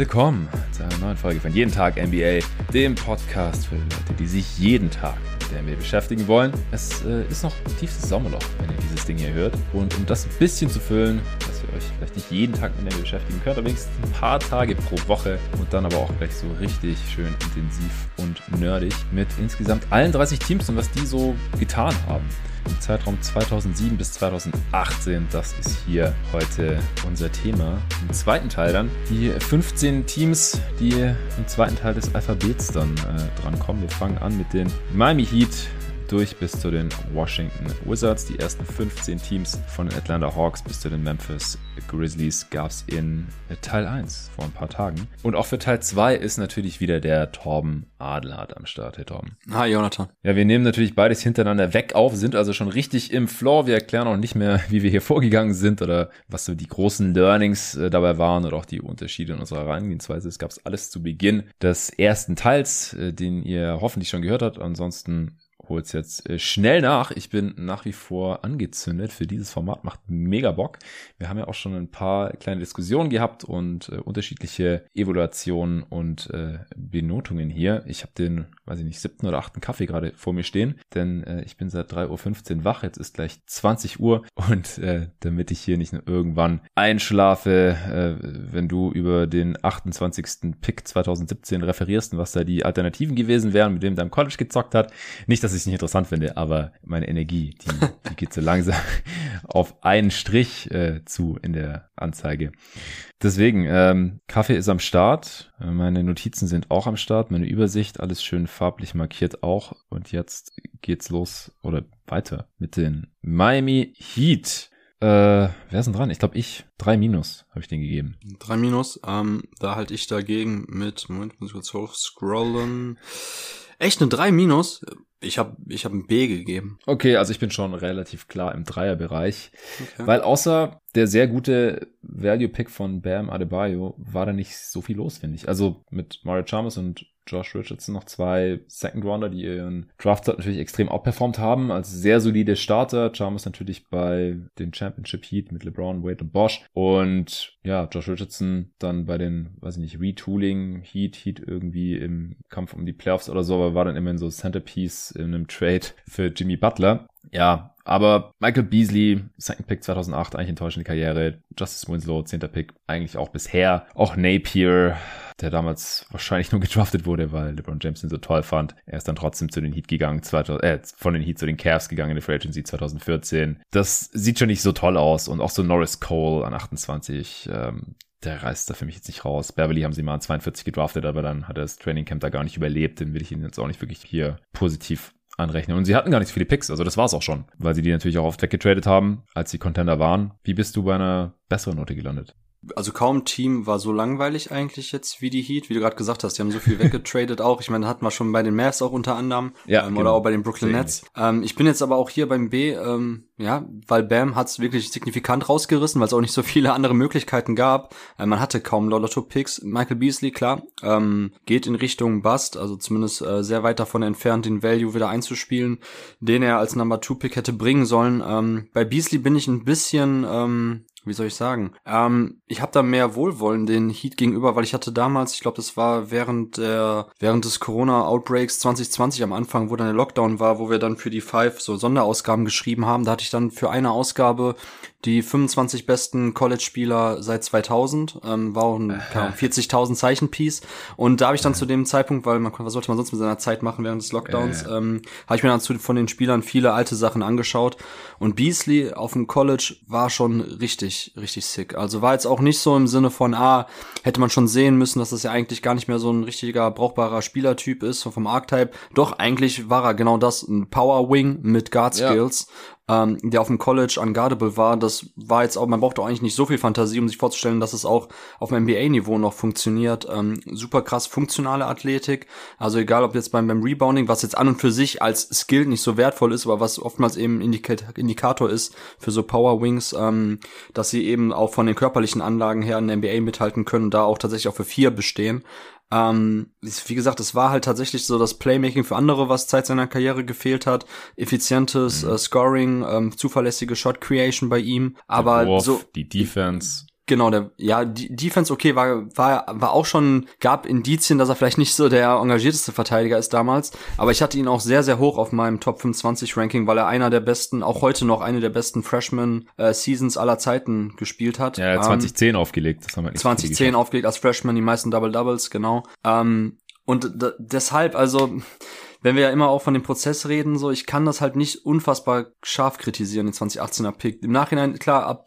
willkommen zu einer neuen Folge von Jeden Tag NBA, dem Podcast für Leute, die sich jeden Tag mit der NBA beschäftigen wollen. Es äh, ist noch ein tiefstes Sommerloch, wenn ihr dieses Ding hier hört. Und um das ein bisschen zu füllen, dass ihr euch vielleicht nicht jeden Tag mit der NBA beschäftigen könnt, aber wenigstens ein paar Tage pro Woche und dann aber auch gleich so richtig schön intensiv und nerdig mit insgesamt allen 30 Teams und was die so getan haben im Zeitraum 2007 bis 2018. Das ist hier heute unser Thema. Im zweiten Teil dann die 15 Teams, die im zweiten Teil des Alphabets dann äh, drankommen. Wir fangen an mit den Miami Heat, durch bis zu den Washington Wizards. Die ersten 15 Teams von den Atlanta Hawks bis zu den Memphis Grizzlies gab es in Teil 1 vor ein paar Tagen. Und auch für Teil 2 ist natürlich wieder der Torben Adelhardt am Start. Hey Torben. Hi Jonathan. Ja, wir nehmen natürlich beides hintereinander weg auf, sind also schon richtig im Floor. Wir erklären auch nicht mehr, wie wir hier vorgegangen sind oder was so die großen Learnings äh, dabei waren oder auch die Unterschiede in unserer Herangehensweise. Es gab alles zu Beginn des ersten Teils, äh, den ihr hoffentlich schon gehört habt. Ansonsten hol's jetzt äh, schnell nach. Ich bin nach wie vor angezündet für dieses Format, macht mega Bock. Wir haben ja auch schon ein paar kleine Diskussionen gehabt und äh, unterschiedliche Evaluationen und äh, Benotungen hier. Ich habe den, weiß ich nicht, siebten oder achten Kaffee gerade vor mir stehen, denn äh, ich bin seit 3.15 Uhr wach. Jetzt ist gleich 20 Uhr und äh, damit ich hier nicht nur irgendwann einschlafe, äh, wenn du über den 28. Pick 2017 referierst und was da die Alternativen gewesen wären, mit dem dein College gezockt hat. Nicht, dass ich es nicht interessant finde, aber meine Energie, die, die geht so langsam auf einen Strich äh, zu in der Anzeige. Deswegen, ähm, Kaffee ist am Start, meine Notizen sind auch am Start, meine Übersicht, alles schön farblich markiert auch. Und jetzt geht's los oder weiter mit den Miami Heat. Äh, wer ist denn dran? Ich glaube ich. Drei Minus habe ich den gegeben. Drei Minus. Ähm, da halte ich dagegen mit, Moment, muss ich kurz hochscrollen. Echt eine 3 minus? Ich habe ich hab ein B gegeben. Okay, also ich bin schon relativ klar im Dreierbereich. Okay. Weil außer der sehr gute Value-Pick von Bam Adebayo war da nicht so viel los, finde ich. Also mit Mario Chalmers und Josh Richardson noch zwei Second Rounder, die ihren Draft natürlich extrem outperformt haben, als sehr solide Starter. Chalmers natürlich bei den Championship Heat mit LeBron, Wade und Bosch. Und ja, Josh Richardson dann bei den, weiß ich nicht, Retooling Heat, Heat irgendwie im Kampf um die Playoffs oder so, aber war dann immer in so Centerpiece in einem Trade für Jimmy Butler. Ja, aber Michael Beasley, Second Pick 2008, eigentlich enttäuschende Karriere. Justice Winslow, 10. Pick, eigentlich auch bisher. Auch Napier, der damals wahrscheinlich nur gedraftet wurde, weil LeBron James ihn so toll fand. Er ist dann trotzdem zu den Heat gegangen, 2000, äh, von den Heat zu den Cavs gegangen in der Free Agency 2014. Das sieht schon nicht so toll aus. Und auch so Norris Cole an 28, ähm, der reißt da für mich jetzt nicht raus. Beverly haben sie mal an 42 gedraftet, aber dann hat er das Training Camp da gar nicht überlebt. Den will ich ihnen jetzt auch nicht wirklich hier positiv anrechnen. Und sie hatten gar nicht so viele Picks, also das war's auch schon, weil sie die natürlich auch oft weggetradet haben, als sie Contender waren. Wie bist du bei einer besseren Note gelandet? Also kaum Team war so langweilig eigentlich jetzt wie die Heat, wie du gerade gesagt hast, die haben so viel weggetradet auch. Ich meine, hatten wir schon bei den Mavs auch unter anderem ja, ähm, genau. oder auch bei den Brooklyn Nets. Ähm, ich bin jetzt aber auch hier beim B, ähm, ja, weil Bam hat's wirklich signifikant rausgerissen, weil es auch nicht so viele andere Möglichkeiten gab. Äh, man hatte kaum Lotto-Picks. Michael Beasley, klar, ähm, geht in Richtung Bust, also zumindest äh, sehr weit davon entfernt, den Value wieder einzuspielen, den er als Number Two Pick hätte bringen sollen. Ähm, bei Beasley bin ich ein bisschen ähm, wie soll ich sagen? Ähm, ich habe da mehr Wohlwollen den Heat gegenüber, weil ich hatte damals, ich glaube, das war während der während des Corona Outbreaks 2020 am Anfang, wo dann der Lockdown war, wo wir dann für die Five so Sonderausgaben geschrieben haben, da hatte ich dann für eine Ausgabe die 25 besten College-Spieler seit 2000, ähm, war auch ein 40.000 Zeichen Piece und da habe ich dann zu dem Zeitpunkt, weil man was sollte man sonst mit seiner Zeit machen während des Lockdowns, ähm, habe ich mir dann zu, von den Spielern viele alte Sachen angeschaut und Beasley auf dem College war schon richtig richtig sick. Also war jetzt auch nicht so im Sinne von ah hätte man schon sehen müssen, dass das ja eigentlich gar nicht mehr so ein richtiger brauchbarer Spielertyp ist vom Archetype. Doch eigentlich war er genau das, ein Power Wing mit Guard Skills. Ja ähm, der auf dem College unguardable war. Das war jetzt auch, man braucht auch eigentlich nicht so viel Fantasie, um sich vorzustellen, dass es auch auf dem NBA-Niveau noch funktioniert. Ähm, super krass funktionale Athletik. Also egal, ob jetzt beim, beim Rebounding, was jetzt an und für sich als Skill nicht so wertvoll ist, aber was oftmals eben Indikat Indikator ist für so Power Wings, ähm, dass sie eben auch von den körperlichen Anlagen her in der NBA mithalten können und da auch tatsächlich auch für vier bestehen. Ähm, wie gesagt, es war halt tatsächlich so das Playmaking für andere, was Zeit seiner Karriere gefehlt hat. Effizientes mhm. äh, Scoring, ähm, zuverlässige Shot Creation bei ihm. Aber Wurf, so die Defense. Genau, der, ja, die Defense, okay, war, war, war auch schon, gab Indizien, dass er vielleicht nicht so der engagierteste Verteidiger ist damals, aber ich hatte ihn auch sehr, sehr hoch auf meinem Top 25 Ranking, weil er einer der besten, auch heute noch eine der besten Freshman äh, Seasons aller Zeiten gespielt hat. Ja, 2010 ähm, aufgelegt, das haben wir nicht 2010 aufgelegt als Freshman, die meisten Double Doubles, genau. Ähm, und deshalb, also, wenn wir ja immer auch von dem Prozess reden, so, ich kann das halt nicht unfassbar scharf kritisieren, den 2018er Pick. Im Nachhinein, klar, ab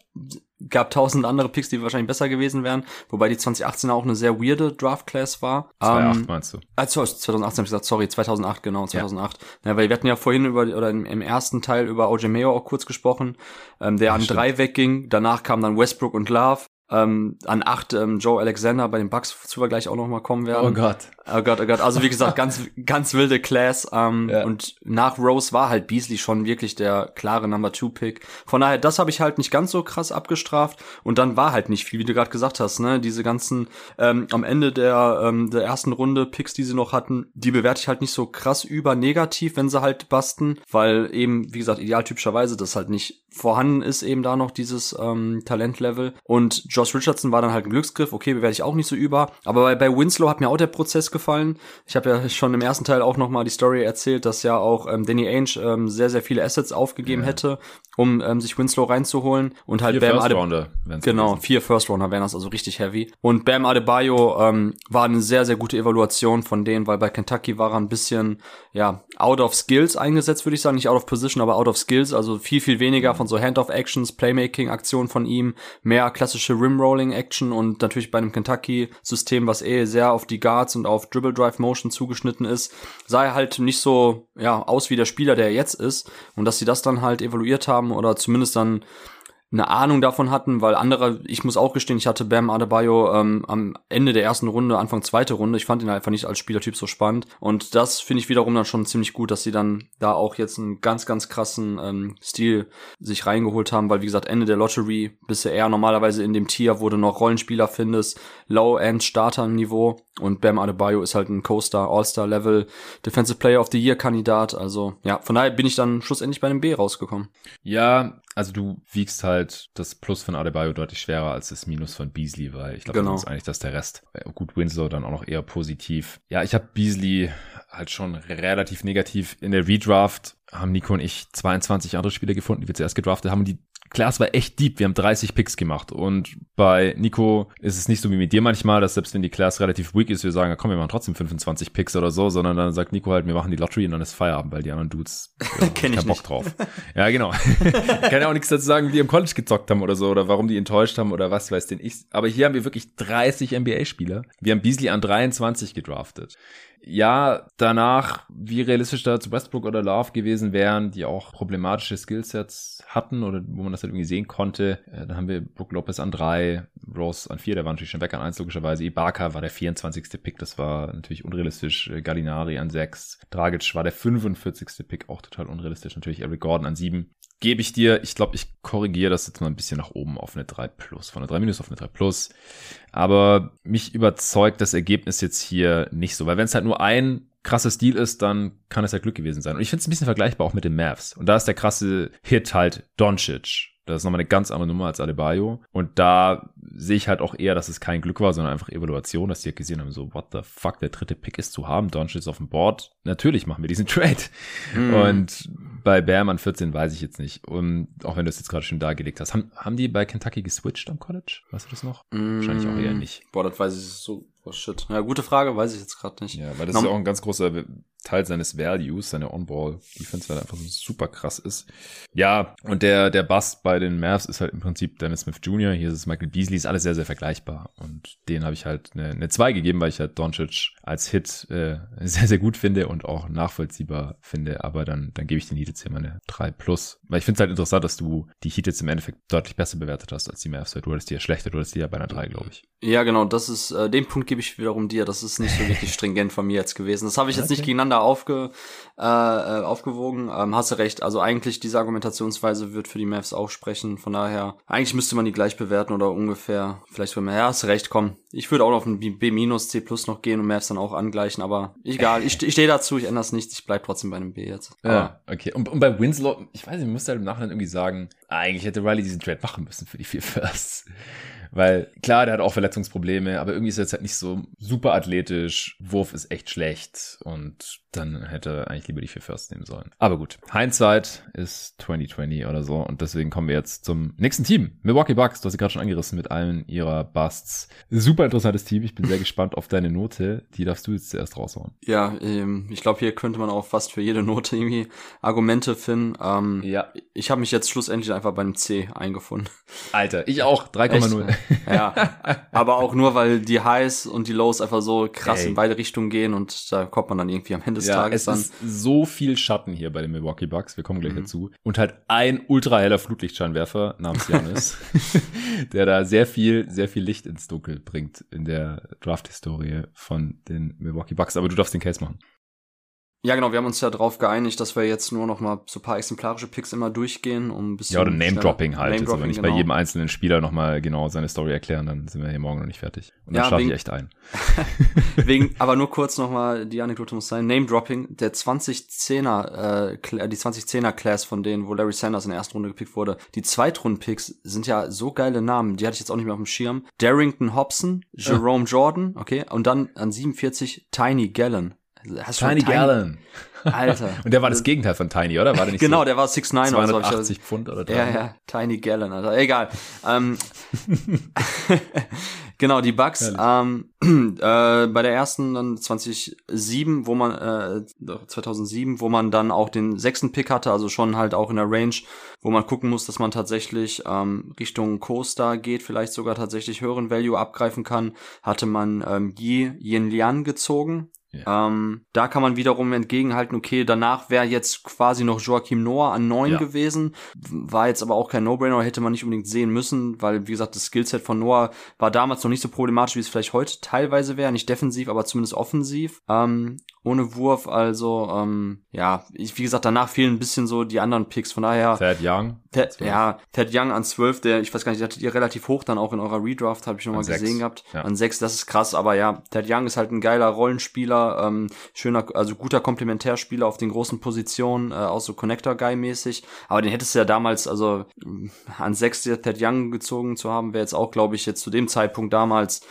gab tausend andere Picks, die wahrscheinlich besser gewesen wären, wobei die 2018 auch eine sehr weirde Draft Class war. 2008 ähm, meinst du? Also 2018 habe ich gesagt, sorry, 2008 genau, 2008. Ja. ja. weil wir hatten ja vorhin über oder im, im ersten Teil über OJ Mayo auch kurz gesprochen, ähm, der ja, an stimmt. drei wegging. Danach kamen dann Westbrook und Love. Ähm, an acht ähm, Joe Alexander bei den Bucks, zu wir gleich auch noch mal kommen werden. Oh Gott. Oh Gott, oh Gott. Also wie gesagt, ganz, ganz wilde Class. Ähm, ja. Und nach Rose war halt Beasley schon wirklich der klare Number Two Pick. Von daher, das habe ich halt nicht ganz so krass abgestraft. Und dann war halt nicht viel, wie du gerade gesagt hast. Ne, diese ganzen ähm, am Ende der ähm, der ersten Runde Picks, die sie noch hatten, die bewerte ich halt nicht so krass über negativ, wenn sie halt basten, weil eben wie gesagt idealtypischerweise das halt nicht vorhanden ist eben da noch dieses ähm, Talentlevel. Und Josh Richardson war dann halt ein Glücksgriff. Okay, bewerte ich auch nicht so über. Aber bei, bei Winslow hat mir auch der Prozess gefallen. Ich habe ja schon im ersten Teil auch nochmal die Story erzählt, dass ja auch ähm, Danny Ainge ähm, sehr, sehr viele Assets aufgegeben ja. hätte, um ähm, sich Winslow reinzuholen. Und halt vier Bam First Rounder, Genau, vier First Rounder wären das, also richtig heavy. Und Bam Adebayo ähm, war eine sehr, sehr gute Evaluation von denen, weil bei Kentucky war er ein bisschen, ja, out of skills eingesetzt, würde ich sagen. Nicht out of position, aber out of skills. Also viel, viel weniger von so Hand-off-Actions, Playmaking-Aktionen von ihm, mehr klassische Rim-Rolling-Action und natürlich bei einem Kentucky-System, was eh sehr auf die Guards und auf Dribble Drive Motion zugeschnitten ist, sah er halt nicht so ja aus wie der Spieler, der er jetzt ist und dass sie das dann halt evaluiert haben oder zumindest dann eine Ahnung davon hatten, weil andere, ich muss auch gestehen, ich hatte Bam Adebayo ähm, am Ende der ersten Runde, Anfang zweite Runde, ich fand ihn einfach nicht als Spielertyp so spannend. Und das finde ich wiederum dann schon ziemlich gut, dass sie dann da auch jetzt einen ganz, ganz krassen ähm, Stil sich reingeholt haben, weil wie gesagt, Ende der Lottery bist du eher normalerweise in dem Tier, wo du noch Rollenspieler findest, Low-End-Starter-Niveau und Bam Adebayo ist halt ein Coaster, All-Star-Level, Defensive Player of the Year-Kandidat, also ja, von daher bin ich dann schlussendlich bei einem B rausgekommen. Ja, also du wiegst halt das Plus von Adebayo deutlich schwerer als das Minus von Beasley, weil ich glaube, genau. das ist eigentlich, dass der Rest, äh, gut, Winslow dann auch noch eher positiv. Ja, ich habe Beasley halt schon relativ negativ in der Redraft haben Nico und ich 22 andere Spieler gefunden, die wir zuerst gedraftet haben. Die Class war echt deep. Wir haben 30 Picks gemacht. Und bei Nico ist es nicht so wie mit dir manchmal, dass selbst wenn die Class relativ weak ist, wir sagen, komm, wir machen trotzdem 25 Picks oder so, sondern dann sagt Nico halt, wir machen die Lottery und dann ist Feierabend, weil die anderen Dudes ja, keinen Bock nicht. drauf. ja, genau. kann ja auch nichts dazu sagen, wie die im College gezockt haben oder so oder warum die enttäuscht haben oder was weiß denn ich. Aber hier haben wir wirklich 30 NBA-Spieler. Wir haben Beasley an 23 gedraftet ja, danach, wie realistisch da zu Westbrook oder Love gewesen wären, die auch problematische Skillsets hatten oder wo man das halt irgendwie sehen konnte. Äh, dann haben wir Brook Lopez an drei, Rose an vier, der war natürlich schon weg an eins logischerweise. Ibaka war der 24. Pick, das war natürlich unrealistisch. Äh, Gallinari an sechs. Dragic war der 45. Pick, auch total unrealistisch. Natürlich Eric Gordon an sieben gebe ich dir, ich glaube, ich korrigiere das jetzt mal ein bisschen nach oben auf eine 3 Plus, von einer 3 Minus auf eine 3 Plus. Aber mich überzeugt das Ergebnis jetzt hier nicht so, weil wenn es halt nur ein krasser Stil ist, dann kann es ja Glück gewesen sein. Und ich finde es ein bisschen vergleichbar auch mit den Mavs. Und da ist der krasse Hit halt Doncic. Das ist nochmal eine ganz andere Nummer als Adebayo. Und da sehe ich halt auch eher, dass es kein Glück war, sondern einfach Evaluation, dass die halt gesehen haben, so, what the fuck, der dritte Pick ist zu haben, Doncic ist auf dem Board. Natürlich machen wir diesen Trade. Mm. Und bei Bam an 14 weiß ich jetzt nicht. Und auch wenn du es jetzt gerade schon dargelegt hast. Haben, haben die bei Kentucky geswitcht am College? Weißt du das noch? Mm. Wahrscheinlich auch eher nicht. Boah, das weiß ich so Oh shit. Ja, gute Frage, weiß ich jetzt gerade nicht. Ja, weil das Norm ist ja auch ein ganz großer Teil seines Values, seine On-Ball-Defense, weil er einfach so super krass ist. Ja, und der, der Bust bei den Mavs ist halt im Prinzip Dennis Smith Jr., hier ist es Michael Beasley, ist alles sehr, sehr vergleichbar. Und den habe ich halt eine, eine 2 gegeben, weil ich halt Doncic als Hit äh, sehr, sehr gut finde und auch nachvollziehbar finde. Aber dann, dann gebe ich den Heat jetzt hier mal eine 3 plus. Weil ich finde es halt interessant, dass du die Heat jetzt im Endeffekt deutlich besser bewertet hast als die Mavs, weil du hattest die ja schlechter, du hattest die ja bei einer 3, glaube ich. Ja, genau, das ist, äh, den Punkt gebe ich wiederum dir. Das ist nicht so wirklich stringent von mir jetzt gewesen. Das habe ich jetzt okay. nicht gegeneinander aufge, äh, äh, aufgewogen. Ähm, hast du recht. Also eigentlich diese Argumentationsweise wird für die Mavs auch sprechen. Von daher, eigentlich müsste man die gleich bewerten oder ungefähr. Vielleicht wenn man, ja, hast du recht, komm. Ich würde auch auf ein B-, C plus noch gehen und Mavs dann auch angleichen, aber egal. Ich, ich stehe dazu, ich ändere es nicht. Ich bleib trotzdem bei einem B jetzt. Ja, okay. Und, und bei Winslow, ich weiß nicht, ich muss halt im Nachhinein irgendwie sagen, eigentlich hätte Riley diesen Trade machen müssen für die vier Firsts. Weil klar, der hat auch Verletzungsprobleme, aber irgendwie ist er jetzt halt nicht so super athletisch. Wurf ist echt schlecht und dann hätte er eigentlich lieber die vier Firsts nehmen sollen. Aber gut, Hindsight ist 2020 oder so und deswegen kommen wir jetzt zum nächsten Team. Milwaukee Bucks, du hast sie gerade schon angerissen mit allen ihrer Busts. Super interessantes Team. Ich bin sehr gespannt auf deine Note. Die darfst du jetzt zuerst raushauen. Ja, ähm, ich glaube, hier könnte man auch fast für jede Note irgendwie Argumente finden. Ähm, ja. Ich habe mich jetzt schlussendlich einfach beim C eingefunden. Alter, ich auch. 3,0 ja, aber auch nur, weil die Highs und die Lows einfach so krass Ey. in beide Richtungen gehen und da kommt man dann irgendwie am Ende des ja, Tages es dann. Ist so viel Schatten hier bei den Milwaukee Bucks, wir kommen gleich mhm. dazu. Und halt ein ultra heller Flutlichtscheinwerfer namens Janis, der da sehr viel, sehr viel Licht ins Dunkel bringt in der Draft-Historie von den Milwaukee Bucks. Aber du darfst den Case machen. Ja, genau, wir haben uns ja darauf geeinigt, dass wir jetzt nur noch mal so paar exemplarische Picks immer durchgehen, um ein bisschen. Ja, oder Name-Dropping halt. Name also wenn ich genau. bei jedem einzelnen Spieler noch mal genau seine Story erklären, dann sind wir hier morgen noch nicht fertig. Und dann ja, schlafe ich echt ein. wegen, aber nur kurz noch mal, die Anekdote muss sein. Name-Dropping, der 2010er, äh, die 2010er Class von denen, wo Larry Sanders in der ersten Runde gepickt wurde, die Zweitrunden-Picks sind ja so geile Namen, die hatte ich jetzt auch nicht mehr auf dem Schirm. Darrington Hobson, Jerome ja. Jordan, okay, und dann an 47 Tiny Gallen. Hast Tiny, Tiny Gallen. Alter. Und der war das Gegenteil von Tiny, oder? War der nicht genau, so der war 6'9 oder so. Pfund oder drei. Ja, ja, Tiny Gallen, Alter. Egal. Ähm, genau, die Bugs. Ähm, äh, bei der ersten dann 2007, wo man äh, 2007, wo man dann auch den sechsten Pick hatte, also schon halt auch in der Range, wo man gucken muss, dass man tatsächlich ähm, Richtung Coaster geht, vielleicht sogar tatsächlich höheren Value abgreifen kann, hatte man ähm, Yi Yin Lian gezogen ja. Ähm, da kann man wiederum entgegenhalten, okay, danach wäre jetzt quasi noch Joachim Noah an neun ja. gewesen, war jetzt aber auch kein No-Brainer, hätte man nicht unbedingt sehen müssen, weil, wie gesagt, das Skillset von Noah war damals noch nicht so problematisch, wie es vielleicht heute teilweise wäre, nicht defensiv, aber zumindest offensiv. Ähm, ohne Wurf. Also, ähm, ja, ich, wie gesagt, danach fehlen ein bisschen so die anderen Picks. Von daher. Thad Young. Thad, ja, Thad Young an 12, der, ich weiß gar nicht, hattet ihr relativ hoch dann auch in eurer Redraft, habe ich nochmal gesehen gehabt. Ja. An 6, das ist krass, aber ja, Thad Young ist halt ein geiler Rollenspieler, ähm, schöner, also guter Komplementärspieler auf den großen Positionen, äh, auch so Connector-Guy-mäßig. Aber den hättest du ja damals, also an 6 Thad Young gezogen zu haben, wäre jetzt auch, glaube ich, jetzt zu dem Zeitpunkt damals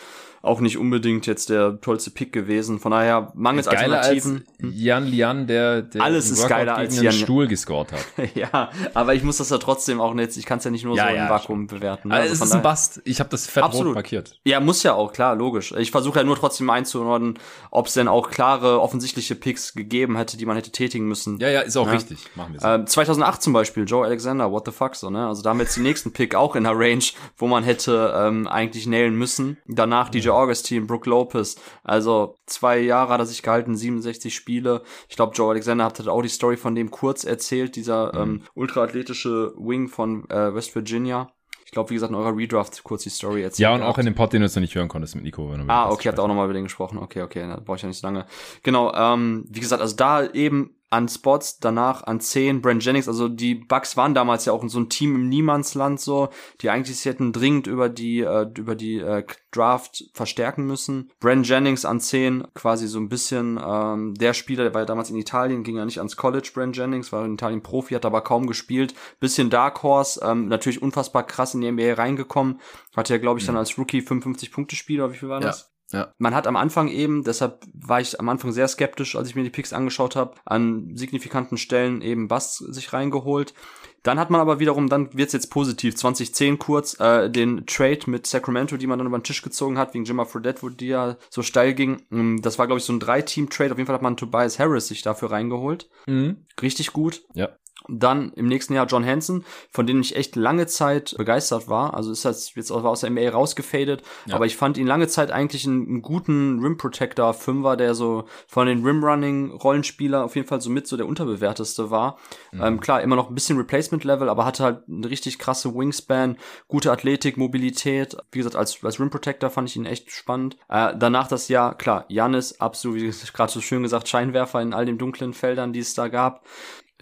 auch nicht unbedingt jetzt der tollste Pick gewesen. Von daher mangels geiler Alternativen. Als Jan Lian, der, der alles ist geiler als Jan Stuhl gescored hat. ja, aber ich muss das ja trotzdem auch nicht. Ich kann es ja nicht nur ja, so ja, im Vakuum bewerten. Ne? Also, also es ist ein Bast. Ich habe das fett Absolut. rot markiert. Ja, muss ja auch klar, logisch. Ich versuche ja nur trotzdem einzuordnen, ob es denn auch klare offensichtliche Picks gegeben hätte, die man hätte tätigen müssen. Ja, ja, ist auch ja. richtig. Machen wir so. Ähm, 2008 zum Beispiel Joe Alexander, what the fuck so ne? Also da haben wir jetzt den nächsten Pick auch in der Range, wo man hätte ähm, eigentlich nailen müssen. Danach DJ Augustine, Brook Lopez. Also zwei Jahre hat er sich gehalten, 67 Spiele. Ich glaube, Joe Alexander hat auch die Story von dem kurz erzählt, dieser mhm. ähm, ultraathletische Wing von äh, West Virginia. Ich glaube, wie gesagt, in eurer Redraft kurz die Story erzählt. Ja, und auch in dem Pod, den du jetzt noch nicht hören konntest mit Nico. ah, okay, habt auch nochmal über den gesprochen. Okay, okay, da brauche ich ja nicht so lange. Genau, ähm, wie gesagt, also da eben an Spots, danach an 10 Brand Jennings, also die Bucks waren damals ja auch in so ein Team im Niemandsland so, die eigentlich hätten dringend über die äh, über die äh, Draft verstärken müssen. Brand Jennings an 10, quasi so ein bisschen ähm, der Spieler, der war ja damals in Italien, ging ja nicht ans College, Brand Jennings, war in Italien Profi, hat aber kaum gespielt. Bisschen Dark Horse, ähm, natürlich unfassbar krass in die NBA reingekommen. Hatte ja, glaube ich, dann mhm. als Rookie 55 Punkte Spiel, oder wie viel war das? Ja. Man hat am Anfang eben, deshalb war ich am Anfang sehr skeptisch, als ich mir die Picks angeschaut habe, an signifikanten Stellen eben Bass sich reingeholt. Dann hat man aber wiederum, dann wird's jetzt positiv, 2010 kurz, äh, den Trade mit Sacramento, die man dann über den Tisch gezogen hat, wegen Jimmy Fredette, wo die ja so steil ging. Mm, das war, glaube ich, so ein Drei-Team-Trade. Auf jeden Fall hat man Tobias Harris sich dafür reingeholt. Mhm. Richtig gut. Ja. Dann im nächsten Jahr John Hansen, von dem ich echt lange Zeit begeistert war. Also ist das jetzt aus der NBA rausgefadet. Ja. Aber ich fand ihn lange Zeit eigentlich einen, einen guten Rim Protector Fünfer, der so von den Rim Running Rollenspieler auf jeden Fall so mit so der unterbewerteste war. Mhm. Ähm, klar, immer noch ein bisschen Replacement Level, aber hatte halt eine richtig krasse Wingspan, gute Athletik, Mobilität. Wie gesagt, als, als Rim Protector fand ich ihn echt spannend. Äh, danach das Jahr, klar, Janis, absolut, wie gerade so schön gesagt, Scheinwerfer in all den dunklen Feldern, die es da gab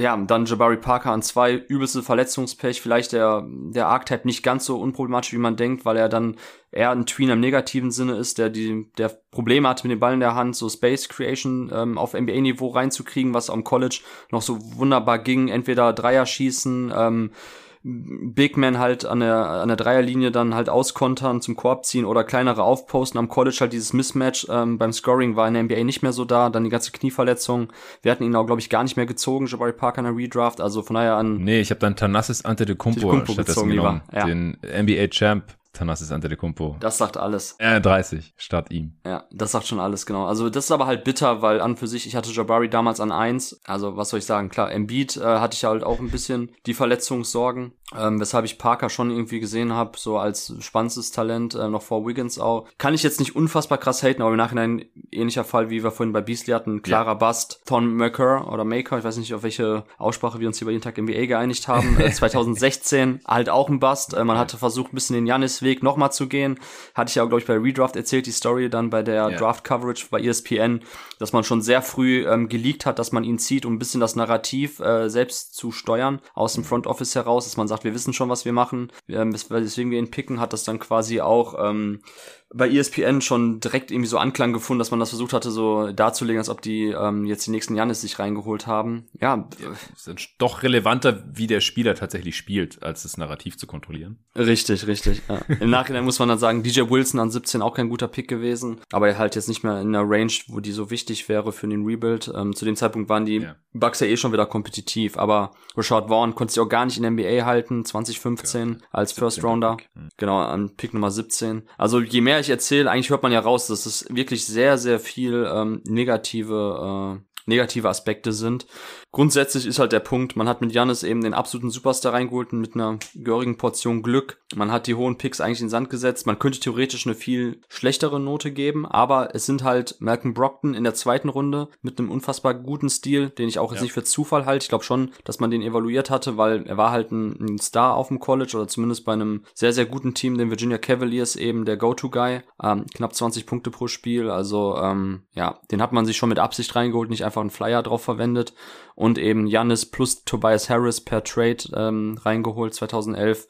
ja, dann Jabari Parker an zwei, übelste Verletzungspech, vielleicht der, der Archetype nicht ganz so unproblematisch, wie man denkt, weil er dann eher ein Tween im negativen Sinne ist, der die, der Probleme hat mit dem Ball in der Hand, so Space Creation ähm, auf NBA-Niveau reinzukriegen, was am College noch so wunderbar ging, entweder Dreier schießen, ähm, Big Men halt an der, an der Dreierlinie dann halt auskontern, zum Korb ziehen oder kleinere aufposten. Am College halt dieses Mismatch ähm, beim Scoring war in der NBA nicht mehr so da. Dann die ganze Knieverletzung. Wir hatten ihn auch, glaube ich, gar nicht mehr gezogen, Jabari Parker in der Redraft. Also von daher an. Nee, ich habe dann Tanassis Antetokounmpo stattdessen genommen. Ja. Den NBA-Champ Thanasis Antetokounmpo. Das sagt alles. Äh, 30 statt ihm. Ja, das sagt schon alles, genau. Also das ist aber halt bitter, weil an für sich, ich hatte Jabari damals an eins. Also was soll ich sagen? Klar, Embiid äh, hatte ich halt auch ein bisschen die Verletzungssorgen, ähm, weshalb ich Parker schon irgendwie gesehen habe, so als spannendes Talent, äh, noch vor Wiggins auch. Kann ich jetzt nicht unfassbar krass haten, aber im Nachhinein ähnlicher Fall, wie wir vorhin bei Beasley hatten, klarer ja. Bust. Thon Maker oder Maker, ich weiß nicht, auf welche Aussprache wir uns hier bei jeden Tag NBA geeinigt haben. Äh, 2016 halt auch ein Bust. Äh, man hatte versucht, ein bisschen den Janis Weg nochmal zu gehen. Hatte ich ja, glaube ich, bei Redraft erzählt, die Story dann bei der ja. Draft-Coverage bei ESPN, dass man schon sehr früh ähm, geleakt hat, dass man ihn zieht, um ein bisschen das Narrativ äh, selbst zu steuern, aus dem Front Office heraus, dass man sagt, wir wissen schon, was wir machen, ähm, weswegen wir ihn picken, hat das dann quasi auch ähm, bei ESPN schon direkt irgendwie so Anklang gefunden, dass man das versucht hatte, so darzulegen, als ob die ähm, jetzt die nächsten Janis sich reingeholt haben. Ja. sind doch relevanter, wie der Spieler tatsächlich spielt, als das Narrativ zu kontrollieren. Richtig, richtig. Ja. Im Nachhinein muss man dann sagen, DJ Wilson an 17 auch kein guter Pick gewesen, aber er halt jetzt nicht mehr in einer Range, wo die so wichtig wäre für den Rebuild. Ähm, zu dem Zeitpunkt waren die ja. Bucks ja eh schon wieder kompetitiv, aber Rashad Vaughn konnte sich auch gar nicht in der NBA halten, 2015 ja. als First Rounder. Mhm. Genau, an Pick Nummer 17. Also je mehr ich erzähle, eigentlich hört man ja raus, dass es wirklich sehr, sehr viel ähm, negative, äh, negative Aspekte sind grundsätzlich ist halt der Punkt, man hat mit Janis eben den absoluten Superstar reingeholt mit einer gehörigen Portion Glück. Man hat die hohen Picks eigentlich in den Sand gesetzt. Man könnte theoretisch eine viel schlechtere Note geben, aber es sind halt Malcolm Brockton in der zweiten Runde mit einem unfassbar guten Stil, den ich auch jetzt ja. nicht für Zufall halte. Ich glaube schon, dass man den evaluiert hatte, weil er war halt ein, ein, Star auf dem College oder zumindest bei einem sehr, sehr guten Team, den Virginia Cavaliers eben der Go-To-Guy. Ähm, knapp 20 Punkte pro Spiel. Also ähm, ja, den hat man sich schon mit Absicht reingeholt, nicht einfach einen Flyer drauf verwendet und eben Janis plus Tobias Harris per Trade ähm, reingeholt 2011.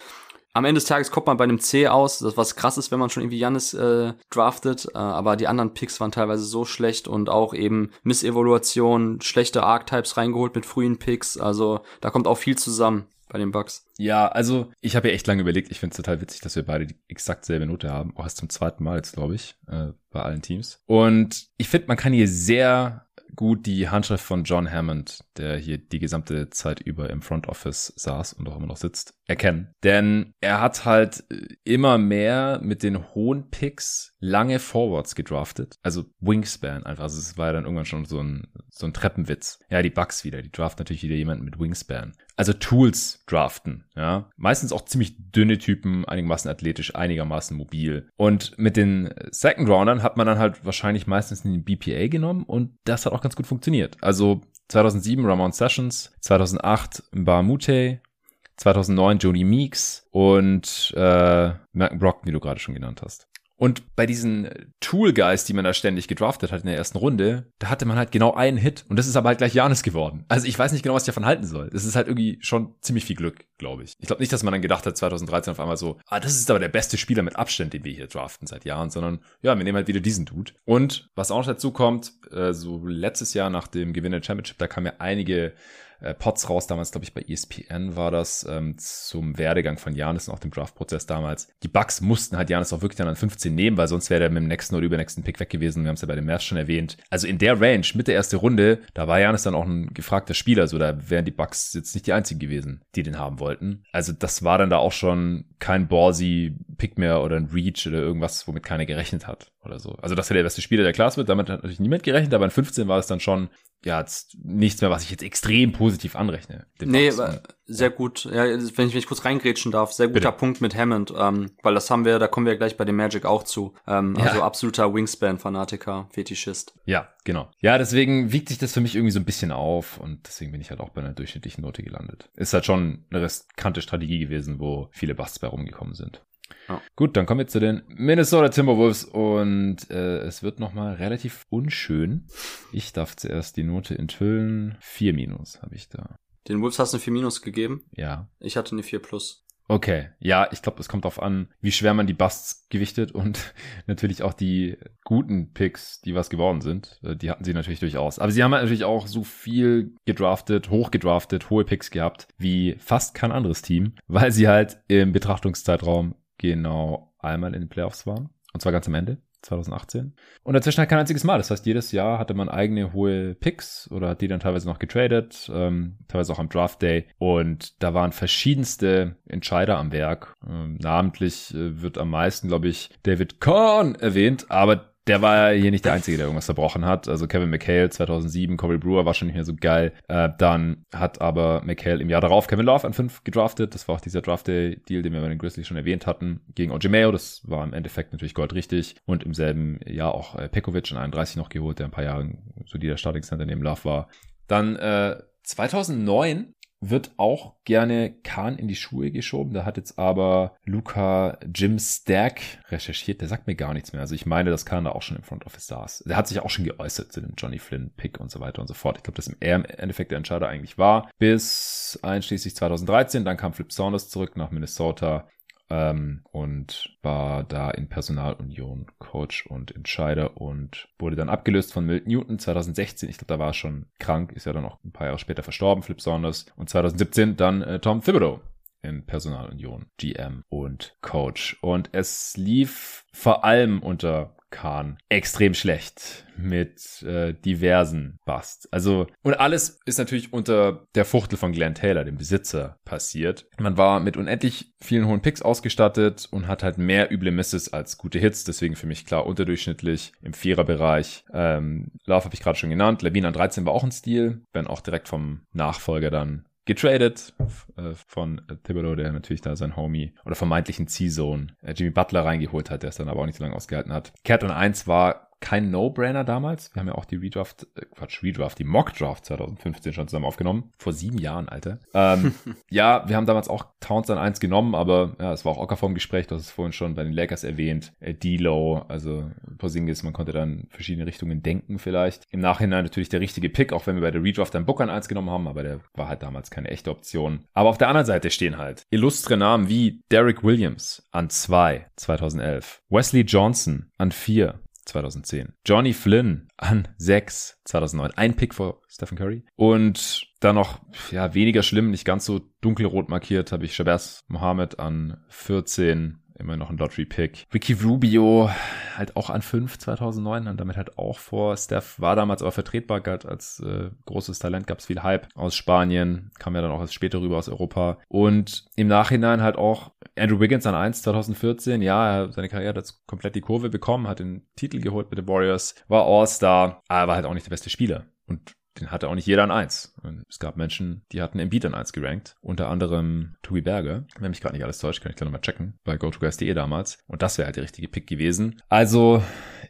Am Ende des Tages kommt man bei einem C aus, das was krass ist, wenn man schon irgendwie Janis äh, draftet, äh, aber die anderen Picks waren teilweise so schlecht und auch eben Missevaluation, schlechte Archetypes reingeholt mit frühen Picks, also da kommt auch viel zusammen bei den Bugs. Ja, also ich habe ja echt lange überlegt. Ich finde es total witzig, dass wir beide die exakt selbe Note haben. Auch erst zum zweiten Mal jetzt, glaube ich, äh, bei allen Teams. Und ich finde, man kann hier sehr gut die Handschrift von John Hammond, der hier die gesamte Zeit über im Front Office saß und auch immer noch sitzt, erkennen. Denn er hat halt äh, immer mehr mit den hohen Picks lange Forwards gedraftet. Also Wingspan einfach. Also es war ja dann irgendwann schon so ein, so ein Treppenwitz. Ja, die Bugs wieder. Die draften natürlich wieder jemanden mit Wingspan. Also Tools draften, ja. Meistens auch ziemlich dünne Typen, einigermaßen athletisch, einigermaßen mobil. Und mit den Second Roundern hat man dann halt wahrscheinlich meistens den BPA genommen und das hat auch ganz gut funktioniert. Also 2007 Ramon Sessions, 2008 Mute, 2009 Jody Meeks und äh, Malcolm Brockton, wie du gerade schon genannt hast. Und bei diesen Tool Guys, die man da ständig gedraftet hat in der ersten Runde, da hatte man halt genau einen Hit und das ist aber halt gleich Janis geworden. Also ich weiß nicht genau, was ich davon halten soll. Das ist halt irgendwie schon ziemlich viel Glück, glaube ich. Ich glaube nicht, dass man dann gedacht hat 2013 auf einmal so, ah, das ist aber der beste Spieler mit Abstand, den wir hier draften seit Jahren, sondern ja, wir nehmen halt wieder diesen Dude. Und was auch noch dazu kommt, äh, so letztes Jahr nach dem Gewinn der Championship, da kamen ja einige äh, Pots raus, damals glaube ich bei ESPN war das, ähm, zum Werdegang von Janis und auch dem Draftprozess damals. Die Bucks mussten halt Janis auch wirklich dann an 15 nehmen, weil sonst wäre er mit dem nächsten oder übernächsten Pick weg gewesen. Wir haben es ja bei den Mavs schon erwähnt. Also in der Range, mit der ersten Runde, da war Janis dann auch ein gefragter Spieler, so da wären die Bucks jetzt nicht die einzigen gewesen, die den haben wollten. Also das war dann da auch schon kein ballsy Pick mehr oder ein Reach oder irgendwas, womit keiner gerechnet hat oder so. Also dass er der beste Spieler der Klasse wird, damit hat natürlich niemand gerechnet, aber in 15 war es dann schon ja, jetzt nichts mehr, was ich jetzt extrem positiv anrechne. Nee, Bugs. sehr gut. Ja, wenn ich, wenn ich kurz reingrätschen darf, sehr guter Bitte. Punkt mit Hammond, ähm, weil das haben wir, da kommen wir gleich bei dem Magic auch zu. Ähm, ja. Also absoluter Wingspan-Fanatiker, Fetischist. Ja, genau. Ja, deswegen wiegt sich das für mich irgendwie so ein bisschen auf und deswegen bin ich halt auch bei einer durchschnittlichen Note gelandet. Ist halt schon eine riskante Strategie gewesen, wo viele Busts bei rumgekommen sind. Ja. Gut, dann kommen wir zu den Minnesota Timberwolves und äh, es wird nochmal relativ unschön. Ich darf zuerst die Note enthüllen. 4 minus habe ich da. Den Wolves hast du eine 4 minus gegeben? Ja. Ich hatte eine 4 plus. Okay, ja, ich glaube, es kommt darauf an, wie schwer man die Busts gewichtet und natürlich auch die guten Picks, die was geworden sind. Äh, die hatten sie natürlich durchaus. Aber sie haben halt natürlich auch so viel gedraftet, hoch gedraftet, hohe Picks gehabt, wie fast kein anderes Team, weil sie halt im Betrachtungszeitraum genau einmal in den Playoffs waren. Und zwar ganz am Ende. 2018. Und dazwischen halt kein einziges Mal. Das heißt, jedes Jahr hatte man eigene hohe Picks oder hat die dann teilweise noch getradet, ähm, teilweise auch am Draft Day. Und da waren verschiedenste Entscheider am Werk. Ähm, namentlich äh, wird am meisten, glaube ich, David Korn erwähnt, aber der war hier nicht der Einzige, der irgendwas verbrochen hat. Also Kevin McHale 2007, Corey Brewer war schon nicht mehr so geil. Äh, dann hat aber McHale im Jahr darauf Kevin Love an 5 gedraftet. Das war auch dieser Draft-Deal, den wir bei den Grizzlies schon erwähnt hatten, gegen Ojimeo. Das war im Endeffekt natürlich goldrichtig. Und im selben Jahr auch äh, Pekovic an 31 noch geholt, der ein paar Jahre so der Starting Center neben Love war. Dann äh, 2009 wird auch gerne Kahn in die Schuhe geschoben. Da hat jetzt aber Luca Jim Stack recherchiert. Der sagt mir gar nichts mehr. Also ich meine, dass Kahn da auch schon im Front Office saß. Der hat sich auch schon geäußert zu dem Johnny Flynn Pick und so weiter und so fort. Ich glaube, dass er im Endeffekt der Entscheider eigentlich war. Bis einschließlich 2013. Dann kam Flip Saunders zurück nach Minnesota ähm, und war da in Personalunion Coach und Entscheider und wurde dann abgelöst von Milton Newton 2016. Ich glaube, da war er schon krank, ist ja dann auch ein paar Jahre später verstorben, Flip Saunders. Und 2017 dann äh, Tom Thibodeau in Personalunion, GM und Coach. Und es lief vor allem unter Khan extrem schlecht mit äh, diversen Busts. Also, und alles ist natürlich unter der Fuchtel von Glenn Taylor, dem Besitzer, passiert. Man war mit unendlich vielen hohen Picks ausgestattet und hat halt mehr üble Misses als gute Hits. Deswegen für mich klar unterdurchschnittlich im Viererbereich. Ähm, Love habe ich gerade schon genannt. Levine an 13 war auch ein Stil, wenn auch direkt vom Nachfolger dann getradet äh, von Thibodeau, der natürlich da sein Homie oder vermeintlichen Ziehsohn äh, Jimmy Butler reingeholt hat, der es dann aber auch nicht so lange ausgehalten hat. Cat und 1 war kein No-Brainer damals. Wir haben ja auch die Redraft, äh, Quatsch, Redraft, die Mock-Draft 2015 schon zusammen aufgenommen. Vor sieben Jahren, Alter. Ähm, ja, wir haben damals auch Towns an eins genommen, aber ja, es war auch Ocker vom Gespräch, hast es vorhin schon bei den Lakers erwähnt. Äh, D-Low, also Porzingis, man konnte dann verschiedene Richtungen denken vielleicht. Im Nachhinein natürlich der richtige Pick, auch wenn wir bei der Redraft dann Book an eins genommen haben, aber der war halt damals keine echte Option. Aber auf der anderen Seite stehen halt illustre Namen wie Derek Williams an zwei 2011, Wesley Johnson an vier 2010. Johnny Flynn an 6 2009. Ein Pick vor Stephen Curry. Und dann noch, ja, weniger schlimm, nicht ganz so dunkelrot markiert, habe ich Shabazz Mohammed an 14 immer noch ein Lottery-Pick. Ricky Rubio halt auch an 5 2009 und damit halt auch vor. Steph, war damals aber vertretbar, galt als äh, großes Talent, gab es viel Hype aus Spanien, kam ja dann auch erst später rüber aus Europa. Und im Nachhinein halt auch Andrew Wiggins an 1 2014, ja, seine Karriere hat jetzt komplett die Kurve bekommen, hat den Titel geholt mit den Warriors, war All-Star, aber war halt auch nicht der beste Spieler. Und den hatte auch nicht jeder an eins. Es gab Menschen, die hatten Embiid an eins gerankt. Unter anderem Tobi Berger. Wenn mich gerade nicht alles täuscht, kann ich gleich nochmal checken. Bei GoToGuys.de damals. Und das wäre halt der richtige Pick gewesen. Also,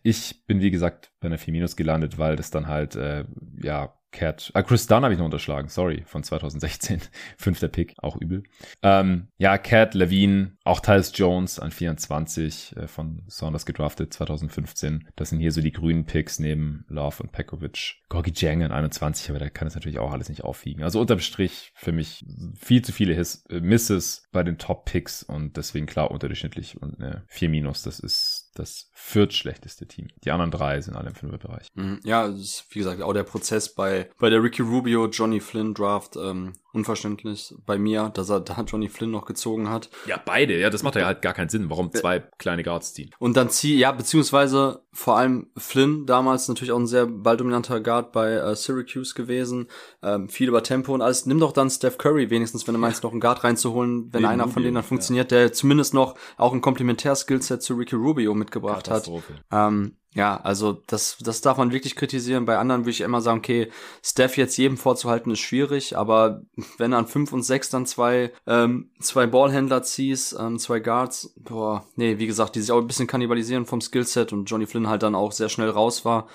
ich bin wie gesagt bei einer 4 gelandet, weil das dann halt, äh, ja, Cat, ah, Chris Dunn habe ich noch unterschlagen, sorry, von 2016, fünfter Pick, auch übel. Ähm, ja, Cat, Levine, auch Tyus Jones an 24 äh, von Saunders gedraftet 2015. Das sind hier so die grünen Picks neben Love und Pekovic. Gorgi Jang an 21, aber der kann es natürlich auch alles nicht aufwiegen. Also unterm Strich für mich viel zu viele His Misses bei den Top Picks und deswegen klar unterdurchschnittlich und eine 4 minus, das ist das viertschlechteste Team. Die anderen drei sind alle im Fünferbereich. Mhm. Ja, ist, wie gesagt, auch der Prozess bei, bei der Ricky Rubio, Johnny Flynn Draft, ähm, unverständlich bei mir, dass er da Johnny Flynn noch gezogen hat. Ja, beide, ja, das macht ja halt gar keinen Sinn, warum zwei kleine Guards ziehen. Und dann zieh, ja, beziehungsweise vor allem Flynn, damals natürlich auch ein sehr balldominanter Guard bei äh, Syracuse gewesen, ähm, viel über Tempo und alles. Nimm doch dann Steph Curry wenigstens, wenn du meinst, noch einen Guard reinzuholen, wenn Neben einer von denen dann funktioniert, ja. der zumindest noch auch ein Komplementär-Skillset zu Ricky Rubio mitgebracht hat. Ähm, ja, also das, das darf man wirklich kritisieren. Bei anderen würde ich immer sagen, okay, Steph jetzt jedem vorzuhalten ist schwierig, aber wenn an fünf und sechs dann zwei, ähm, zwei Ballhändler ziehst, ähm, zwei Guards, boah, nee, wie gesagt, die sich auch ein bisschen kannibalisieren vom Skillset und Johnny Flynn halt dann auch sehr schnell raus war.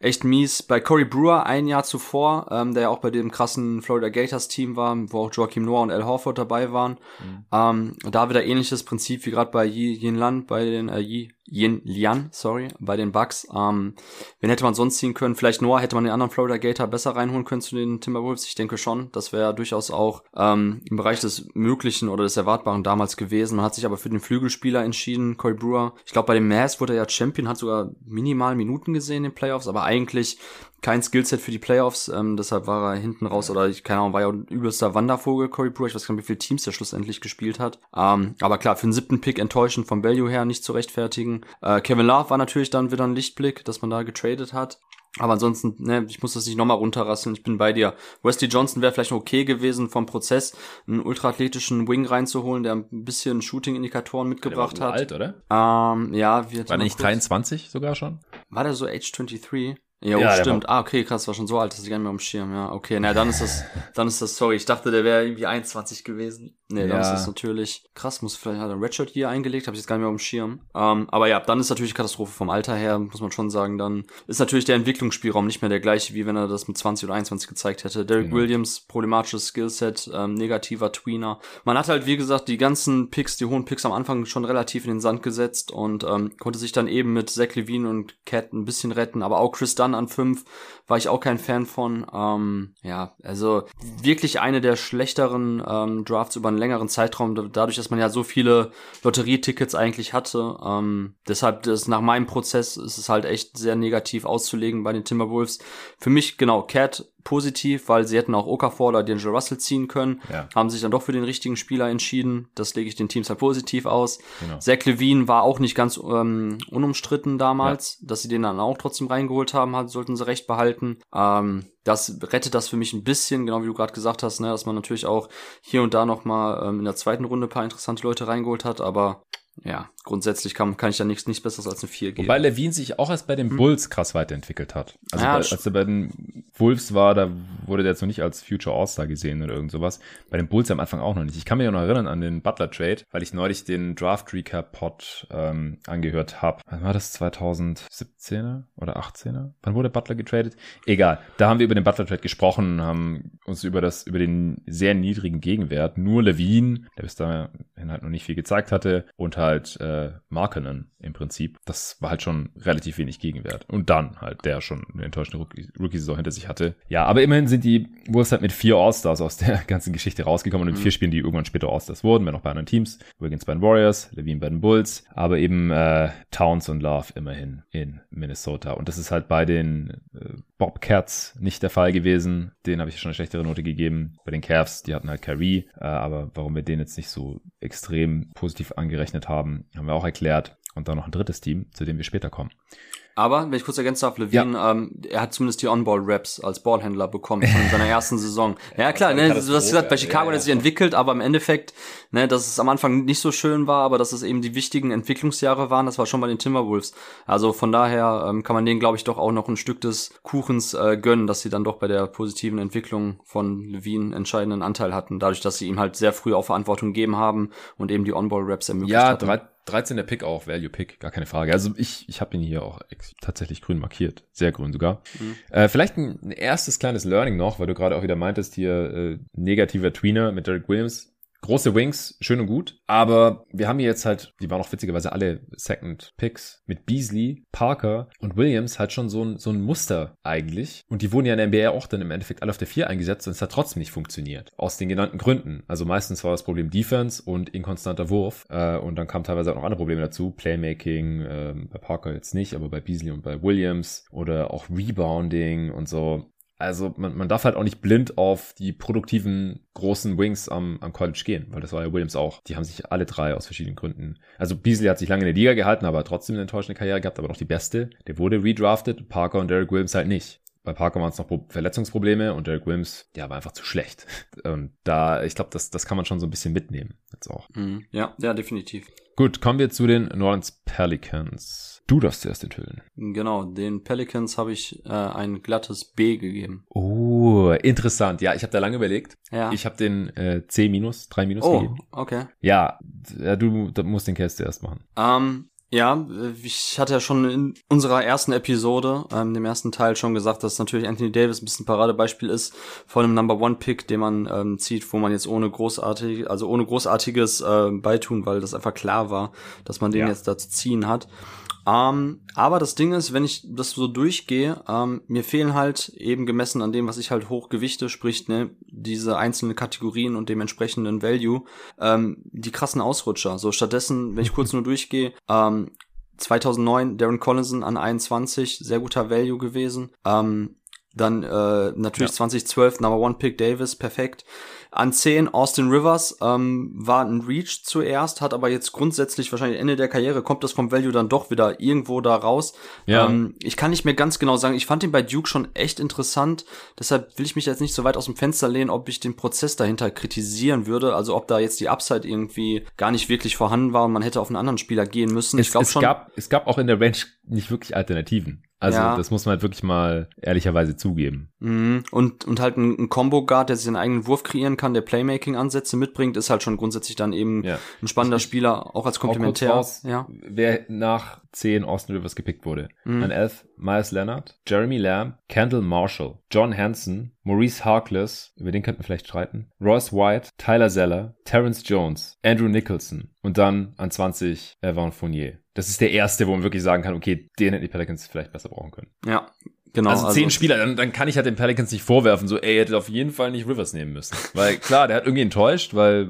Echt mies. Bei Corey Brewer ein Jahr zuvor, ähm, der ja auch bei dem krassen Florida Gators Team war, wo auch Joachim Noah und Al Horford dabei waren. Mhm. Ähm, da wieder ähnliches Prinzip wie gerade bei Yin Lan, bei den äh, Yi Yin Lian, sorry, bei den Bucks. Ähm, wen hätte man sonst ziehen können? Vielleicht Noah hätte man den anderen Florida Gator besser reinholen können zu den Timberwolves. Ich denke schon. Das wäre durchaus auch ähm, im Bereich des Möglichen oder des Erwartbaren damals gewesen. Man hat sich aber für den Flügelspieler entschieden, Corey Brewer. Ich glaube, bei den Mavs wurde er ja Champion, hat sogar minimal Minuten gesehen in den Playoffs, aber eigentlich kein Skillset für die Playoffs, ähm, deshalb war er hinten raus oder ich keine Ahnung, war ja ein übelster Wandervogel, Corey Brewer. Ich weiß gar nicht, wie viele Teams er schlussendlich gespielt hat. Ähm, aber klar, für den siebten Pick enttäuschend vom Value her nicht zu rechtfertigen. Äh, Kevin Love war natürlich dann wieder ein Lichtblick, dass man da getradet hat. Aber ansonsten, ne, ich muss das nicht nochmal runterrasseln. Ich bin bei dir. Wesley Johnson wäre vielleicht okay gewesen vom Prozess, einen ultraathletischen Wing reinzuholen, der ein bisschen Shooting-Indikatoren mitgebracht der war hat. alt, oder? Ähm, ja, wird. War der nicht 23 sogar schon? War der so Age 23? Ja, ja stimmt. Ah, okay, krass, war schon so alt, dass ich gar nicht mehr am Schirm. Ja, okay, na dann ist das, dann ist das, sorry, ich dachte, der wäre irgendwie 21 gewesen. Nee, ja. dann ist das natürlich krass, muss vielleicht hat er Redshirt hier eingelegt, habe ich jetzt gar nicht mehr am Schirm. Ähm, aber ja, dann ist natürlich Katastrophe vom Alter her, muss man schon sagen, dann ist natürlich der Entwicklungsspielraum nicht mehr der gleiche, wie wenn er das mit 20 oder 21 gezeigt hätte. Derek genau. Williams, problematisches Skillset, ähm, negativer Tweener. Man hat halt, wie gesagt, die ganzen Picks, die hohen Picks am Anfang schon relativ in den Sand gesetzt und ähm, konnte sich dann eben mit Zach Levine und Cat ein bisschen retten, aber auch Chris Dunn an fünf war ich auch kein Fan von. Ähm, ja, also wirklich eine der schlechteren ähm, Drafts über einen längeren Zeitraum, dadurch, dass man ja so viele Lotterietickets eigentlich hatte. Ähm, deshalb, das, nach meinem Prozess ist es halt echt sehr negativ auszulegen bei den Timberwolves. Für mich, genau, Cat positiv, weil sie hätten auch Okafor oder D'Angelo Russell ziehen können, ja. haben sich dann doch für den richtigen Spieler entschieden. Das lege ich den Teams halt positiv aus. Genau. Zach Levine war auch nicht ganz ähm, unumstritten damals, ja. dass sie den dann auch trotzdem reingeholt haben, halt, sollten sie recht behalten. Ähm, das rettet das für mich ein bisschen, genau wie du gerade gesagt hast, ne, dass man natürlich auch hier und da noch mal ähm, in der zweiten Runde paar interessante Leute reingeholt hat, aber ja, grundsätzlich kann, kann ich da nichts, nichts Besseres als eine 4 geben. Wobei Levine sich auch erst bei den hm. Bulls krass weiterentwickelt hat. Also ja, bei, als er bei den Wolves war, da wurde der jetzt noch nicht als Future All-Star gesehen oder irgend sowas. Bei den Bulls am Anfang auch noch nicht. Ich kann mich ja noch erinnern an den Butler-Trade, weil ich neulich den Draft Recap-Pod ähm, angehört habe. Wann war das? 2017er oder 18er? Wann wurde Butler getradet? Egal. Da haben wir über den Butler-Trade gesprochen, haben uns über das, über den sehr niedrigen Gegenwert, nur Levine, der bis dahin halt noch nicht viel gezeigt hatte, und halt äh, Markenen im Prinzip. Das war halt schon relativ wenig Gegenwert. Und dann halt, der schon eine enttäuschende Rookie-Saison hinter sich hatte. Ja, aber immerhin sind die Wolves halt mit vier All-Stars aus der ganzen Geschichte rausgekommen und in mhm. vier Spielen, die irgendwann später All-Stars wurden, wenn auch bei anderen Teams. Wiggins bei den Warriors, Levine bei den Bulls, aber eben äh, Towns und Love immerhin in Minnesota. Und das ist halt bei den äh, Bobcats nicht der Fall gewesen. Den habe ich schon eine schlechtere Note gegeben. Bei den Cavs, die hatten halt Kyrie, äh, aber warum wir den jetzt nicht so extrem positiv angerechnet haben, haben wir auch erklärt. Und dann noch ein drittes Team, zu dem wir später kommen. Aber, wenn ich kurz ergänzen darf, Levine, ja. ähm, er hat zumindest die On-Ball-Raps als Ballhändler bekommen in seiner ersten Saison. Ja, klar, ne, du hast gesagt, bei Chicago ja, hat er sich entwickelt, aber im Endeffekt, ne, dass es am Anfang nicht so schön war, aber dass es eben die wichtigen Entwicklungsjahre waren, das war schon bei den Timberwolves. Also von daher ähm, kann man denen, glaube ich, doch auch noch ein Stück des Kuchens äh, gönnen, dass sie dann doch bei der positiven Entwicklung von Levine entscheidenden Anteil hatten, dadurch, dass sie ihm halt sehr früh auch Verantwortung gegeben haben und eben die On-Ball-Raps ermöglicht ja, hatten. 13. Pick auch, Value Pick, gar keine Frage. Also ich, ich habe ihn hier auch tatsächlich grün markiert, sehr grün sogar. Mhm. Äh, vielleicht ein, ein, erstes kleines Learning noch, weil du gerade auch wieder meintest, hier äh, negativer Tweener mit Derek Williams. Große Wings, schön und gut. Aber wir haben hier jetzt halt, die waren auch witzigerweise alle Second Picks mit Beasley, Parker und Williams halt schon so ein, so ein Muster eigentlich. Und die wurden ja in der NBA auch dann im Endeffekt alle auf der 4 eingesetzt und es hat trotzdem nicht funktioniert. Aus den genannten Gründen. Also meistens war das Problem Defense und inkonstanter Wurf. Äh, und dann kamen teilweise auch noch andere Probleme dazu. Playmaking, äh, bei Parker jetzt nicht, aber bei Beasley und bei Williams oder auch Rebounding und so. Also man, man darf halt auch nicht blind auf die produktiven großen Wings am, am College gehen, weil das war ja Williams auch. Die haben sich alle drei aus verschiedenen Gründen. Also Beasley hat sich lange in der Liga gehalten, aber trotzdem eine enttäuschende Karriere gehabt, aber noch die beste. Der wurde redrafted, Parker und Derek Williams halt nicht. Bei Parker waren es noch Verletzungsprobleme und Derek Williams, der war einfach zu schlecht. Und da, ich glaube, das, das kann man schon so ein bisschen mitnehmen. Jetzt auch. Mhm. Ja, ja, definitiv. Gut, kommen wir zu den New Orleans Pelicans. Du darfst zuerst enthüllen. Genau, den Pelicans habe ich äh, ein glattes B gegeben. Oh, interessant. Ja, ich habe da lange überlegt. Ja. Ich habe den äh, C minus, 3 minus oh, gegeben. okay. Ja, du, du musst den Cast zuerst machen. Ähm, Ja, ich hatte ja schon in unserer ersten Episode, ähm, dem ersten Teil schon gesagt, dass natürlich Anthony Davis ein bisschen Paradebeispiel ist von einem Number One Pick, den man ähm, zieht, wo man jetzt ohne großartig, also ohne großartiges äh, Beitun, weil das einfach klar war, dass man den ja. jetzt dazu ziehen hat. Ähm, aber das Ding ist, wenn ich das so durchgehe, ähm, mir fehlen halt eben gemessen an dem, was ich halt hochgewichte, sprich ne, diese einzelnen Kategorien und dem entsprechenden Value, ähm, die krassen Ausrutscher. So stattdessen, wenn ich kurz nur durchgehe, ähm, 2009 Darren Collison an 21, sehr guter Value gewesen. Ähm, dann äh, natürlich ja. 2012 Number One Pick Davis, perfekt. An 10 Austin Rivers ähm, war ein Reach zuerst, hat aber jetzt grundsätzlich wahrscheinlich Ende der Karriere kommt das vom Value dann doch wieder irgendwo da raus. Ja. Ähm, ich kann nicht mehr ganz genau sagen, ich fand ihn bei Duke schon echt interessant, deshalb will ich mich jetzt nicht so weit aus dem Fenster lehnen, ob ich den Prozess dahinter kritisieren würde, also ob da jetzt die Upside irgendwie gar nicht wirklich vorhanden war und man hätte auf einen anderen Spieler gehen müssen. Es, ich glaube schon. Gab, es gab auch in der Range nicht wirklich Alternativen. Also ja. das muss man halt wirklich mal ehrlicherweise zugeben. Mhm. Und, und halt ein, ein Combo-Guard, der sich seinen eigenen Wurf kreieren kann, der Playmaking-Ansätze mitbringt, ist halt schon grundsätzlich dann eben ja. ein spannender Spieler, auch als Komplementär. Auch raus, ja. Wer nach 10 Austin Rivers gepickt wurde. Mhm. An 11 Miles Leonard, Jeremy Lamb, Kendall Marshall, John Hanson, Maurice Harkless, über den könnten wir vielleicht streiten, Royce White, Tyler Zeller, Terrence Jones, Andrew Nicholson und dann an 20 Evan Fournier. Das ist der erste, wo man wirklich sagen kann, okay, den hätten die Pelicans vielleicht besser brauchen können. Ja, Genau, also, also zehn Spieler, dann, dann kann ich halt den Pelicans nicht vorwerfen, so, ey, ihr hättet auf jeden Fall nicht Rivers nehmen müssen. Weil klar, der hat irgendwie enttäuscht, weil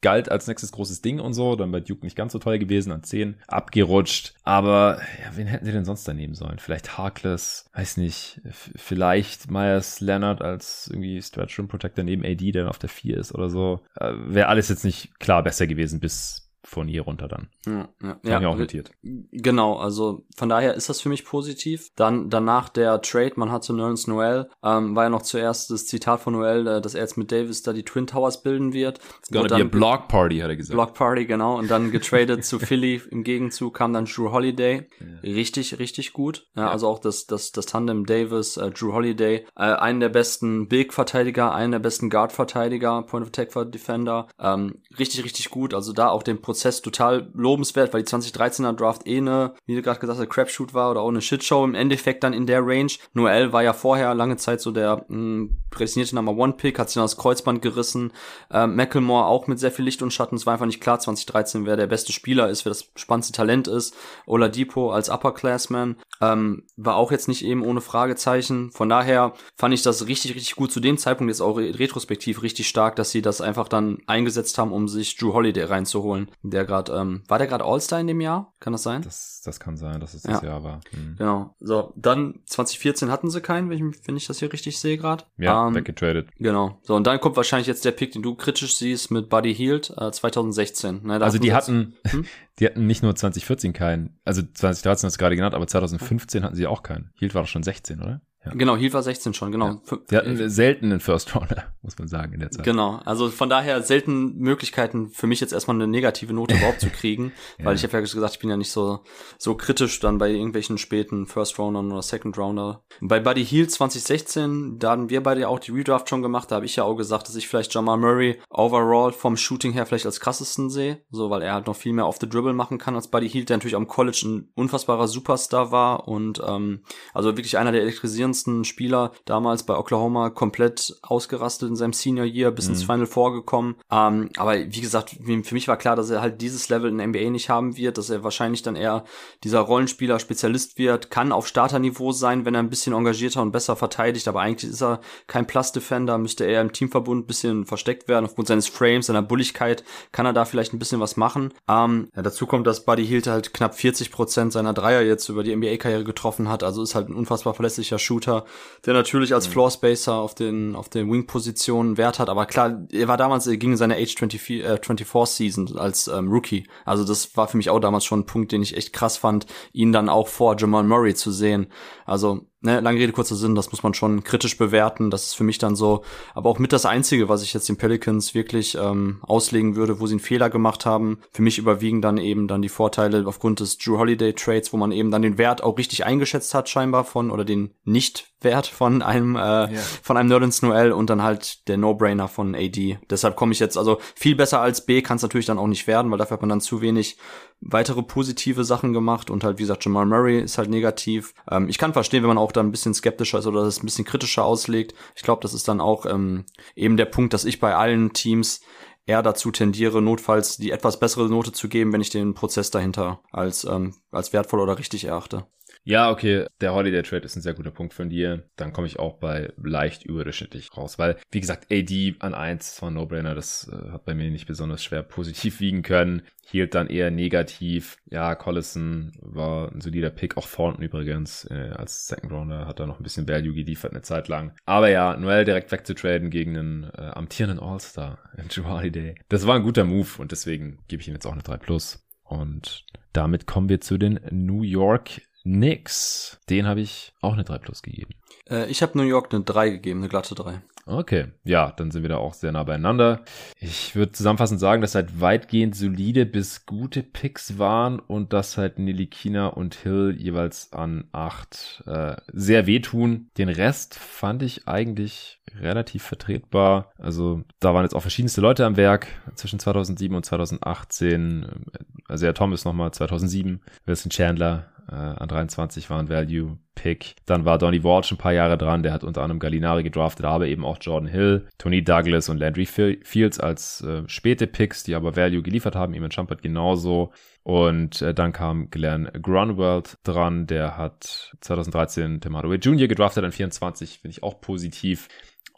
galt als nächstes großes Ding und so, dann bei Duke nicht ganz so toll gewesen, an zehn abgerutscht. Aber ja, wen hätten sie denn sonst da nehmen sollen? Vielleicht Harkless, weiß nicht, vielleicht Myers Leonard als irgendwie Stretch Rim Protector neben AD, der auf der vier ist oder so. Äh, Wäre alles jetzt nicht klar besser gewesen bis von hier runter dann. Ja, ja, ja. ja auch notiert. Genau, also von daher ist das für mich positiv. Dann danach der Trade, man hatte Nerns Noel, ähm, war ja noch zuerst das Zitat von Noel, äh, dass er jetzt mit Davis da die Twin Towers bilden wird. It's gonna be a Block Party, hat er gesagt. Block Party, genau. Und dann getradet zu Philly. Im Gegenzug kam dann Drew Holiday. Ja. Richtig, richtig gut. Ja, Also auch das, das, das Tandem Davis, äh, Drew Holiday, äh, einen der besten Big-Verteidiger, einen der besten Guard-Verteidiger, Point-of-Attack-Defender. Ähm, richtig, richtig gut. Also da auch den Prozess total lobenswert, weil die 2013er Draft eh eine, wie du gerade gesagt hast, Crapshoot war oder auch eine Shitshow im Endeffekt dann in der Range. Noel war ja vorher lange Zeit so der hm, prädestinierte Number One Pick, hat sich dann das Kreuzband gerissen. Ähm, Macklemore auch mit sehr viel Licht und Schatten. Es war einfach nicht klar 2013, wer der beste Spieler ist, wer das spannendste Talent ist. Oladipo als Upperclassman ähm, war auch jetzt nicht eben ohne Fragezeichen. Von daher fand ich das richtig, richtig gut zu dem Zeitpunkt jetzt auch retrospektiv richtig stark, dass sie das einfach dann eingesetzt haben, um sich Drew Holiday reinzuholen der gerade, ähm, war der gerade All-Star in dem Jahr? Kann das sein? Das, das kann sein, dass es das ja. Jahr war. Mhm. Genau. So, dann 2014 hatten sie keinen, wenn ich, wenn ich das hier richtig sehe gerade. Ja, ähm, weggetradet. Genau. So, und dann kommt wahrscheinlich jetzt der Pick, den du kritisch siehst mit Buddy Hield äh, 2016. Ne, also die hatten, hm? die hatten nicht nur 2014 keinen, also 2013 hast du gerade genannt, aber 2015 hatten sie auch keinen. Hield war doch schon 16, oder? Ja. Genau, Heal war 16 schon, genau. Ja. Die hatten selten einen First Rounder, muss man sagen, in der Zeit. Genau, also von daher selten Möglichkeiten für mich jetzt erstmal eine negative Note überhaupt zu kriegen, ja. weil ich habe ja gesagt, ich bin ja nicht so so kritisch dann bei irgendwelchen späten First Roundern oder Second Rounder. Bei Buddy Heal 2016, da haben wir beide auch die Redraft schon gemacht, da habe ich ja auch gesagt, dass ich vielleicht Jamal Murray overall vom Shooting her vielleicht als krassesten sehe, so weil er halt noch viel mehr auf the Dribble machen kann als Buddy Heal, der natürlich am College ein unfassbarer Superstar war und ähm, also wirklich einer der elektrisierenden experienceden Spieler damals bei Oklahoma komplett ausgerastet in seinem Senior Year, bis mhm. ins Final Four gekommen. Ähm, aber wie gesagt, für mich war klar, dass er halt dieses Level in der NBA nicht haben wird, dass er wahrscheinlich dann eher dieser Rollenspieler, Spezialist wird, kann auf Starterniveau sein, wenn er ein bisschen engagierter und besser verteidigt, aber eigentlich ist er kein Plus-Defender, müsste er im Teamverbund ein bisschen versteckt werden. Aufgrund seines Frames, seiner Bulligkeit kann er da vielleicht ein bisschen was machen. Ähm, ja, dazu kommt, dass Buddy Hield halt knapp 40 Prozent seiner Dreier jetzt über die NBA-Karriere getroffen hat, also ist halt ein unfassbar verlässlicher Shooter der natürlich als mhm. Floor Spacer auf den auf den Wing Positionen Wert hat, aber klar, er war damals er ging in seine Age 24, äh, 24 Season als ähm, Rookie. Also das war für mich auch damals schon ein Punkt, den ich echt krass fand, ihn dann auch vor Jamal Murray zu sehen. Also ne, lange Rede, kurzer Sinn, das muss man schon kritisch bewerten. Das ist für mich dann so, aber auch mit das Einzige, was ich jetzt den Pelicans wirklich ähm, auslegen würde, wo sie einen Fehler gemacht haben. Für mich überwiegen dann eben dann die Vorteile aufgrund des Drew Holiday Trades, wo man eben dann den Wert auch richtig eingeschätzt hat, scheinbar von, oder den Nicht-Wert von einem, äh, yeah. von einem Nerlens Noel und dann halt der No-Brainer von AD. Deshalb komme ich jetzt, also viel besser als B kann es natürlich dann auch nicht werden, weil dafür hat man dann zu wenig weitere positive Sachen gemacht und halt, wie gesagt, Jamal Murray ist halt negativ. Ähm, ich kann verstehen, wenn man auch da ein bisschen skeptischer ist oder das ein bisschen kritischer auslegt. Ich glaube, das ist dann auch ähm, eben der Punkt, dass ich bei allen Teams eher dazu tendiere, notfalls die etwas bessere Note zu geben, wenn ich den Prozess dahinter als, ähm, als wertvoll oder richtig erachte. Ja, okay, der Holiday Trade ist ein sehr guter Punkt von dir. Dann komme ich auch bei leicht überdurchschnittlich raus, weil, wie gesagt, AD an 1 war No-Brainer, das äh, hat bei mir nicht besonders schwer positiv wiegen können. Hielt dann eher negativ. Ja, Collison war ein solider Pick, auch Thornton übrigens äh, als Second Rounder hat da noch ein bisschen Value geliefert eine Zeit lang. Aber ja, Noel direkt wegzutraden gegen einen äh, amtierenden All-Star, Joe Holiday. Das war ein guter Move und deswegen gebe ich ihm jetzt auch eine 3 Plus. Und damit kommen wir zu den New York Nix. Den habe ich auch eine 3 Plus gegeben. Äh, ich habe New York eine 3 gegeben, eine glatte 3. Okay, ja, dann sind wir da auch sehr nah beieinander. Ich würde zusammenfassend sagen, dass halt weitgehend solide bis gute Picks waren und dass halt Nilikina und Hill jeweils an 8 äh, sehr wehtun. Den Rest fand ich eigentlich relativ vertretbar. Also da waren jetzt auch verschiedenste Leute am Werk zwischen 2007 und 2018. Also ja, Thomas nochmal 2007, Wilson Chandler äh, an 23 war ein Value-Pick. Dann war Donny Walsh ein paar Jahre dran, der hat unter anderem Gallinari gedraftet, aber eben auch Jordan Hill, Tony Douglas und Landry Fields als äh, späte Picks, die aber Value geliefert haben. Eamon Chumpert genauso. Und äh, dann kam Glenn Grunwald dran, der hat 2013 Tim Hardaway Jr. gedraftet an 24, finde ich auch positiv.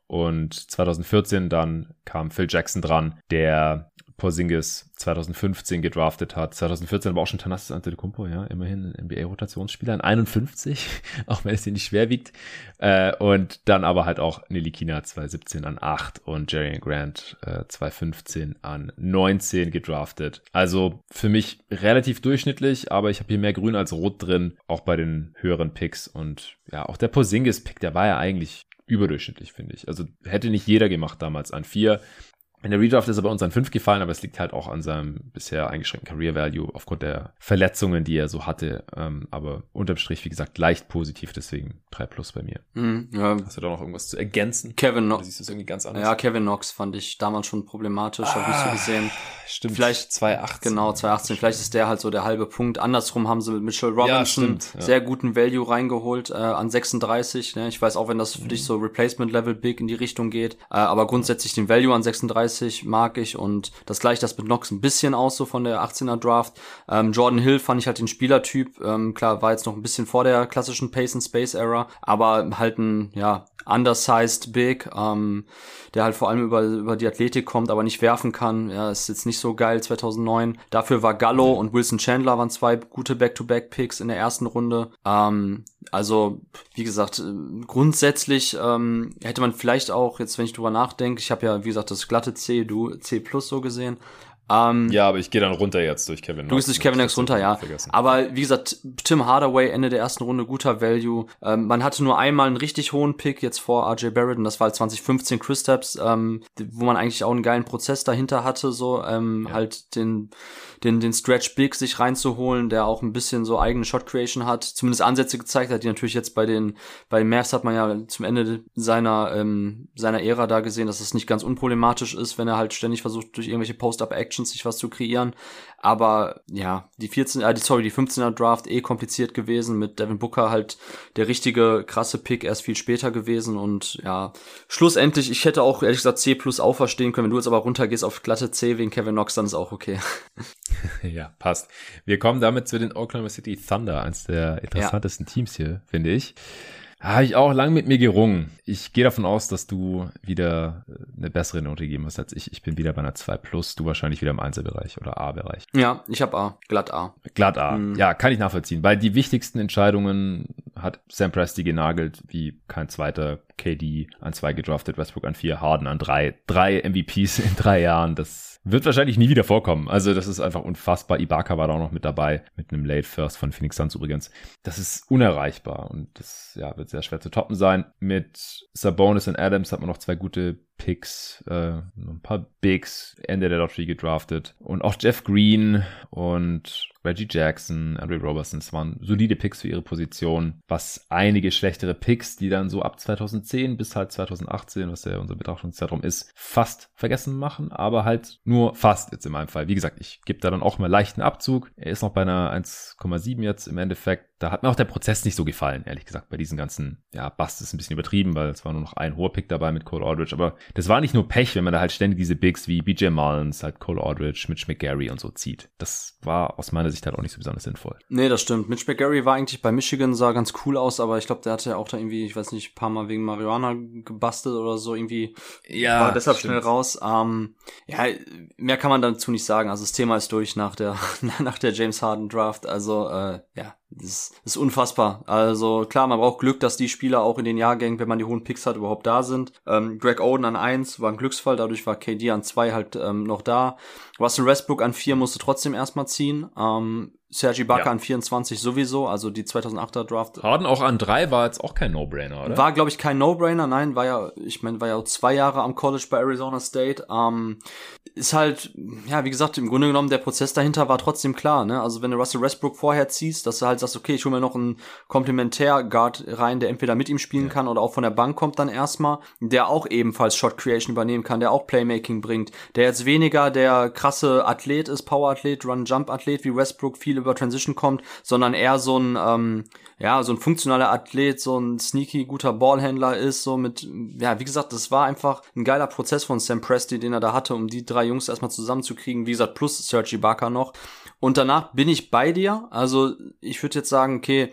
Und 2014 dann kam Phil Jackson dran, der Porzingis 2015 gedraftet hat. 2014 aber auch schon Thanasis Antetokounmpo, ja, immerhin NBA-Rotationsspieler in 51, auch wenn es dir nicht schwer wiegt. Äh, und dann aber halt auch Nilikina 2017 an 8 und Jerry Grant äh, 2015 an 19 gedraftet. Also für mich relativ durchschnittlich, aber ich habe hier mehr Grün als Rot drin, auch bei den höheren Picks. Und ja, auch der Porzingis-Pick, der war ja eigentlich überdurchschnittlich, finde ich. Also hätte nicht jeder gemacht damals an 4. In der Redraft ist er bei uns an 5 gefallen, aber es liegt halt auch an seinem bisher eingeschränkten Career Value aufgrund der Verletzungen, die er so hatte. Ähm, aber unterm Strich, wie gesagt, leicht positiv, deswegen 3 plus bei mir. Mhm, ja. Hast du da noch irgendwas zu ergänzen? Kevin Knox. Siehst du es irgendwie ganz anders? Ja, Kevin Knox fand ich damals schon problematisch, ah, habe ich so gesehen. Stimmt. Vielleicht 2018. Genau, 2018. Vielleicht ist der halt so der halbe Punkt. Andersrum haben sie mit Mitchell Robinson ja, ja. sehr guten Value reingeholt äh, an 36. Ne? Ich weiß auch, wenn das für mhm. dich so Replacement Level Big in die Richtung geht, äh, aber grundsätzlich den Value an 36 35 mag ich und das gleicht das mit Knox ein bisschen aus, so von der 18er Draft. Ähm, Jordan Hill fand ich halt den Spielertyp, ähm, klar, war jetzt noch ein bisschen vor der klassischen Pace and Space Era, aber halt ein, ja, undersized Big, ähm, der halt vor allem über, über die Athletik kommt, aber nicht werfen kann. Ja, ist jetzt nicht so geil 2009. Dafür war Gallo und Wilson Chandler waren zwei gute Back-to-Back-Picks in der ersten Runde. Ähm, also, wie gesagt, äh, grundsätzlich ähm, hätte man vielleicht auch, jetzt wenn ich drüber nachdenke, ich habe ja, wie gesagt, das glatte C, du C plus so gesehen, ähm, ja, aber ich gehe dann runter jetzt durch Kevin Knox. Du gehst durch Kevin Knox runter, ja. Vergessen. Aber wie gesagt, Tim Hardaway, Ende der ersten Runde, guter Value. Ähm, man hatte nur einmal einen richtig hohen Pick jetzt vor RJ Barrett und das war halt 2015 Chris Steps, ähm, wo man eigentlich auch einen geilen Prozess dahinter hatte, so ähm, ja. halt den den, den Stretch Big sich reinzuholen, der auch ein bisschen so eigene Shot Creation hat, zumindest Ansätze gezeigt hat, die natürlich jetzt bei den, bei Mavs hat man ja zum Ende seiner, ähm, seiner Ära da gesehen, dass es nicht ganz unproblematisch ist, wenn er halt ständig versucht, durch irgendwelche Post-Up-Actions sich was zu kreieren. Aber ja, die 14, äh, sorry, die 15er Draft eh kompliziert gewesen, mit Devin Booker halt der richtige krasse Pick erst viel später gewesen und ja, schlussendlich, ich hätte auch ehrlich gesagt C plus auch verstehen können, wenn du jetzt aber runtergehst auf glatte C wegen Kevin Knox, dann ist auch okay. ja, passt. Wir kommen damit zu den Oklahoma City Thunder, eins der interessantesten ja. Teams hier, finde ich. Habe ich auch lang mit mir gerungen. Ich gehe davon aus, dass du wieder äh, eine bessere Note gegeben hast als ich. Ich bin wieder bei einer 2 plus, du wahrscheinlich wieder im Einzelbereich oder A-Bereich. Ja, ich habe A, glatt A. Glatt A, mhm. ja, kann ich nachvollziehen. Weil die wichtigsten Entscheidungen hat Sam Presti genagelt, wie kein zweiter KD an zwei gedraftet, Westbrook an vier, Harden an drei. Drei MVPs in drei Jahren, das wird wahrscheinlich nie wieder vorkommen. Also das ist einfach unfassbar. Ibaka war da auch noch mit dabei, mit einem Late First von Phoenix Suns übrigens. Das ist unerreichbar und das ja, wird sehr schwer zu toppen sein. Mit Sabonis und Adams hat man noch zwei gute Picks, äh, ein paar Bigs, Ende der Lottery gedraftet und auch Jeff Green und Reggie Jackson, Andre Robertson, es waren solide Picks für ihre Position, was einige schlechtere Picks, die dann so ab 2010 bis halt 2018, was ja unser Betrachtungszeitraum ist, fast vergessen machen, aber halt nur fast jetzt in meinem Fall. Wie gesagt, ich gebe da dann auch mal leichten Abzug. Er ist noch bei einer 1,7 jetzt im Endeffekt. Da hat mir auch der Prozess nicht so gefallen, ehrlich gesagt, bei diesen ganzen, ja, Bust ist ein bisschen übertrieben, weil es war nur noch ein hoher Pick dabei mit Cole Aldridge, aber das war nicht nur Pech, wenn man da halt ständig diese Bigs wie BJ Mullins, halt Cole Aldridge, Mitch McGarry und so zieht. Das war aus meiner Sicht halt auch nicht so besonders sinnvoll. Nee, das stimmt. Mitch McGarry war eigentlich bei Michigan, sah ganz cool aus, aber ich glaube, der hatte ja auch da irgendwie, ich weiß nicht, ein paar Mal wegen Marihuana gebastelt oder so irgendwie. Ja. War deshalb stimmt. schnell raus. Ähm, ja, mehr kann man dazu nicht sagen. Also das Thema ist durch nach der, nach der James Harden Draft. Also, äh, ja, das ist unfassbar. Also klar, man braucht Glück, dass die Spieler auch in den Jahrgängen, wenn man die hohen Picks hat, überhaupt da sind. Ähm, Greg Oden an eins war ein Glücksfall, dadurch war KD an zwei halt ähm, noch da. Russell Westbrook an vier musste trotzdem erstmal ziehen. Ähm, Sergi Barker ja. an 24 sowieso, also die 2008er Draft. Harden auch an drei war jetzt auch kein No-Brainer, oder? War, glaube ich, kein No-Brainer, nein, war ja, ich meine, war ja auch zwei Jahre am College bei Arizona State. Ähm, ist halt, ja, wie gesagt, im Grunde genommen, der Prozess dahinter war trotzdem klar, ne? Also wenn du Russell Westbrook vorher ziehst, dass du halt sagst, okay, ich hole mir noch einen Komplementär-Guard rein, der entweder mit ihm spielen ja. kann oder auch von der Bank kommt dann erstmal, der auch ebenfalls Shot Creation übernehmen kann, der auch Playmaking bringt, der jetzt weniger der krasse Athlet ist, Power-Athlet, Run-Jump-Athlet wie Westbrook, viel über Transition kommt, sondern eher so ein, ähm, ja, so ein funktionaler Athlet, so ein sneaky guter Ballhändler ist, so mit, ja, wie gesagt, das war einfach ein geiler Prozess von Sam Presti, den er da hatte, um die drei Jungs erstmal zusammenzukriegen, wie gesagt, plus Sergi Barker noch. Und danach bin ich bei dir, also ich würde jetzt sagen, okay,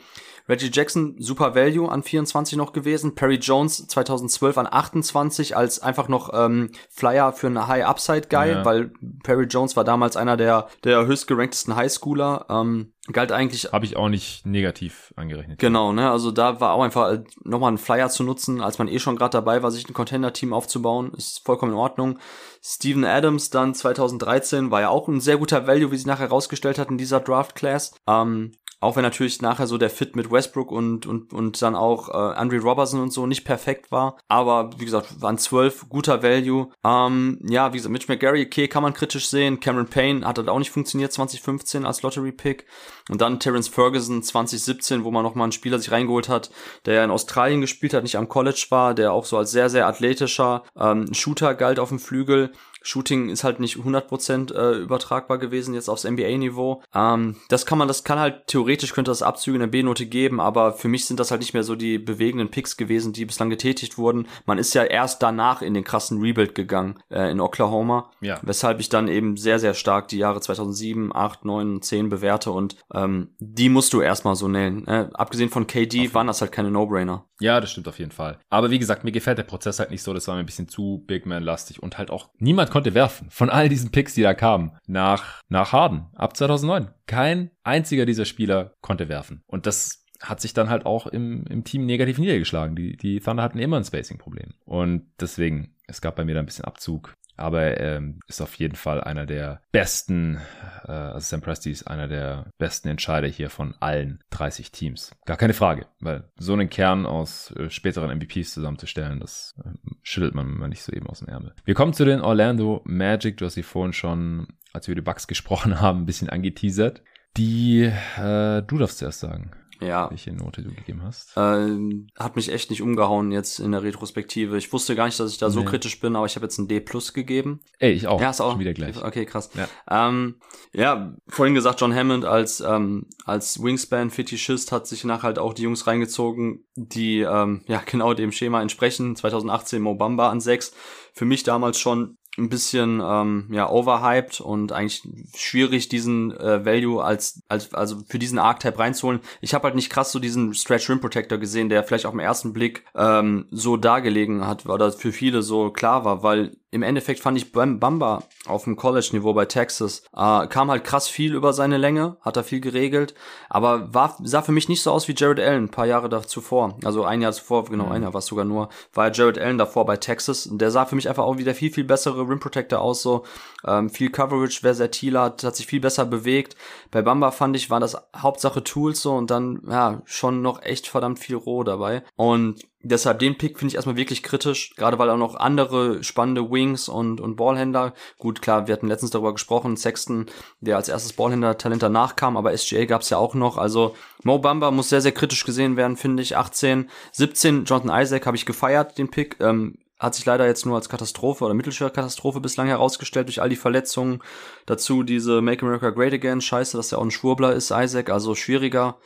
Reggie Jackson, super Value an 24 noch gewesen. Perry Jones 2012 an 28 als einfach noch ähm, Flyer für eine High Upside Guy, ja. weil Perry Jones war damals einer der, der höchstgeranktesten Highschooler. Ähm, galt eigentlich. Habe ich auch nicht negativ angerechnet. Genau, ne? Also da war auch einfach äh, nochmal ein Flyer zu nutzen, als man eh schon gerade dabei war, sich ein Contender-Team aufzubauen. Ist vollkommen in Ordnung. Steven Adams dann 2013 war ja auch ein sehr guter Value, wie sich nachher herausgestellt hat in dieser Draft Class. Ähm, auch wenn natürlich nachher so der Fit mit Westbrook und, und, und dann auch äh, Andre Robertson und so nicht perfekt war. Aber wie gesagt, waren zwölf, guter Value. Ähm, ja, wie gesagt, Mitch McGarry, okay, kann man kritisch sehen. Cameron Payne hat halt auch nicht funktioniert 2015 als Lottery-Pick. Und dann Terence Ferguson 2017, wo man nochmal einen Spieler sich reingeholt hat, der ja in Australien gespielt hat, nicht am College war, der auch so als sehr, sehr athletischer ähm, Shooter galt auf dem Flügel. Shooting ist halt nicht 100% äh, übertragbar gewesen jetzt aufs NBA-Niveau. Ähm, das kann man, das kann halt theoretisch könnte das Abzüge in der B-Note geben, aber für mich sind das halt nicht mehr so die bewegenden Picks gewesen, die bislang getätigt wurden. Man ist ja erst danach in den krassen Rebuild gegangen äh, in Oklahoma, ja. weshalb ich dann eben sehr, sehr stark die Jahre 2007, 8, 9, 10 bewerte und ähm, die musst du erstmal so nennen. Äh, abgesehen von KD waren das halt keine No-Brainer. Ja, das stimmt auf jeden Fall. Aber wie gesagt, mir gefällt der Prozess halt nicht so, das war mir ein bisschen zu Big Man-lastig und halt auch niemand konnte werfen von all diesen Picks, die da kamen, nach, nach Harden, ab 2009. Kein einziger dieser Spieler konnte werfen. Und das hat sich dann halt auch im, im Team negativ niedergeschlagen. Die, die Thunder hatten immer ein Spacing-Problem. Und deswegen, es gab bei mir da ein bisschen Abzug aber er ähm, ist auf jeden Fall einer der besten, äh, also Sam Presti ist einer der besten Entscheider hier von allen 30 Teams. Gar keine Frage, weil so einen Kern aus äh, späteren MVPs zusammenzustellen, das äh, schüttelt man mal nicht so eben aus dem Ärmel. Wir kommen zu den Orlando Magic, du hast sie vorhin schon, als wir über die Bugs gesprochen haben, ein bisschen angeteasert. Die, äh, du darfst zuerst sagen ja. welche Note du gegeben hast. Ähm, hat mich echt nicht umgehauen jetzt in der Retrospektive. Ich wusste gar nicht, dass ich da so kritisch bin, aber ich habe jetzt ein D plus gegeben. Ey, ich auch. Ja, ist auch. Schon wieder gleich. Okay, krass. Ja, ähm, ja vorhin gesagt, John Hammond als, ähm, als Wingspan-Fetischist hat sich nach halt auch die Jungs reingezogen, die ähm, ja genau dem Schema entsprechen. 2018 Mobamba an 6. Für mich damals schon ein bisschen ähm, ja overhyped und eigentlich schwierig diesen äh, Value als als also für diesen Archetype reinzuholen. Ich habe halt nicht krass so diesen Stretch Rim Protector gesehen, der vielleicht auf den ersten Blick ähm, so dargelegen hat oder für viele so klar war, weil im Endeffekt fand ich Bamba auf dem College-Niveau bei Texas, äh, kam halt krass viel über seine Länge, hat da viel geregelt, aber war, sah für mich nicht so aus wie Jared Allen ein paar Jahre zuvor. Also ein Jahr zuvor, genau mhm. ein Jahr war es sogar nur, war Jared Allen davor bei Texas. Der sah für mich einfach auch wieder viel, viel bessere Rim Protector aus, so ähm, viel Coverage, versatiler, hat, hat sich viel besser bewegt. Bei Bamba fand ich, war das Hauptsache Tools so und dann, ja, schon noch echt verdammt viel roh dabei. Und deshalb den Pick finde ich erstmal wirklich kritisch, gerade weil auch noch andere spannende Wings und, und Ballhändler, gut, klar, wir hatten letztens darüber gesprochen, Sexton, der als erstes Ballhändler-Talent danach kam, aber SGA gab es ja auch noch, also Mo Bamba muss sehr, sehr kritisch gesehen werden, finde ich, 18, 17, Jonathan Isaac habe ich gefeiert, den Pick, ähm, hat sich leider jetzt nur als Katastrophe oder mittelschwere Katastrophe bislang herausgestellt durch all die Verletzungen. Dazu diese Make America Great Again, scheiße, dass er auch ein Schwurbler ist, Isaac, also schwieriger,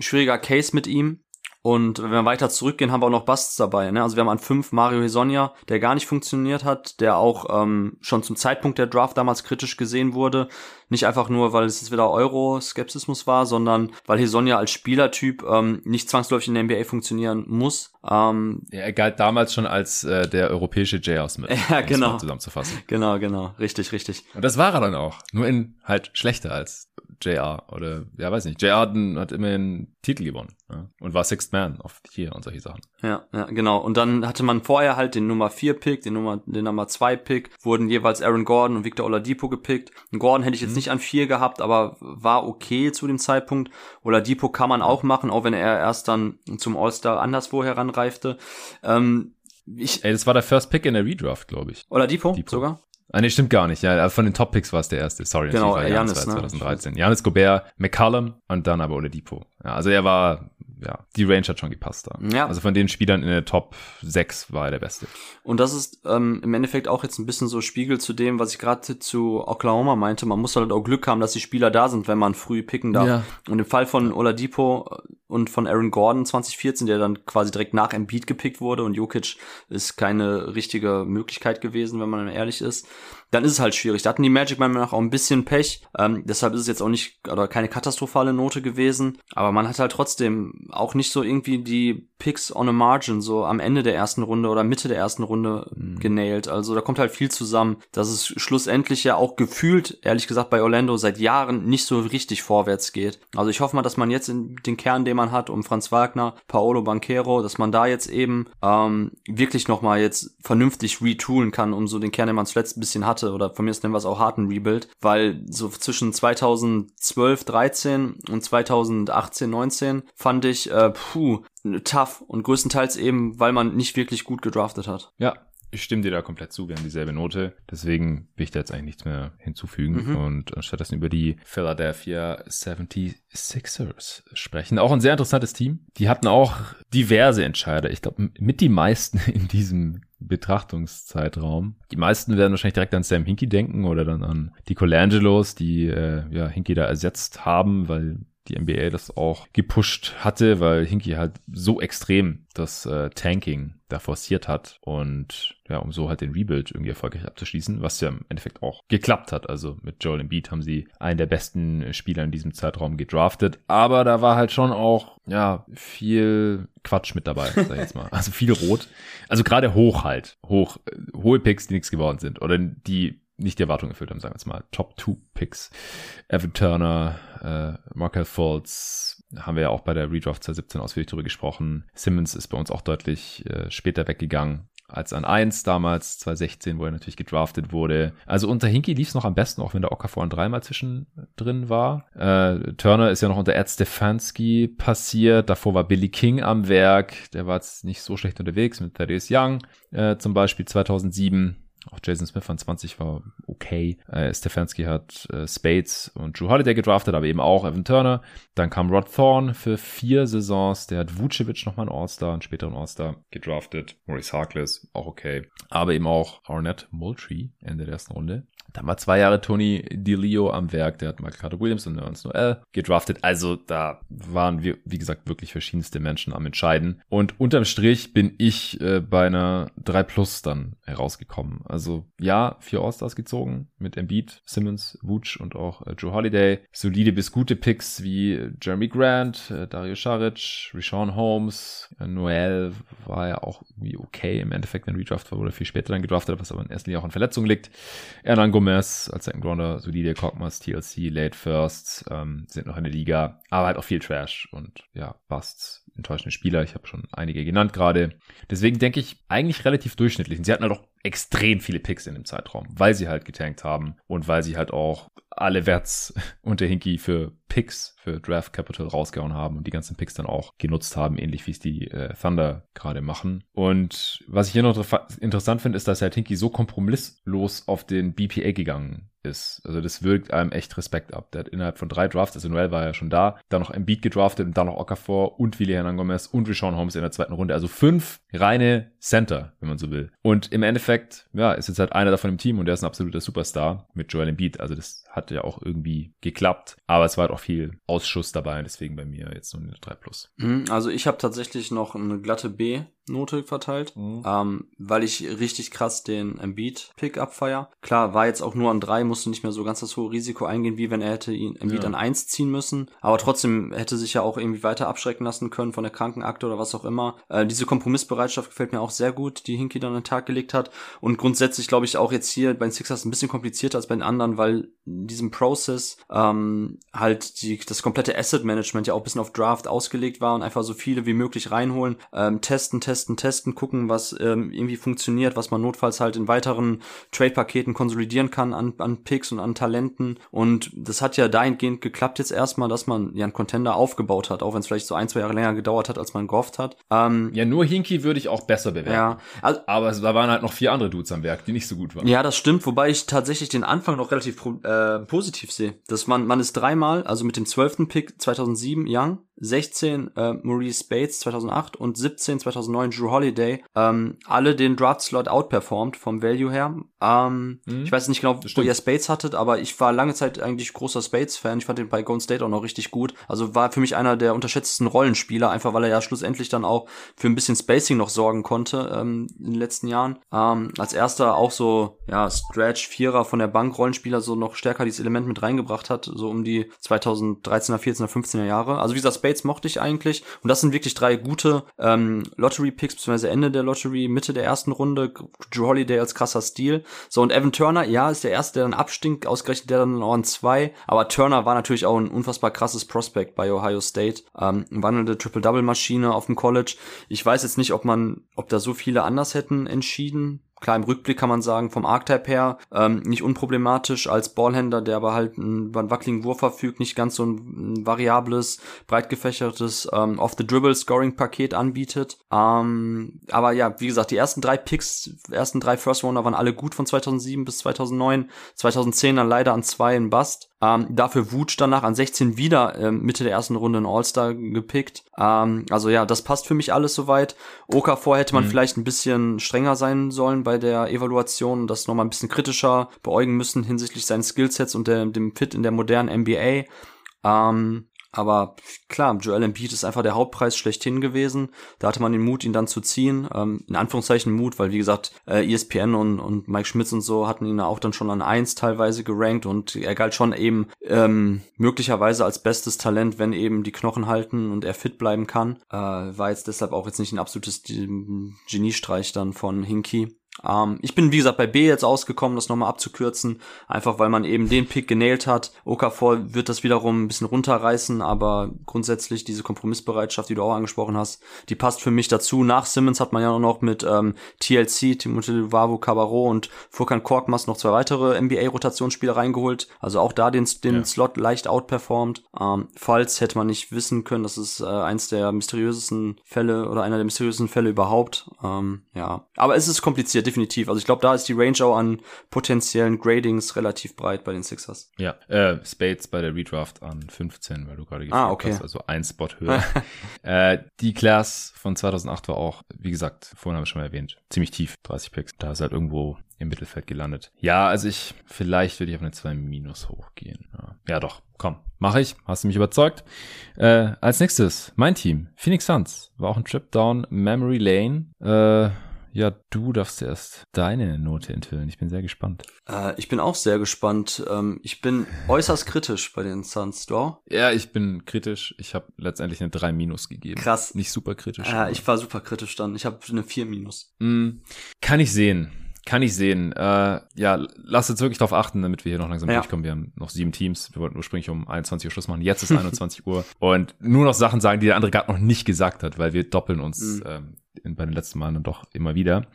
schwieriger Case mit ihm. Und wenn wir weiter zurückgehen, haben wir auch noch Busts dabei. Ne? Also wir haben an fünf Mario Hesonia, der gar nicht funktioniert hat, der auch ähm, schon zum Zeitpunkt der Draft damals kritisch gesehen wurde. Nicht einfach nur, weil es wieder Euro-Skepsismus war, sondern weil Hesonia als Spielertyp ähm, nicht zwangsläufig in der NBA funktionieren muss. Ähm, ja, er galt damals schon als äh, der europäische J.R. Smith, ja, genau. zusammenzufassen. Genau, genau. Richtig, richtig. Und das war er dann auch. Nur in halt schlechter als JR oder ja, weiß nicht. JR hat immerhin Titel gewonnen ja, und war Sixth Man auf hier und solche Sachen. Ja, ja, genau. Und dann hatte man vorher halt den Nummer 4 Pick, den Nummer den Nummer 2 Pick, wurden jeweils Aaron Gordon und Victor Oladipo gepickt. Gordon hätte ich jetzt mhm. nicht an 4 gehabt, aber war okay zu dem Zeitpunkt. Oladipo kann man auch machen, auch wenn er erst dann zum All-Star anderswo heranreifte. Ähm, ich, Ey, das war der First Pick in der Redraft, glaube ich. Oladipo Depot. sogar? Ah, nee, stimmt gar nicht. Ja, von den Top-Picks war es der erste. Sorry, genau, war Janis, ne? 2013. Janis Gobert, McCallum und dann aber Oladipo. Ja, also er war ja, die Range hat schon gepasst da. Ja. Also von den Spielern in der Top 6 war er der Beste. Und das ist ähm, im Endeffekt auch jetzt ein bisschen so Spiegel zu dem, was ich gerade zu Oklahoma meinte. Man muss halt auch Glück haben, dass die Spieler da sind, wenn man früh picken darf. Ja. Und im Fall von Oladipo und von Aaron Gordon 2014, der dann quasi direkt nach Embiid gepickt wurde und Jokic ist keine richtige Möglichkeit gewesen, wenn man ehrlich ist dann ist es halt schwierig. Da hatten die Magic meiner Meinung nach auch ein bisschen Pech. Ähm, deshalb ist es jetzt auch nicht oder keine katastrophale Note gewesen. Aber man hat halt trotzdem auch nicht so irgendwie die Picks on a margin so am Ende der ersten Runde oder Mitte der ersten Runde mhm. genailt. Also da kommt halt viel zusammen, dass es schlussendlich ja auch gefühlt, ehrlich gesagt, bei Orlando seit Jahren nicht so richtig vorwärts geht. Also ich hoffe mal, dass man jetzt in den Kern, den man hat, um Franz Wagner, Paolo Banquero, dass man da jetzt eben ähm, wirklich nochmal jetzt vernünftig retoolen kann, um so den Kern, den man zuletzt ein bisschen hatte, oder von mir ist nennen wir es auch harten Rebuild, weil so zwischen 2012, 13 und 2018, 19 fand ich, äh, puh, tough und größtenteils eben, weil man nicht wirklich gut gedraftet hat. Ja, ich stimme dir da komplett zu, wir haben dieselbe Note. Deswegen will ich da jetzt eigentlich nichts mehr hinzufügen mhm. und stattdessen über die Philadelphia 76ers sprechen. Auch ein sehr interessantes Team. Die hatten auch diverse Entscheider. Ich glaube, mit die meisten in diesem Betrachtungszeitraum. Die meisten werden wahrscheinlich direkt an Sam Hinkie denken oder dann an die Colangelos, die äh, ja Hinkie da ersetzt haben, weil die NBA das auch gepusht hatte, weil Hinky halt so extrem das äh, Tanking da forciert hat und ja, um so halt den Rebuild irgendwie erfolgreich abzuschließen, was ja im Endeffekt auch geklappt hat. Also mit Joel Embiid haben sie einen der besten Spieler in diesem Zeitraum gedraftet, aber da war halt schon auch ja viel Quatsch mit dabei, sag ich jetzt mal. Also viel rot. Also gerade hoch halt, hoch äh, hohe Picks, die nichts geworden sind oder die nicht die Erwartungen erfüllt haben, sagen wir jetzt mal. Top 2 Picks. Evan Turner, äh, Markel Fultz, haben wir ja auch bei der Redraft 2017 ausführlich darüber gesprochen. Simmons ist bei uns auch deutlich äh, später weggegangen als an 1 damals, 2016, wo er natürlich gedraftet wurde. Also unter Hinky lief es noch am besten, auch wenn der Okafor ein dreimal zwischendrin war. Äh, Turner ist ja noch unter Ed Stefanski passiert. Davor war Billy King am Werk. Der war jetzt nicht so schlecht unterwegs mit Thaddeus Young äh, zum Beispiel 2007. Auch Jason Smith von 20 war okay. Äh, Stefanski hat äh, Spades und Drew Holiday gedraftet, aber eben auch Evan Turner. Dann kam Rod Thorne für vier Saisons. Der hat Vucevic nochmal einen All-Star, einen späteren All-Star gedraftet. Maurice Harkless, auch okay. Aber eben auch Arnett Moultrie, Ende der ersten Runde. Dann war zwei Jahre Tony DeLeo am Werk, der hat Michael Carter Williams und Ernst Noel gedraftet. Also da waren wir, wie gesagt, wirklich verschiedenste Menschen am Entscheiden. Und unterm Strich bin ich äh, bei einer 3 Plus dann herausgekommen. Also ja, vier All-Stars gezogen mit Embiid, Simmons, Vooch und auch äh, Joe Holiday. Solide bis gute Picks wie Jeremy Grant, äh, Dario Saric, Rishon Holmes, äh, Noel war ja auch irgendwie okay im Endeffekt, wenn Redraft war, wurde viel später dann gedraftet, was aber in erster Linie auch an Verletzungen liegt. Ernan Gomez als Second Rounder, solide Cockmas, TLC, Late First, ähm, sind noch in der Liga, aber halt auch viel Trash und ja, Busts, enttäuschende Spieler. Ich habe schon einige genannt gerade. Deswegen denke ich eigentlich relativ durchschnittlich. Und sie hatten halt auch extrem viele Picks in dem Zeitraum, weil sie halt getankt haben und weil sie halt auch alle Werts unter Hinky für Picks für Draft Capital rausgehauen haben und die ganzen Picks dann auch genutzt haben, ähnlich wie es die äh, Thunder gerade machen. Und was ich hier noch interessant finde, ist, dass Herr Tinky so kompromisslos auf den BPA gegangen ist. Also das wirkt einem echt Respekt ab. Der hat innerhalb von drei Drafts, also Noel war ja schon da, dann noch Embiid gedraftet und dann noch Okafor und Willi Hernangomez und Rishon Holmes in der zweiten Runde. Also fünf reine Center, wenn man so will. Und im Endeffekt, ja, ist jetzt halt einer davon im Team und der ist ein absoluter Superstar mit Joel Embiid. Also das hat ja auch irgendwie geklappt. Aber es war halt auch viel Ausschuss dabei, deswegen bei mir jetzt nur eine 3 Plus. Mhm, also ich habe tatsächlich noch eine glatte B Note verteilt, mhm. ähm, weil ich richtig krass den Embiid Pick abfeier. Klar, war jetzt auch nur an drei, musste nicht mehr so ganz das hohe Risiko eingehen, wie wenn er hätte ihn Embiid ja. an eins ziehen müssen. Aber trotzdem hätte sich ja auch irgendwie weiter abschrecken lassen können von der Krankenakte oder was auch immer. Äh, diese Kompromissbereitschaft gefällt mir auch sehr gut, die Hinky dann an den Tag gelegt hat. Und grundsätzlich glaube ich auch jetzt hier bei den Sixers ein bisschen komplizierter als bei den anderen, weil in diesem Process ähm, halt die, das komplette Asset Management ja auch ein bisschen auf Draft ausgelegt war und einfach so viele wie möglich reinholen, ähm, testen, testen testen, testen, gucken, was ähm, irgendwie funktioniert, was man notfalls halt in weiteren Trade-Paketen konsolidieren kann an, an Picks und an Talenten. Und das hat ja dahingehend geklappt jetzt erstmal, dass man ja einen Contender aufgebaut hat, auch wenn es vielleicht so ein, zwei Jahre länger gedauert hat, als man gehofft hat. Ähm, ja, nur Hinky würde ich auch besser bewerten. Ja, also, aber da waren halt noch vier andere Dudes am Werk, die nicht so gut waren. Ja, das stimmt, wobei ich tatsächlich den Anfang noch relativ äh, positiv sehe. Dass man, man ist dreimal, also mit dem zwölften Pick 2007 Young, 16 äh, Maurice Bates 2008 und 17 2009 Drew Holiday ähm, alle den Draft Slot outperformed vom Value her. Ähm, mhm. Ich weiß nicht genau, wo ihr Spades hattet, aber ich war lange Zeit eigentlich großer Spades-Fan. Ich fand den bei Golden State auch noch richtig gut. Also war für mich einer der unterschätztesten Rollenspieler, einfach weil er ja schlussendlich dann auch für ein bisschen Spacing noch sorgen konnte ähm, in den letzten Jahren. Ähm, als erster auch so, ja, Stretch, Vierer von der Bank Rollenspieler so noch stärker dieses Element mit reingebracht hat, so um die 2013er, 14er, 15er Jahre. Also wie gesagt, Spades mochte ich eigentlich. Und das sind wirklich drei gute ähm, Lottery-Picks, beziehungsweise Ende der Lottery, Mitte der ersten Runde. Drew Holiday als krasser Stil. So, und Evan Turner, ja, ist der erste, der dann abstinkt, ausgerechnet der dann an zwei. Aber Turner war natürlich auch ein unfassbar krasses Prospect bei Ohio State. Ähm, wandelnde Triple-Double-Maschine auf dem College. Ich weiß jetzt nicht, ob man, ob da so viele anders hätten entschieden klar im Rückblick kann man sagen, vom Archetype her ähm, nicht unproblematisch als Ballhänder, der aber halt einen, einen wackeligen Wurf verfügt, nicht ganz so ein, ein variables, breit gefächertes ähm, Off-the-Dribble-Scoring-Paket anbietet. Ähm, aber ja, wie gesagt, die ersten drei Picks, ersten drei First-Rounder waren alle gut von 2007 bis 2009, 2010 dann leider an zwei in Bust. Ähm, dafür Wutsch danach an 16 wieder ähm, Mitte der ersten Runde in All-Star gepickt. Ähm, also ja, das passt für mich alles soweit. Okafor hätte man mhm. vielleicht ein bisschen strenger sein sollen bei der Evaluation, das nochmal ein bisschen kritischer beäugen müssen hinsichtlich seines Skillsets und der, dem Fit in der modernen NBA. Ähm, aber klar, Joel Embiid ist einfach der Hauptpreis schlechthin gewesen. Da hatte man den Mut, ihn dann zu ziehen. Ähm, in Anführungszeichen Mut, weil wie gesagt, äh, ESPN und, und Mike Schmitz und so hatten ihn auch dann schon an eins teilweise gerankt und er galt schon eben ähm, möglicherweise als bestes Talent, wenn eben die Knochen halten und er fit bleiben kann. Äh, war jetzt deshalb auch jetzt nicht ein absolutes Geniestreich dann von Hinky. Ähm, ich bin, wie gesagt, bei B jetzt ausgekommen, das nochmal abzukürzen, einfach weil man eben den Pick genäht hat. Okafor wird das wiederum ein bisschen runterreißen, aber grundsätzlich diese Kompromissbereitschaft, die du auch angesprochen hast, die passt für mich dazu. Nach Simmons hat man ja noch mit ähm, TLC, Timothée Wavu Cabarro und Furkan Korkmaz noch zwei weitere NBA-Rotationsspieler reingeholt. Also auch da den, den ja. Slot leicht outperformed. Ähm, falls hätte man nicht wissen können, das ist äh, eins der mysteriösesten Fälle oder einer der mysteriösesten Fälle überhaupt. Ähm, ja, aber es ist kompliziert definitiv. Also ich glaube, da ist die Range auch an potenziellen Gradings relativ breit bei den Sixers. Ja, äh, Spades bei der Redraft an 15, weil du gerade gesagt ah, okay. hast, also ein Spot höher. äh, die Class von 2008 war auch, wie gesagt, vorhin habe ich schon mal erwähnt, ziemlich tief, 30 Picks. Da ist halt irgendwo im Mittelfeld gelandet. Ja, also ich, vielleicht würde ich auf eine 2 Minus hochgehen. Ja, ja doch, komm, mache ich. Hast du mich überzeugt. Äh, als nächstes, mein Team, Phoenix Suns, war auch ein Trip down Memory Lane. Äh, ja, du darfst erst deine Note enthüllen. Ich bin sehr gespannt. Äh, ich bin auch sehr gespannt. Ähm, ich bin äußerst kritisch bei den Suns, du? Ja, ich bin kritisch. Ich habe letztendlich eine 3 minus gegeben. Krass. Nicht super kritisch. Ja, ich war super kritisch dann. Ich habe eine 4 minus. Mm, kann ich sehen. Kann ich sehen. Äh, ja, lass jetzt wirklich darauf achten, damit wir hier noch langsam ja. durchkommen. Wir haben noch sieben Teams. Wir wollten ursprünglich um 21 Uhr Schluss machen. Jetzt ist 21 Uhr. Und nur noch Sachen sagen, die der andere gerade noch nicht gesagt hat, weil wir doppeln uns mhm. ähm, bei den letzten Malen dann doch immer wieder.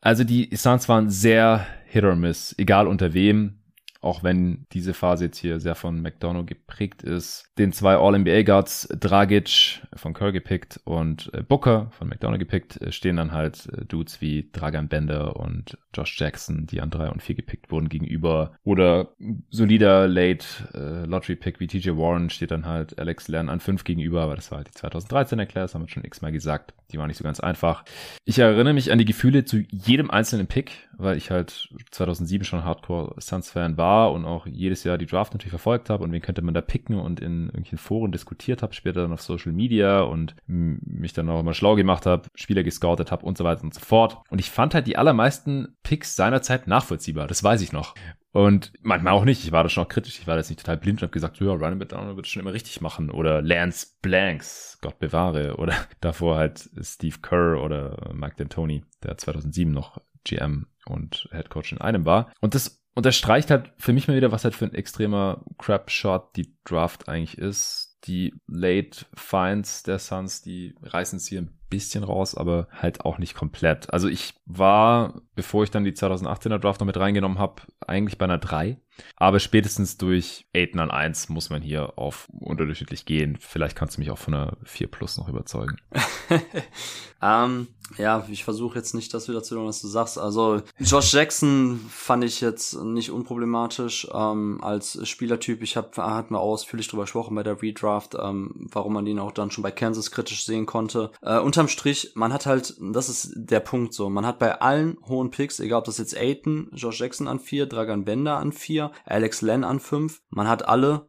Also die Suns waren sehr hit or miss, egal unter wem. Auch wenn diese Phase jetzt hier sehr von McDonough geprägt ist. Den zwei All-NBA-Guards, Dragic von Curry gepickt und äh, Booker von McDonough gepickt, äh, stehen dann halt äh, Dudes wie Dragan Bender und Josh Jackson, die an drei und vier gepickt wurden, gegenüber. Oder solider Late äh, Lottery-Pick wie TJ Warren steht dann halt Alex Len an fünf gegenüber, aber das war halt die 2013er Class, haben wir schon x-mal gesagt. Die war nicht so ganz einfach. Ich erinnere mich an die Gefühle zu jedem einzelnen Pick, weil ich halt 2007 schon Hardcore Suns-Fan war und auch jedes Jahr die Draft natürlich verfolgt habe und wen könnte man da picken und in irgendwelchen Foren diskutiert habe, später dann auf Social Media und mich dann auch immer schlau gemacht habe, Spieler gescoutet habe und so weiter und so fort. Und ich fand halt die allermeisten Picks seinerzeit nachvollziehbar, das weiß ich noch. Und manchmal auch nicht. Ich war da schon auch kritisch. Ich war jetzt nicht total blind und habe gesagt, ja, Back Down wird es schon immer richtig machen. Oder Lance Blanks, Gott bewahre. Oder davor halt Steve Kerr oder Mike D'Antoni, der 2007 noch GM und Head Coach in einem war. Und das unterstreicht halt für mich mal wieder, was halt für ein extremer Crap-Shot die Draft eigentlich ist. Die Late Finds der Suns, die reißen es hier ein bisschen raus, aber halt auch nicht komplett. Also ich war, bevor ich dann die 2018er Draft noch mit reingenommen habe, eigentlich bei einer 3. Aber spätestens durch Aiden an 1 muss man hier auf unterdurchschnittlich gehen. Vielleicht kannst du mich auch von einer 4 Plus noch überzeugen. ähm, ja, ich versuche jetzt nicht das wieder zu tun, was du sagst. Also Josh Jackson fand ich jetzt nicht unproblematisch ähm, als Spielertyp. Ich habe hat mir ausführlich drüber gesprochen bei der Redraft, ähm, warum man ihn auch dann schon bei Kansas kritisch sehen konnte. Äh, unterm Strich, man hat halt, das ist der Punkt so, man hat bei allen hohen Picks, egal ob das jetzt Aiton, Josh Jackson an 4, Dragan Bender an 4, Alex Len an 5, man hat alle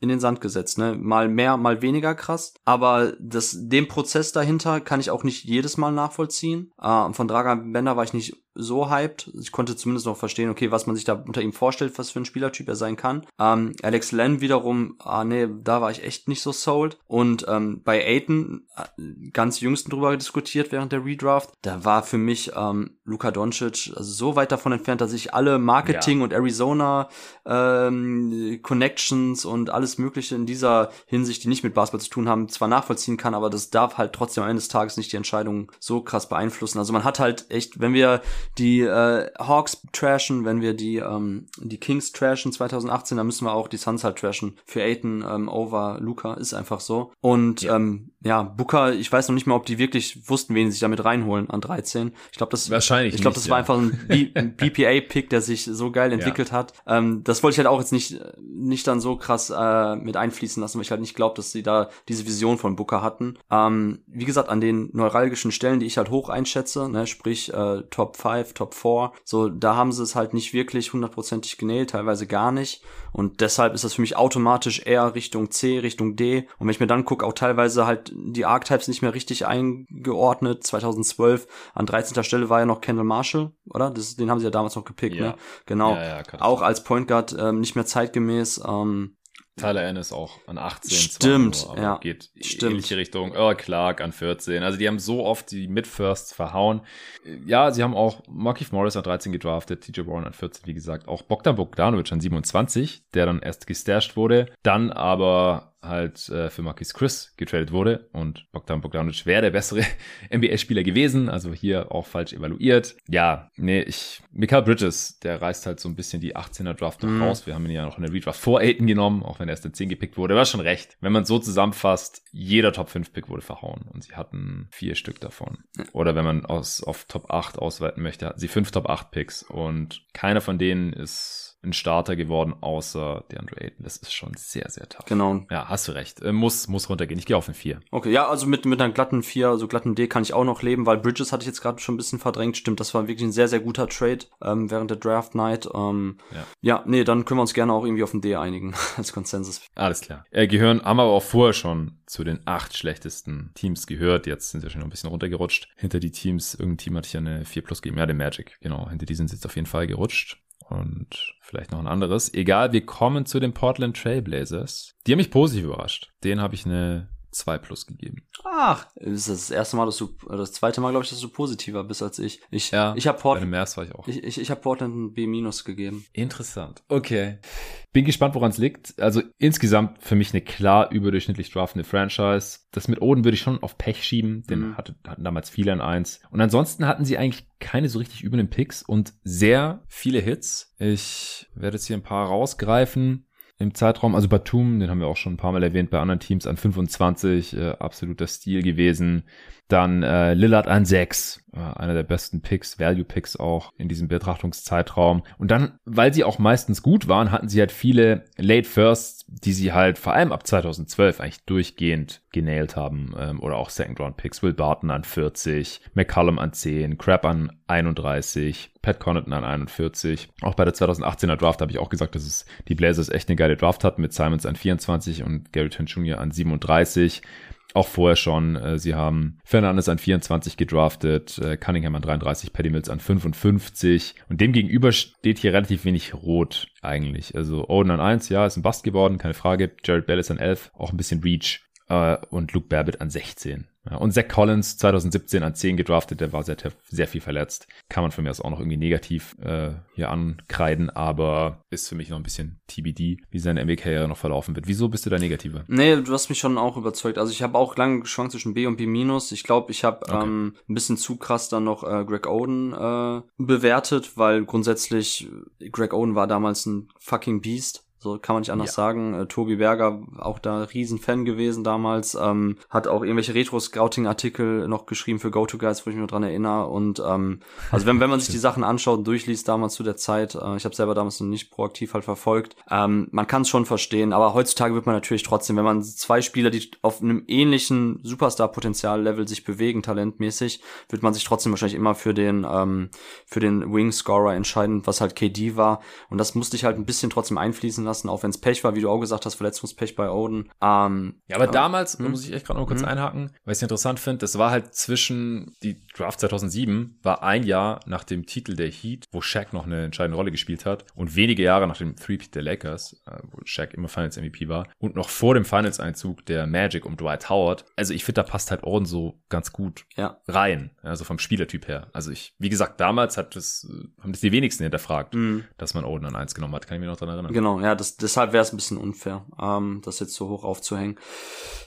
in den Sand gesetzt, ne? Mal mehr, mal weniger krass. Aber das, den Prozess dahinter kann ich auch nicht jedes Mal nachvollziehen. Äh, von Dragan Bender war ich nicht so hyped. Ich konnte zumindest noch verstehen, okay, was man sich da unter ihm vorstellt, was für ein Spielertyp er sein kann. Ähm, Alex Len wiederum, ah nee, da war ich echt nicht so sold. Und ähm, bei Aiton, äh, ganz jüngsten drüber diskutiert während der Redraft, da war für mich ähm, Luka Doncic also so weit davon entfernt, dass ich alle Marketing ja. und Arizona ähm, Connections und alles mögliche in dieser Hinsicht, die nicht mit Basketball zu tun haben, zwar nachvollziehen kann, aber das darf halt trotzdem am Ende des Tages nicht die Entscheidung so krass beeinflussen. Also man hat halt echt, wenn wir die äh, Hawks trashen, wenn wir die ähm, die Kings trashen 2018, dann müssen wir auch die Suns halt trashen für Aiton ähm, over Luca ist einfach so. Und ja. ähm, ja, Booker, ich weiß noch nicht mal, ob die wirklich wussten, wen sie sich damit reinholen an 13. Ich glaube, das wahrscheinlich. Ich glaube, das ja. war einfach ein, ein BPA-Pick, der sich so geil entwickelt ja. hat. Ähm, das wollte ich halt auch jetzt nicht nicht dann so krass äh, mit einfließen lassen, weil ich halt nicht glaube, dass sie da diese Vision von Booker hatten. Ähm, wie gesagt, an den neuralgischen Stellen, die ich halt hoch einschätze, ne, sprich äh, Top 5, Top 4, so da haben sie es halt nicht wirklich hundertprozentig genäht, teilweise gar nicht. Und deshalb ist das für mich automatisch eher Richtung C, Richtung D. Und wenn ich mir dann gucke, auch teilweise halt die Archetypes nicht mehr richtig eingeordnet. 2012 an 13. Stelle war ja noch Kendall Marshall, oder? Das, den haben sie ja damals noch gepickt, ja. ne? Genau. Ja, ja, auch als Point Guard ähm, nicht mehr zeitgemäß. Ähm, Tyler Ennis auch an 18. Stimmt, zwar, ja. Geht stimmt. ähnliche Richtung. Earl Clark an 14. Also die haben so oft die Mid-Firsts verhauen. Ja, sie haben auch Markif Morris an 13 gedraftet, TJ Warren an 14, wie gesagt. Auch Bogdan Bogdanovic an 27, der dann erst gestasht wurde. Dann aber halt äh, für Marquis Chris getradet wurde und Bogdan Bogdanovic wäre der bessere NBA-Spieler gewesen, also hier auch falsch evaluiert. Ja, nee, ich, Mikael Bridges, der reißt halt so ein bisschen die 18er Draft noch mm. raus. Wir haben ihn ja noch in der Redraft vor Aiden genommen, auch wenn er erst in 10 gepickt wurde. War schon recht. Wenn man so zusammenfasst, jeder Top 5 Pick wurde verhauen und sie hatten vier Stück davon. Oder wenn man aus, auf Top 8 ausweiten möchte, hatten sie fünf Top 8 Picks und keiner von denen ist ein Starter geworden, außer DeAndre Ayton. Das ist schon sehr, sehr tough. Genau. Ja, hast du recht. Äh, muss, muss runtergehen. Ich gehe auf eine 4. Okay, ja, also mit, mit einer glatten 4, also glatten D kann ich auch noch leben, weil Bridges hatte ich jetzt gerade schon ein bisschen verdrängt. Stimmt, das war wirklich ein sehr, sehr guter Trade ähm, während der Draft Night. Ähm, ja. ja, nee, dann können wir uns gerne auch irgendwie auf ein D einigen als Konsensus. Alles klar. Äh, gehören, haben aber auch vorher schon zu den acht schlechtesten Teams gehört. Jetzt sind sie schon ein bisschen runtergerutscht. Hinter die Teams, irgendein Team hatte ich ja eine 4 plus gegeben. Ja, den Magic. Genau, hinter die sind sie jetzt auf jeden Fall gerutscht und vielleicht noch ein anderes. Egal, wir kommen zu den Portland Trailblazers. Die haben mich positiv überrascht. Den habe ich eine 2 plus gegeben. Ach, das ist das erste Mal, dass du, das zweite Mal, glaube ich, dass du positiver bist als ich. Ich, ja, ich habe Portland. war ich auch. Ich, ich, ich habe Portland ein B minus gegeben. Interessant. Okay. Bin gespannt, woran es liegt. Also insgesamt für mich eine klar überdurchschnittlich draftende Franchise. Das mit Oden würde ich schon auf Pech schieben, denn mhm. hatte, hatten damals viele an eins. Und ansonsten hatten sie eigentlich keine so richtig üblen Picks und sehr viele Hits. Ich werde jetzt hier ein paar rausgreifen im Zeitraum. Also Batum, den haben wir auch schon ein paar Mal erwähnt bei anderen Teams, an 25, äh, absoluter Stil gewesen. Dann äh, Lillard an 6, äh, einer der besten Picks, Value-Picks auch in diesem Betrachtungszeitraum. Und dann, weil sie auch meistens gut waren, hatten sie halt viele Late Firsts, die sie halt vor allem ab 2012 eigentlich durchgehend genailt haben. Ähm, oder auch Second-Round-Picks. Will Barton an 40, McCallum an 10, Crab an 31, Pat Connaughton an 41. Auch bei der 2018er Draft habe ich auch gesagt, dass es die Blazers echt eine geile Draft hatten mit Simons an 24 und Gary Trent Jr. an 37 auch vorher schon. Äh, sie haben Fernandes an 24 gedraftet, äh, Cunningham an 33, Paddy Mills an 55 und dem gegenüber steht hier relativ wenig Rot eigentlich. Also Oden an 1, ja, ist ein Bast geworden, keine Frage. Jared Bellis an 11, auch ein bisschen Reach äh, und Luke Babbitt an 16. Ja, und Zach Collins 2017 an 10 gedraftet, der war sehr, sehr viel verletzt. Kann man von mir aus auch noch irgendwie negativ äh, hier ankreiden, aber ist für mich noch ein bisschen TBD, wie seine NBA-Karriere noch verlaufen wird. Wieso bist du da negativer? Nee, du hast mich schon auch überzeugt. Also ich habe auch lange geschwankt zwischen B und B minus. Ich glaube, ich habe okay. ähm, ein bisschen zu krass dann noch äh, Greg Oden äh, bewertet, weil grundsätzlich Greg Oden war damals ein fucking Beast. So kann man nicht anders ja. sagen. Äh, Tobi Berger, auch da Riesenfan gewesen damals, ähm, hat auch irgendwelche Retro-Scouting-Artikel noch geschrieben für GoToGuys, wo ich mich nur dran erinnere. Und ähm, also wenn, wenn man sich die Sachen anschaut und durchliest damals zu der Zeit, äh, ich habe selber damals noch nicht proaktiv halt verfolgt, ähm, man kann es schon verstehen, aber heutzutage wird man natürlich trotzdem, wenn man zwei Spieler, die auf einem ähnlichen Superstar-Potenzial-Level sich bewegen, talentmäßig, wird man sich trotzdem wahrscheinlich immer für den ähm, für den Wing-Scorer entscheiden, was halt KD war. Und das musste ich halt ein bisschen trotzdem einfließen lassen lassen, auch wenn es Pech war, wie du auch gesagt hast, Verletzungspech bei Oden. Ähm, ja, aber, aber damals, hm? muss ich echt gerade noch kurz hm? einhaken, weil ich es interessant finde, das war halt zwischen, die Draft 2007 war ein Jahr nach dem Titel der Heat, wo Shaq noch eine entscheidende Rolle gespielt hat und wenige Jahre nach dem Three-Peat der Lakers, äh, wo Shaq immer Finals-MVP war und noch vor dem Finals-Einzug der Magic um Dwight Howard. Also ich finde, da passt halt Oden so ganz gut ja. rein, also vom Spielertyp her. Also ich, wie gesagt, damals hat das, haben das die wenigsten hinterfragt, mhm. dass man Oden an eins genommen hat. Kann ich mich noch dran erinnern. Genau, ja, das das, deshalb wäre es ein bisschen unfair, ähm, das jetzt so hoch aufzuhängen.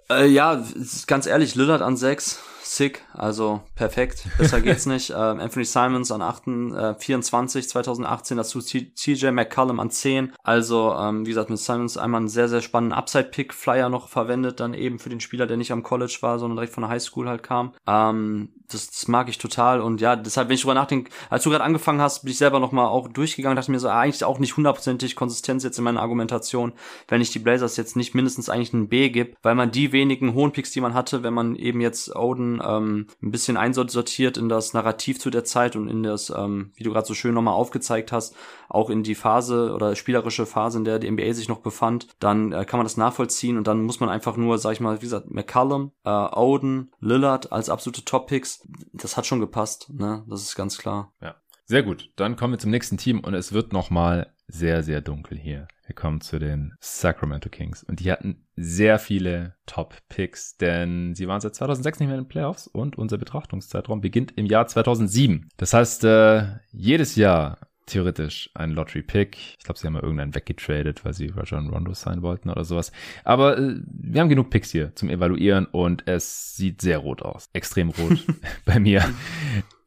Äh, ja, ganz ehrlich, Lillard an sechs sick, also perfekt, besser geht's nicht. Ähm, Anthony Simons an 8, äh, 24, 2018, dazu TJ McCullum an 10. Also, ähm, wie gesagt, mit Simons einmal einen sehr, sehr spannenden Upside-Pick-Flyer noch verwendet, dann eben für den Spieler, der nicht am College war, sondern direkt von der Highschool halt kam. Ähm, das, das mag ich total und ja, deshalb, wenn ich drüber nachdenke, als du gerade angefangen hast, bin ich selber nochmal auch durchgegangen, dachte mir so, ah, eigentlich auch nicht hundertprozentig Konsistenz jetzt in meiner Argumentation, wenn ich die Blazers jetzt nicht mindestens eigentlich ein B gibt, weil man die wenigen hohen Picks, die man hatte, wenn man eben jetzt Oden ähm, ein bisschen einsortiert in das Narrativ zu der Zeit und in das, ähm, wie du gerade so schön nochmal aufgezeigt hast, auch in die Phase oder spielerische Phase, in der die NBA sich noch befand, dann äh, kann man das nachvollziehen und dann muss man einfach nur, sag ich mal, wie gesagt, McCallum, äh, Oden, Lillard als absolute Top-Picks, das hat schon gepasst, ne? Das ist ganz klar. Ja. Sehr gut. Dann kommen wir zum nächsten Team und es wird nochmal sehr, sehr dunkel hier. Wir kommen zu den Sacramento Kings. Und die hatten sehr viele Top-Picks, denn sie waren seit 2006 nicht mehr in den Playoffs und unser Betrachtungszeitraum beginnt im Jahr 2007. Das heißt, äh, jedes Jahr theoretisch ein Lottery-Pick. Ich glaube, sie haben mal irgendeinen weggetradet, weil sie und Rondo sein wollten oder sowas. Aber äh, wir haben genug Picks hier zum Evaluieren und es sieht sehr rot aus. Extrem rot bei mir.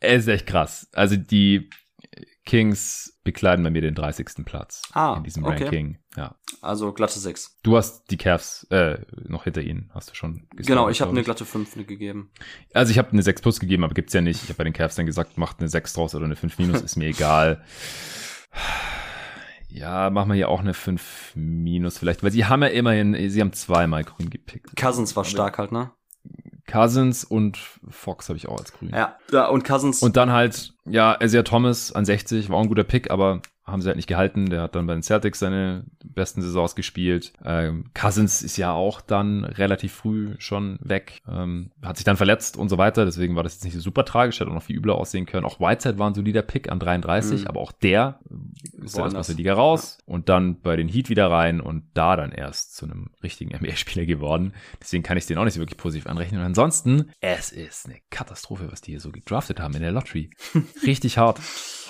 Es ist echt krass. Also die Kings bekleiden bei mir den 30. Platz ah, in diesem okay. Ranking. Ja. Also glatte 6. Du hast die Cavs äh, noch hinter ihnen, hast du schon gesagt. Genau, ich habe eine glatte 5 gegeben. Also ich habe eine 6 plus gegeben, aber gibt's ja nicht. Ich habe bei den Cavs dann gesagt, macht eine 6 draus oder eine 5 minus, ist mir egal. Ja, machen wir hier auch eine 5 minus vielleicht, weil sie haben ja immerhin, sie haben zweimal grün gepickt. Cousins war stark halt, ne? Cousins und Fox habe ich auch als grün. Ja, ja und Cousins. Und dann halt, ja, Isaiah Thomas an 60, war auch ein guter Pick, aber haben sie halt nicht gehalten. Der hat dann bei den Celtics seine besten Saisons gespielt. Ähm, Cousins ist ja auch dann relativ früh schon weg, ähm, hat sich dann verletzt und so weiter. Deswegen war das jetzt nicht so super tragisch, hätte auch noch viel übler aussehen können. Auch Whiteside war ein solider Pick an 33, mhm. aber auch der ist er erstmal aus der Liga raus ja. und dann bei den Heat wieder rein und da dann erst zu einem richtigen NBA-Spieler geworden. Deswegen kann ich den auch nicht so wirklich positiv anrechnen. Und ansonsten, es ist eine Katastrophe, was die hier so gedraftet haben in der Lottery. Richtig hart.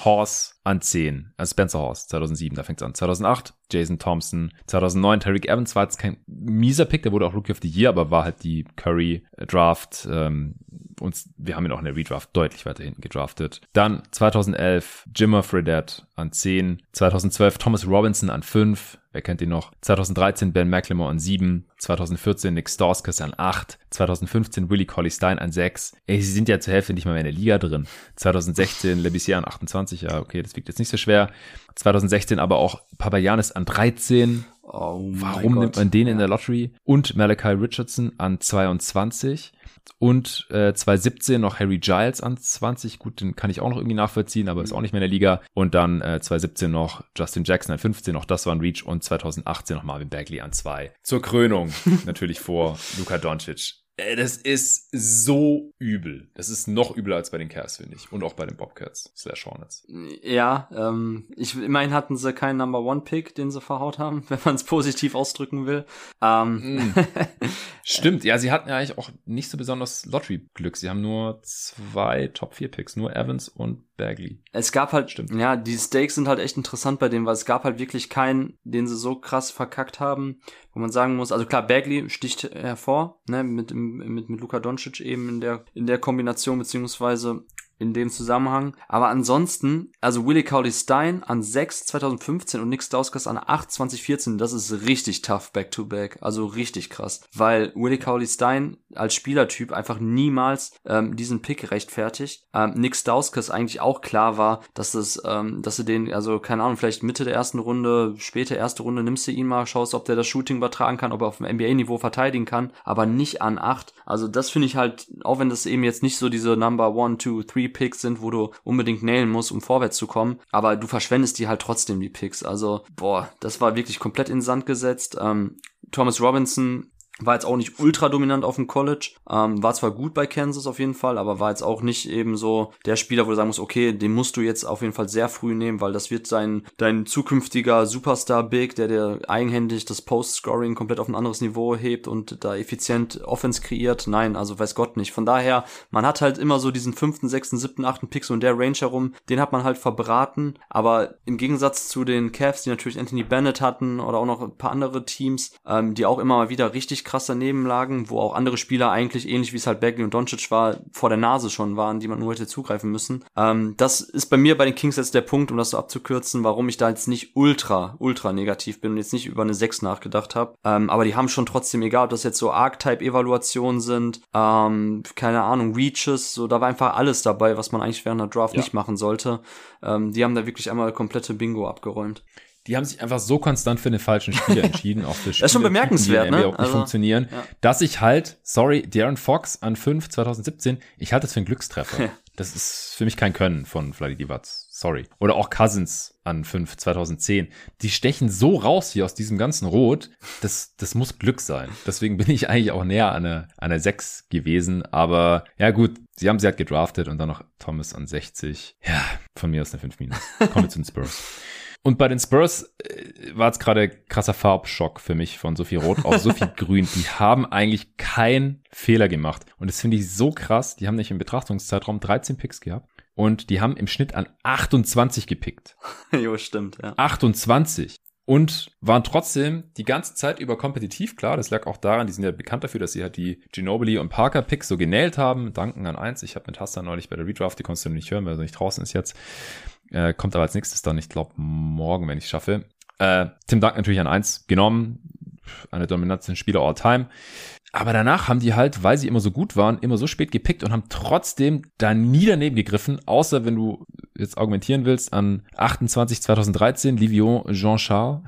Horse an 10, also Spencer Horse, 2007, da fängt es an. 2008, Jason Thompson. 2009, Tariq Evans war jetzt kein mieser Pick, der wurde auch Rookie of the Year, aber war halt die Curry Draft. Ähm, und wir haben ihn auch in der Redraft deutlich weiter hinten gedraftet. Dann 2011, Jimmer Fredette an 10. 2012, Thomas Robinson an 5. Wer kennt ihn noch? 2013 Ben McLemore an 7, 2014 Nick Stauskas an 8, 2015 Willie Colley Stein an 6. Ey, sie sind ja zur Hälfte nicht mal mehr in der Liga drin. 2016 Lebissier an 28, ja, okay, das wiegt jetzt nicht so schwer. 2016 aber auch Papayanis an 13. Oh Warum nimmt man den in der Lottery? Und Malachi Richardson an 22. Und äh, 2017 noch Harry Giles an 20. Gut, den kann ich auch noch irgendwie nachvollziehen, aber ist auch nicht mehr in der Liga. Und dann äh, 2017 noch Justin Jackson an 15, auch das war ein Reach. Und 2018 noch Marvin Bagley an 2. Zur Krönung natürlich vor Luka Doncic. Äh, das ist so übel. Das ist noch übler als bei den Cavs, finde ich. Und auch bei den Bobcats slash Hornets. Ja, ähm, ich, immerhin hatten sie keinen Number One Pick, den sie verhaut haben, wenn man es positiv ausdrücken will. Ähm. Mm. Stimmt, ja, sie hatten ja eigentlich auch nicht so besonders Lottery-Glück. Sie haben nur zwei Top 4 Picks, nur Evans und Bagley. Es gab halt, Stimmt. ja, die Stakes sind halt echt interessant bei dem, weil es gab halt wirklich keinen, den sie so krass verkackt haben, wo man sagen muss, also klar, Bagley sticht hervor, ne, mit, mit, mit Luka Doncic eben in der, in der Kombination, beziehungsweise in dem Zusammenhang. Aber ansonsten, also Willie Cowley Stein an 6 2015 und Nick Stauskas an 8 2014, das ist richtig tough back-to-back. -back. Also richtig krass. Weil Willie Cowley Stein als Spielertyp einfach niemals ähm, diesen Pick rechtfertigt. Ähm, Nick Stauskas eigentlich auch klar war, dass es, ähm, dass du den, also keine Ahnung, vielleicht Mitte der ersten Runde, späte erste Runde nimmst du ihn mal, schaust, ob der das Shooting übertragen kann, ob er auf dem NBA-Niveau verteidigen kann, aber nicht an 8. Also das finde ich halt, auch wenn das eben jetzt nicht so diese Number 1, 2, 3 Picks sind, wo du unbedingt nailen musst, um vorwärts zu kommen. Aber du verschwendest die halt trotzdem, die Picks. Also, boah, das war wirklich komplett in den Sand gesetzt. Ähm, Thomas Robinson war jetzt auch nicht ultra dominant auf dem College, ähm, war zwar gut bei Kansas auf jeden Fall, aber war jetzt auch nicht eben so der Spieler, wo du sagen musst, okay, den musst du jetzt auf jeden Fall sehr früh nehmen, weil das wird sein dein zukünftiger Superstar Big, der dir eigenhändig das Post-Scoring komplett auf ein anderes Niveau hebt und da effizient Offense kreiert. Nein, also weiß Gott nicht. Von daher, man hat halt immer so diesen fünften, sechsten, siebten, achten Pick so in der Range herum, den hat man halt verbraten, aber im Gegensatz zu den Cavs, die natürlich Anthony Bennett hatten oder auch noch ein paar andere Teams, ähm, die auch immer mal wieder richtig krass daneben lagen, wo auch andere Spieler eigentlich ähnlich wie es halt Bagley und Doncic war, vor der Nase schon waren, die man nur hätte zugreifen müssen. Ähm, das ist bei mir bei den Kings jetzt der Punkt, um das so abzukürzen, warum ich da jetzt nicht ultra, ultra negativ bin und jetzt nicht über eine 6 nachgedacht habe. Ähm, aber die haben schon trotzdem, egal ob das jetzt so Archetype-Evaluationen sind, ähm, keine Ahnung, Reaches, so da war einfach alles dabei, was man eigentlich während der Draft ja. nicht machen sollte. Ähm, die haben da wirklich einmal komplette Bingo abgeräumt die haben sich einfach so konstant für den falschen Spieler entschieden, auch für Spiele, das ist schon bemerkenswert, die ne? auch nicht also, funktionieren, ja. dass ich halt, sorry, Darren Fox an 5 2017, ich halte das für einen Glückstreffer. Ja. Das ist für mich kein Können von Vladi Divac. Sorry. Oder auch Cousins an 5 2010. Die stechen so raus hier aus diesem ganzen Rot. Das, das muss Glück sein. Deswegen bin ich eigentlich auch näher an einer, an einer 6 gewesen. Aber ja gut, sie haben sie halt gedraftet und dann noch Thomas an 60. Ja, von mir aus eine 5 minus. Kommen wir zu den Spurs. Und bei den Spurs äh, war es gerade krasser Farbschock für mich von so viel Rot auf so viel Grün. Die haben eigentlich keinen Fehler gemacht. Und das finde ich so krass. Die haben nicht im Betrachtungszeitraum 13 Picks gehabt. Und die haben im Schnitt an 28 gepickt. jo, stimmt, ja. 28 und waren trotzdem die ganze Zeit über kompetitiv. Klar, das lag auch daran, die sind ja bekannt dafür, dass sie halt die Ginobili und Parker Picks so genäht haben. Danken an eins. Ich habe mit Hassan neulich bei der Redraft, die konntest du nicht hören, weil er nicht draußen ist jetzt. Äh, kommt aber als nächstes dann, ich glaube, morgen, wenn ich schaffe. Äh, Tim Duncan natürlich an eins genommen. Eine dominanten Spieler all time. Aber danach haben die halt, weil sie immer so gut waren, immer so spät gepickt und haben trotzdem da nie daneben gegriffen, außer wenn du jetzt argumentieren willst, an 28 2013 Livion Jean Charles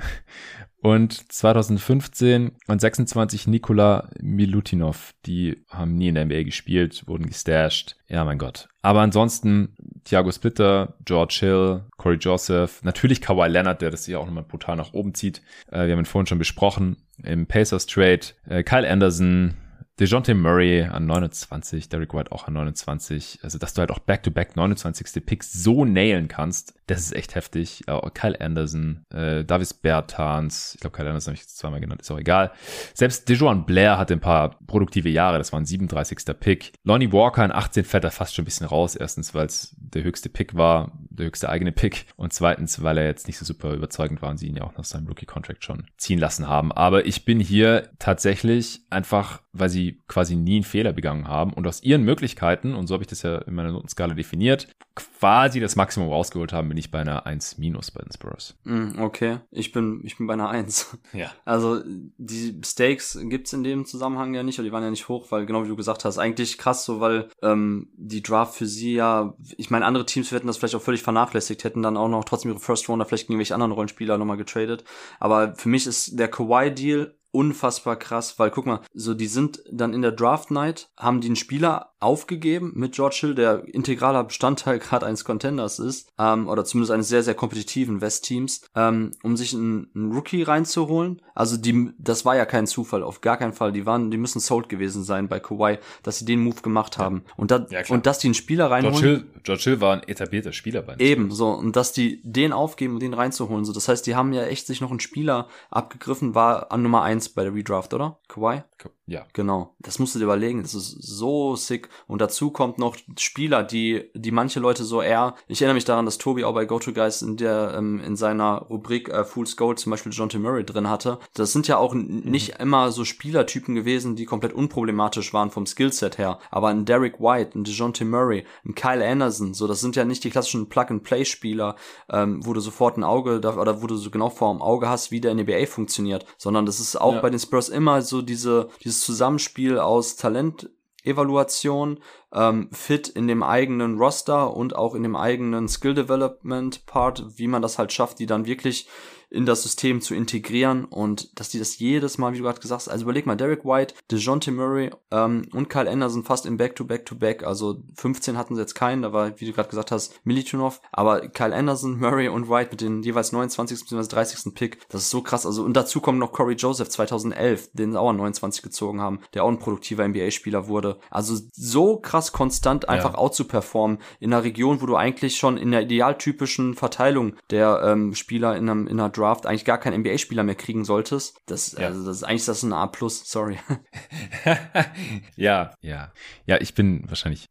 und 2015 und 26 Nikola Milutinov. Die haben nie in der NBA gespielt, wurden gestasht. Ja, mein Gott. Aber ansonsten Thiago Splitter, George Hill, Corey Joseph, natürlich Kawhi Leonard, der das hier auch nochmal brutal nach oben zieht. Äh, wir haben ihn vorhin schon besprochen. Im Pacers Trade, äh, Kyle Anderson, DeJounte Murray an 29, Derek White auch an 29. Also, dass du halt auch back-to-back -back 29. Picks so nailen kannst, das ist echt heftig. Uh, Kyle Anderson, äh, Davis Bertans, ich glaube, Kyle Anderson habe ich jetzt zweimal genannt, ist auch egal. Selbst DeJoan Blair hatte ein paar produktive Jahre, das war ein 37. Pick. Lonnie Walker in 18 fährt er fast schon ein bisschen raus. Erstens, weil es der höchste Pick war, der höchste eigene Pick. Und zweitens, weil er jetzt nicht so super überzeugend war und sie ihn ja auch nach seinem Rookie-Contract schon ziehen lassen haben. Aber ich bin hier tatsächlich einfach, weil sie quasi nie einen Fehler begangen haben und aus ihren Möglichkeiten, und so habe ich das ja in meiner Notenskala definiert, quasi das Maximum rausgeholt haben, bin ich bei einer 1 minus bei den Spurs. Mm, okay, ich bin, ich bin bei einer 1. Ja. Also die Stakes gibt's in dem Zusammenhang ja nicht, oder die waren ja nicht hoch, weil genau wie du gesagt hast, eigentlich krass so, weil ähm, die Draft für sie ja, ich meine, andere Teams hätten das vielleicht auch völlig vernachlässigt, hätten dann auch noch trotzdem ihre First Runner vielleicht gegen welche anderen Rollenspieler nochmal getradet. Aber für mich ist der Kawhi-Deal unfassbar krass, weil guck mal, so die sind dann in der Draft Night, haben die einen Spieler aufgegeben mit George Hill, der integraler Bestandteil gerade eines Contenders ist, ähm, oder zumindest eines sehr, sehr kompetitiven West-Teams, ähm, um sich einen, einen, Rookie reinzuholen. Also die, das war ja kein Zufall, auf gar keinen Fall. Die waren, die müssen sold gewesen sein bei Kawhi, dass sie den Move gemacht haben. Und, da, ja, und dass die einen Spieler reinholen. George Hill, George Hill war ein etablierter Spieler bei Eben, so. Und dass die den aufgeben, um den reinzuholen. So, das heißt, die haben ja echt sich noch einen Spieler abgegriffen, war an Nummer eins bei der Redraft, oder? Kawhi? Ja. Genau. Das musst du dir überlegen. Das ist so sick. Und dazu kommt noch Spieler, die, die manche Leute so eher, ich erinnere mich daran, dass Tobi auch bei GoToGuys in der, ähm, in seiner Rubrik äh, Fool's Gold zum Beispiel John T. Murray drin hatte. Das sind ja auch mhm. nicht immer so Spielertypen gewesen, die komplett unproblematisch waren vom Skillset her. Aber ein Derek White, ein DeJounte Murray, ein Kyle Anderson, so, das sind ja nicht die klassischen Plug-and-Play-Spieler, ähm, wo du sofort ein Auge, da, oder wo du so genau vor dem Auge hast, wie der NBA funktioniert, sondern das ist auch ja. bei den Spurs immer so diese, dieses Zusammenspiel aus Talent, Evaluation, ähm, Fit in dem eigenen Roster und auch in dem eigenen Skill Development Part, wie man das halt schafft, die dann wirklich in das System zu integrieren und dass die das jedes Mal, wie du gerade gesagt hast, also überleg mal, Derek White, DeJounte Murray ähm, und Kyle Anderson fast im Back-to-Back-to-Back, also 15 hatten sie jetzt keinen, da war, wie du gerade gesagt hast, Militunov, aber Kyle Anderson, Murray und White mit den jeweils 29. bzw. 30. Pick, das ist so krass, also und dazu kommt noch Corey Joseph 2011, den sie auch an 29 gezogen haben, der auch ein produktiver NBA-Spieler wurde, also so krass konstant einfach ja. out zu performen in einer Region, wo du eigentlich schon in der idealtypischen Verteilung der ähm, Spieler in, einem, in einer Draft eigentlich gar keinen NBA-Spieler mehr kriegen solltest. Das, ja. also das ist eigentlich das ist ein A+, sorry. ja, ja. Ja, ich bin wahrscheinlich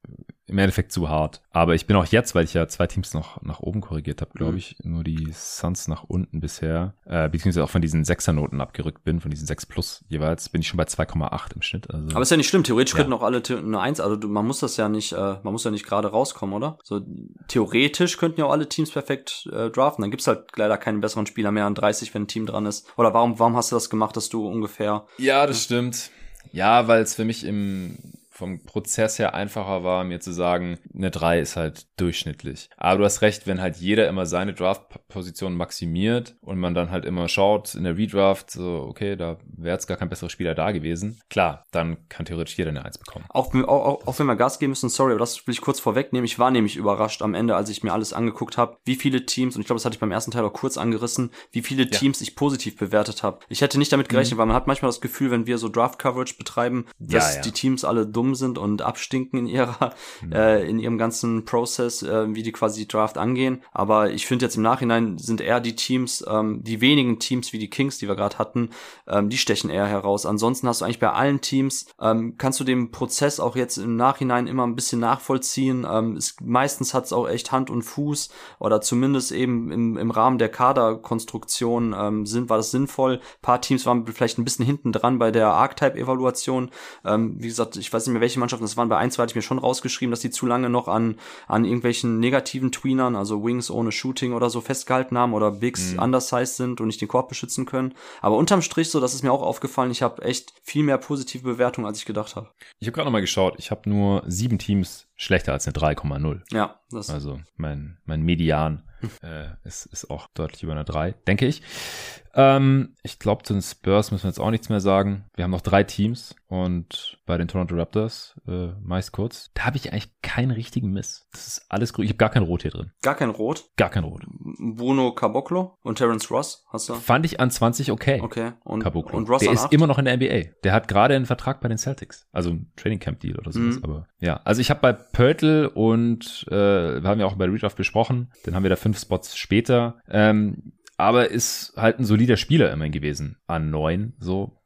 im Endeffekt zu hart. Aber ich bin auch jetzt, weil ich ja zwei Teams noch nach oben korrigiert habe, glaube mhm. ich, nur die Suns nach unten bisher, äh, beziehungsweise auch von diesen Sechsernoten abgerückt bin, von diesen 6 plus jeweils, bin ich schon bei 2,8 im Schnitt. Also, Aber ist ja nicht schlimm, theoretisch ja. könnten auch alle eine 1, also man muss das ja nicht, äh, man muss ja nicht gerade rauskommen, oder? So theoretisch könnten ja auch alle Teams perfekt äh, draften. Dann gibt's halt leider keinen besseren Spieler mehr an 30, wenn ein Team dran ist. Oder warum, warum hast du das gemacht, dass du ungefähr. Ja, das stimmt. Ja, weil es für mich im vom Prozess her einfacher war, mir zu sagen, eine 3 ist halt durchschnittlich. Aber du hast recht, wenn halt jeder immer seine Draft-Position maximiert und man dann halt immer schaut in der Redraft, so, okay, da wäre jetzt gar kein besserer Spieler da gewesen. Klar, dann kann theoretisch jeder eine 1 bekommen. Auch, auch, auch wenn wir Gas geben müssen, sorry, aber das will ich kurz vorwegnehmen. Ich war nämlich überrascht am Ende, als ich mir alles angeguckt habe, wie viele Teams, und ich glaube, das hatte ich beim ersten Teil auch kurz angerissen, wie viele ja. Teams ich positiv bewertet habe. Ich hätte nicht damit gerechnet, mhm. weil man hat manchmal das Gefühl, wenn wir so Draft-Coverage betreiben, dass ja, ja. die Teams alle dumm sind und abstinken in ihrer, mhm. äh, in ihrem ganzen Prozess, äh, wie die quasi die Draft angehen. Aber ich finde jetzt im Nachhinein sind eher die Teams, ähm, die wenigen Teams wie die Kings, die wir gerade hatten, ähm, die stechen eher heraus. Ansonsten hast du eigentlich bei allen Teams, ähm, kannst du den Prozess auch jetzt im Nachhinein immer ein bisschen nachvollziehen. Ähm, es, meistens hat es auch echt Hand und Fuß oder zumindest eben im, im Rahmen der Kaderkonstruktion ähm, sind, war das sinnvoll. Ein paar Teams waren vielleicht ein bisschen hinten dran bei der Archetype-Evaluation. Ähm, wie gesagt, ich weiß nicht mehr, welche Mannschaft Mannschaften, das waren bei ein, zwei hatte ich mir schon rausgeschrieben, dass die zu lange noch an, an irgendwelchen negativen Tweenern, also Wings ohne Shooting oder so festgehalten haben oder Bigs mhm. undersized sind und nicht den Korb beschützen können. Aber unterm Strich so, das ist mir auch aufgefallen, ich habe echt viel mehr positive Bewertungen, als ich gedacht habe. Ich habe gerade nochmal geschaut, ich habe nur sieben Teams schlechter als eine 3,0. Ja, das also mein, mein Median äh, ist, ist auch deutlich über einer 3, denke ich. Ähm, ich glaube, zu den Spurs müssen wir jetzt auch nichts mehr sagen. Wir haben noch drei Teams und bei den Toronto Raptors, äh, meist kurz, da habe ich eigentlich keinen richtigen Miss. Das ist alles grün. Ich habe gar kein Rot hier drin. Gar kein Rot? Gar kein Rot. Bruno Caboclo und Terence Ross, hast du? Fand ich an 20 okay. Okay. Und, Caboclo. und Ross Der ist 8? immer noch in der NBA. Der hat gerade einen Vertrag bei den Celtics. Also ein Training Camp Deal oder sowas. Mhm. Aber ja, also ich habe bei Pörtl und äh, haben wir auch bei Redraft besprochen. Dann haben wir da fünf Spots später. Ähm, aber ist halt ein solider Spieler immerhin gewesen. An neun, so.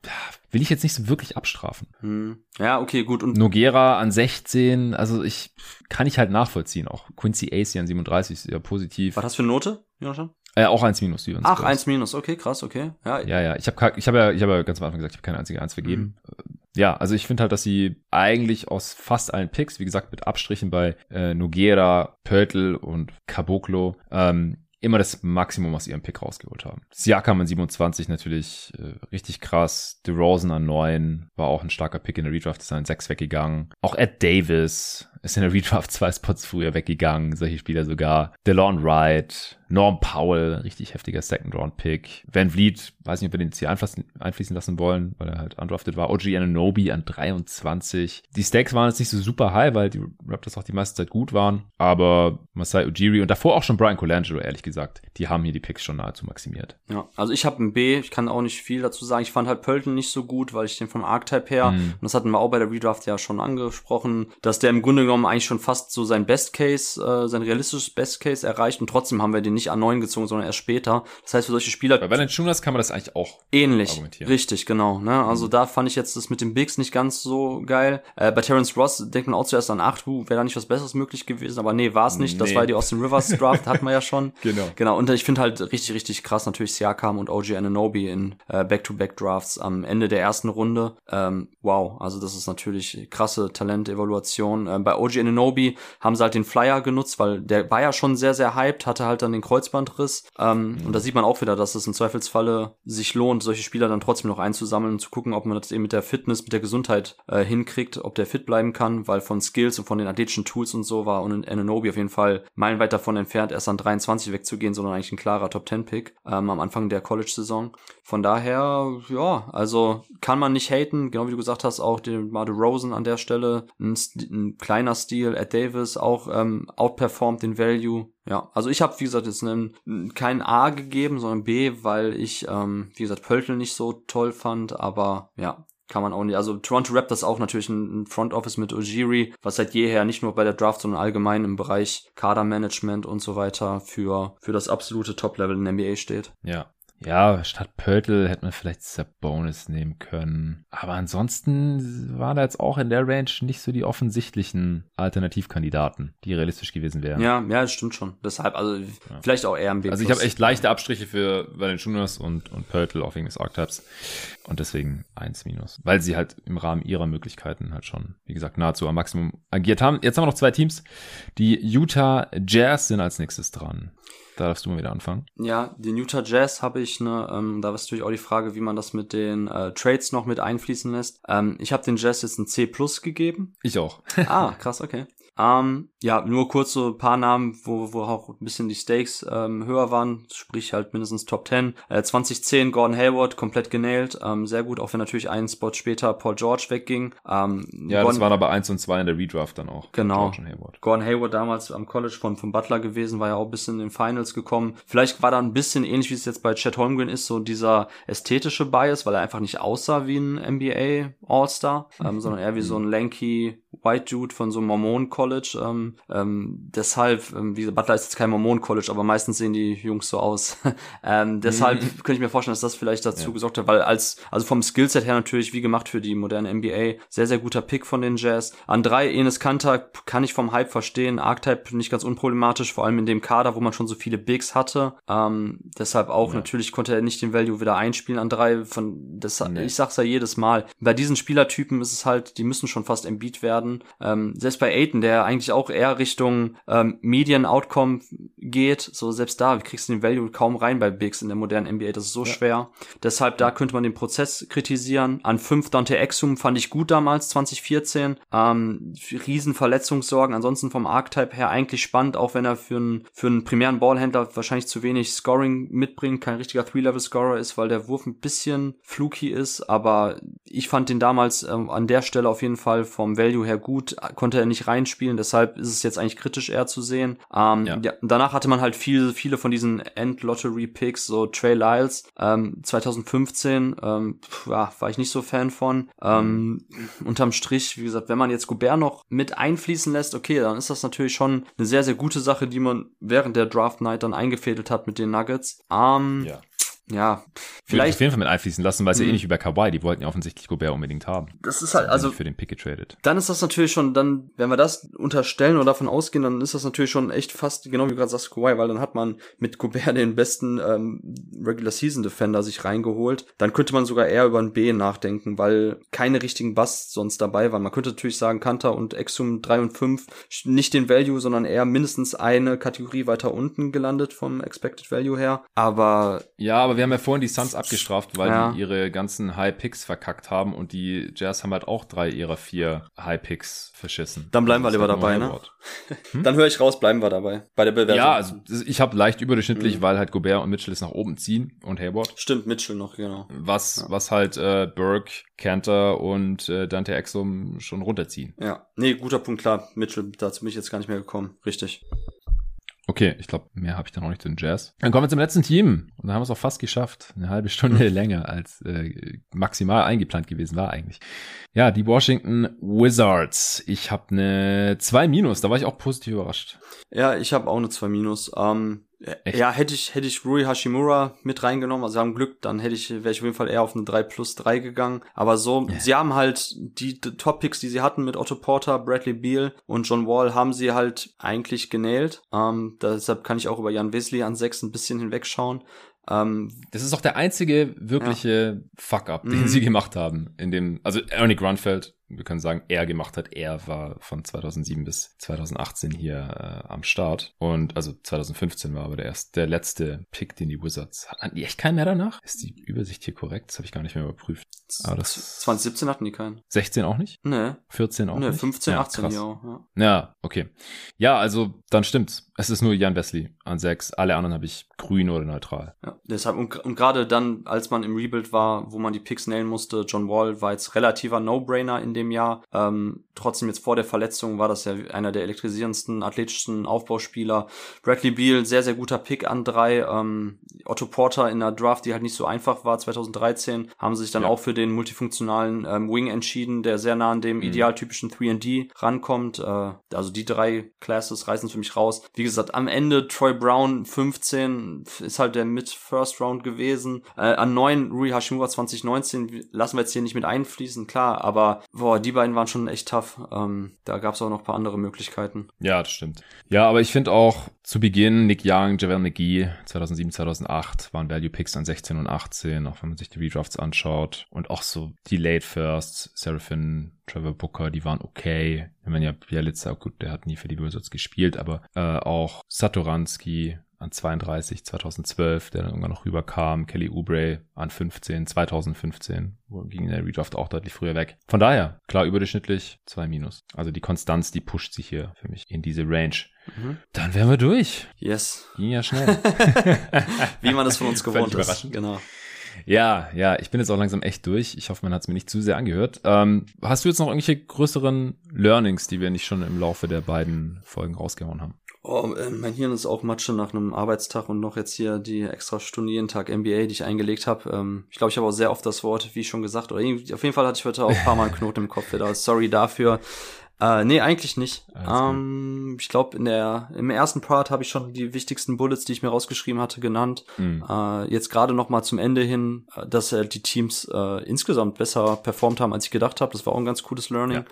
Will ich jetzt nicht so wirklich abstrafen. Hm. Ja, okay, gut. Und Nogera an 16, also ich kann ich halt nachvollziehen auch. Quincy Ace an 37 ist ja positiv. Was hast du für eine Note, Jonathan? Äh, auch 1 minus. Ach, 1 minus, okay, krass, okay. Ja, ja, ja. Ich habe ich hab ja, ich hab ja ganz am Anfang gesagt, ich habe keine einzige 1 vergeben. Mhm. Ja, also ich finde halt, dass sie eigentlich aus fast allen Picks, wie gesagt, mit Abstrichen bei äh, Nogera, Pörtl und Caboclo, ähm, immer das Maximum aus ihrem Pick rausgeholt haben. Siakam an 27 natürlich äh, richtig krass. DeRozan an 9 war auch ein starker Pick in der Redraft, ist an 6 weggegangen. Auch Ed Davis ist in der Redraft zwei Spots früher weggegangen, solche Spieler sogar. DeLon Wright, Norm Powell, richtig heftiger Second-Round-Pick. Van Vliet, weiß nicht, ob wir den jetzt hier einfließen lassen wollen, weil er halt undrafted war. OG Ananobi an 23. Die Stakes waren jetzt nicht so super high, weil die Raptors auch die meiste Zeit gut waren. Aber Masai Ujiri und davor auch schon Brian Colangelo, ehrlich gesagt, die haben hier die Picks schon nahezu maximiert. Ja, also ich habe ein B, ich kann auch nicht viel dazu sagen. Ich fand halt Pölten nicht so gut, weil ich den vom Archetype her, mm. und das hatten wir auch bei der Redraft ja schon angesprochen, dass der im Grunde genommen eigentlich schon fast so sein Best Case, äh, sein realistisches Best Case erreicht und trotzdem haben wir den nicht an 9 gezogen, sondern erst später. Das heißt, für solche Spieler. Bei Valanciunas kann man das eigentlich auch ähnlich. Richtig, genau. Ne? Also mhm. da fand ich jetzt das mit den Bigs nicht ganz so geil. Äh, bei Terence Ross denkt man auch zuerst an 8, wäre da nicht was Besseres möglich gewesen, aber nee, war es nicht. Nee. Das war die Austin Rivers Draft, hatten wir ja schon. genau. Genau. Und ich finde halt richtig, richtig krass natürlich Siakam und OG Ananobi in äh, Back-to-Back-Drafts am Ende der ersten Runde. Ähm, wow, also das ist natürlich krasse Talentevaluation. Ähm, bei OG Ananobi haben sie halt den Flyer genutzt, weil der war ja schon sehr, sehr hyped, hatte halt dann den Kreuzbandriss. Ähm, mhm. Und da sieht man auch wieder, dass es im Zweifelsfalle sich lohnt, solche Spieler dann trotzdem noch einzusammeln und zu gucken, ob man das eben mit der Fitness, mit der Gesundheit äh, hinkriegt, ob der fit bleiben kann, weil von Skills und von den athletischen Tools und so war und Ananobi auf jeden Fall meilenweit davon entfernt, erst an 23 wegzugehen, sondern eigentlich ein klarer Top-10-Pick ähm, am Anfang der College-Saison. Von daher, ja, also kann man nicht haten, genau wie du gesagt hast, auch den Marde Rosen an der Stelle, ein, ein kleiner Stil, Ed Davis auch ähm, outperformed den Value. Ja, also ich habe, wie gesagt, jetzt einen, kein A gegeben, sondern B, weil ich, ähm, wie gesagt, Pöltl nicht so toll fand, aber ja, kann man auch nicht. Also Toronto Raptors auch natürlich ein Front Office mit Ojiri, was seit jeher nicht nur bei der Draft, sondern allgemein im Bereich Kadermanagement und so weiter für, für das absolute Top-Level in der NBA steht. Ja, ja, statt Pörtl hätte man vielleicht Bonus nehmen können. Aber ansonsten waren da jetzt auch in der Range nicht so die offensichtlichen Alternativkandidaten, die realistisch gewesen wären. Ja, ja, das stimmt schon. Deshalb, also ja. vielleicht auch eher ein B+. Also ich habe echt leichte Abstriche für Valenciunas und, und Pörtl auch wegen des Archetypes. Und deswegen eins minus. Weil sie halt im Rahmen ihrer Möglichkeiten halt schon, wie gesagt, nahezu am Maximum agiert haben. Jetzt haben wir noch zwei Teams. Die Utah Jazz sind als nächstes dran. Da darfst du mal wieder anfangen. Ja, den Utah Jazz habe ich ne, ähm, da ist natürlich auch die Frage, wie man das mit den äh, Trades noch mit einfließen lässt. Ähm, ich habe den Jazz jetzt ein C plus gegeben. Ich auch. ah, krass, okay. Ähm, ja, nur kurz so ein paar Namen, wo, wo auch ein bisschen die Stakes ähm, höher waren, sprich halt mindestens Top 10. Äh, 2010 Gordon Hayward komplett genailt, ähm, sehr gut, auch wenn natürlich einen Spot später Paul George wegging. Ähm, ja, Gordon, das waren aber eins und zwei in der Redraft dann auch. Genau. Hayward. Gordon Hayward damals am College von, von Butler gewesen, war ja auch ein bisschen in den Finals gekommen. Vielleicht war da ein bisschen ähnlich, wie es jetzt bei Chet Holmgren ist, so dieser ästhetische Bias, weil er einfach nicht aussah wie ein NBA All-Star, ähm, sondern eher wie so ein lanky White Dude von so einem Mormon College. Ähm, ähm, deshalb, ähm, wie Butler ist jetzt kein Mormon College, aber meistens sehen die Jungs so aus. ähm, deshalb mhm. könnte ich mir vorstellen, dass das vielleicht dazu ja. gesorgt hat, weil als, also vom Skillset her natürlich, wie gemacht für die moderne NBA, sehr, sehr guter Pick von den Jazz. An drei, Enes Kanter kann ich vom Hype verstehen. Archetype nicht ganz unproblematisch, vor allem in dem Kader, wo man schon so viele Bigs hatte. Ähm, deshalb auch, ja. natürlich konnte er nicht den Value wieder einspielen an drei. Von, das, nee. Ich sag's ja jedes Mal. Bei diesen Spielertypen ist es halt, die müssen schon fast Embiid werden. Ähm, selbst bei Aiden, der eigentlich auch eher Richtung ähm, Medien-Outcome geht, so selbst da kriegst du den Value kaum rein bei Bigs in der modernen NBA. Das ist so ja. schwer. Deshalb da könnte man den Prozess kritisieren. An 5 Dante Exum fand ich gut damals, 2014. Ähm, riesen Verletzungssorgen. Ansonsten vom Archetype her eigentlich spannend, auch wenn er für einen für einen primären Ballhändler wahrscheinlich zu wenig Scoring mitbringt, kein richtiger Three-Level-Scorer ist, weil der Wurf ein bisschen fluky ist. Aber ich fand den damals ähm, an der Stelle auf jeden Fall vom Value her gut, konnte er nicht reinspielen, deshalb ist es jetzt eigentlich kritisch eher zu sehen. Ähm, ja. ja danach hatte man halt viel, viele von diesen End-Lottery-Picks, so Trey Lyles, ähm, 2015, ähm, ja, war ich nicht so Fan von. Ähm, unterm Strich, wie gesagt, wenn man jetzt Gobert noch mit einfließen lässt, okay, dann ist das natürlich schon eine sehr, sehr gute Sache, die man während der Draft Night dann eingefädelt hat mit den Nuggets. Ähm, ja ja, vielleicht. auf jeden Fall mit einfließen lassen, weil es ja eh nicht über Kawhi, die wollten ja offensichtlich Gobert unbedingt haben. Das ist halt, also. Für den Pick getradet. Dann ist das natürlich schon, dann, wenn wir das unterstellen oder davon ausgehen, dann ist das natürlich schon echt fast, genau wie du gerade sagst, Kawhi, weil dann hat man mit Gobert den besten ähm, Regular Season Defender sich reingeholt. Dann könnte man sogar eher über ein B nachdenken, weil keine richtigen Busts sonst dabei waren. Man könnte natürlich sagen, Kanter und Exum 3 und 5 nicht den Value, sondern eher mindestens eine Kategorie weiter unten gelandet vom Expected Value her. Aber. Ja, aber wir haben ja vorhin die Suns abgestraft, weil ja. die ihre ganzen High Picks verkackt haben und die Jazz haben halt auch drei ihrer vier High Picks verschissen. Dann bleiben wir lieber halt dabei, ne? Hm? Dann höre ich raus, bleiben wir dabei. Bei der Bewertung. Ja, also ich habe leicht überdurchschnittlich, mhm. weil halt Gobert und Mitchell es nach oben ziehen und Hayward. Stimmt, Mitchell noch, genau. Was, ja. was halt äh, Burke, Cantor und äh, Dante Exum schon runterziehen. Ja, nee, guter Punkt, klar. Mitchell, dazu bin ich jetzt gar nicht mehr gekommen. Richtig. Okay, ich glaube, mehr habe ich da noch nicht zu den Jazz. Dann kommen wir zum letzten Team. Und da haben wir es auch fast geschafft. Eine halbe Stunde länger als äh, maximal eingeplant gewesen war eigentlich. Ja, die Washington Wizards. Ich habe eine 2 Minus. Da war ich auch positiv überrascht. Ja, ich habe auch eine 2 Minus. Ähm, Echt? Ja, hätte ich, hätte ich Rui Hashimura mit reingenommen, also haben Glück, dann hätte ich, wäre ich auf jeden Fall eher auf eine 3 plus 3 gegangen. Aber so, yeah. sie haben halt die, die Top-Picks, die sie hatten mit Otto Porter, Bradley Beal und John Wall, haben sie halt eigentlich genäht. Ähm, deshalb kann ich auch über Jan Wesley an 6 ein bisschen hinwegschauen. Ähm, das ist auch der einzige wirkliche ja. Fuck-up, den mhm. sie gemacht haben. In dem, also Ernie Grunfeld wir können sagen, er gemacht hat. Er war von 2007 bis 2018 hier äh, am Start. Und also 2015 war aber der erste, der letzte Pick, den die Wizards hatten. Die echt keinen mehr danach? Ist die Übersicht hier korrekt? Das habe ich gar nicht mehr überprüft. Aber das 2017 hatten die keinen. 16 auch nicht? Nee. 14 auch nee, nicht? 15, ja, 18 ja auch. Ja. ja, okay. Ja, also dann stimmt's. Es ist nur Jan Wesley an 6. Alle anderen habe ich grün oder neutral. Ja, deshalb und, und gerade dann, als man im Rebuild war, wo man die Picks nailen musste, John Wall war jetzt relativer No-Brainer in dem Jahr. Ähm, trotzdem jetzt vor der Verletzung war das ja einer der elektrisierendsten, athletischsten Aufbauspieler. Bradley Beal, sehr, sehr guter Pick an drei. Ähm, Otto Porter in der Draft, die halt nicht so einfach war, 2013, haben sie sich dann ja. auch für den multifunktionalen ähm, Wing entschieden, der sehr nah an dem mhm. idealtypischen 3D rankommt. Äh, also die drei Classes reißen für mich raus. Wie gesagt, am Ende Troy Brown 15 ist halt der mit First Round gewesen. Äh, an neun Rui Hashimura 2019 lassen wir jetzt hier nicht mit einfließen, klar, aber boah, die beiden waren schon echt tough. Ähm, da gab es auch noch ein paar andere Möglichkeiten. Ja, das stimmt. Ja, aber ich finde auch zu Beginn Nick Young, Javel McGee 2007, 2008 waren Value Picks an 16 und 18, auch wenn man sich die Redrafts anschaut. Und auch so die Late Firsts, Seraphin, Trevor Booker, die waren okay. Ich meine ja, Bielitzer, gut, der hat nie für die Wizards gespielt, aber äh, auch Satoransky, an 32 2012, der dann irgendwann noch rüberkam. Kelly Oubre an 15 2015, wo ging der Redraft auch deutlich früher weg. Von daher, klar überdurchschnittlich, 2 minus. Also die Konstanz, die pusht sich hier für mich in diese Range. Mhm. Dann wären wir durch. Yes. Ging ja schnell. Wie man das von uns gewohnt ist. Genau. Ja, ja, ich bin jetzt auch langsam echt durch. Ich hoffe, man hat es mir nicht zu sehr angehört. Ähm, hast du jetzt noch irgendwelche größeren Learnings, die wir nicht schon im Laufe der beiden Folgen rausgehauen haben? Oh, äh, mein Hirn ist auch Matsche nach einem Arbeitstag und noch jetzt hier die extra Stunde jeden Tag MBA, die ich eingelegt habe. Ähm, ich glaube, ich habe auch sehr oft das Wort, wie schon gesagt, oder auf jeden Fall hatte ich heute auch ein paar Mal einen Knoten im Kopf wieder. Sorry dafür. Äh, nee, eigentlich nicht. Ähm, ich glaube, in der im ersten Part habe ich schon die wichtigsten Bullets, die ich mir rausgeschrieben hatte, genannt. Mhm. Äh, jetzt gerade noch mal zum Ende hin, äh, dass äh, die Teams äh, insgesamt besser performt haben, als ich gedacht habe. Das war auch ein ganz cooles Learning.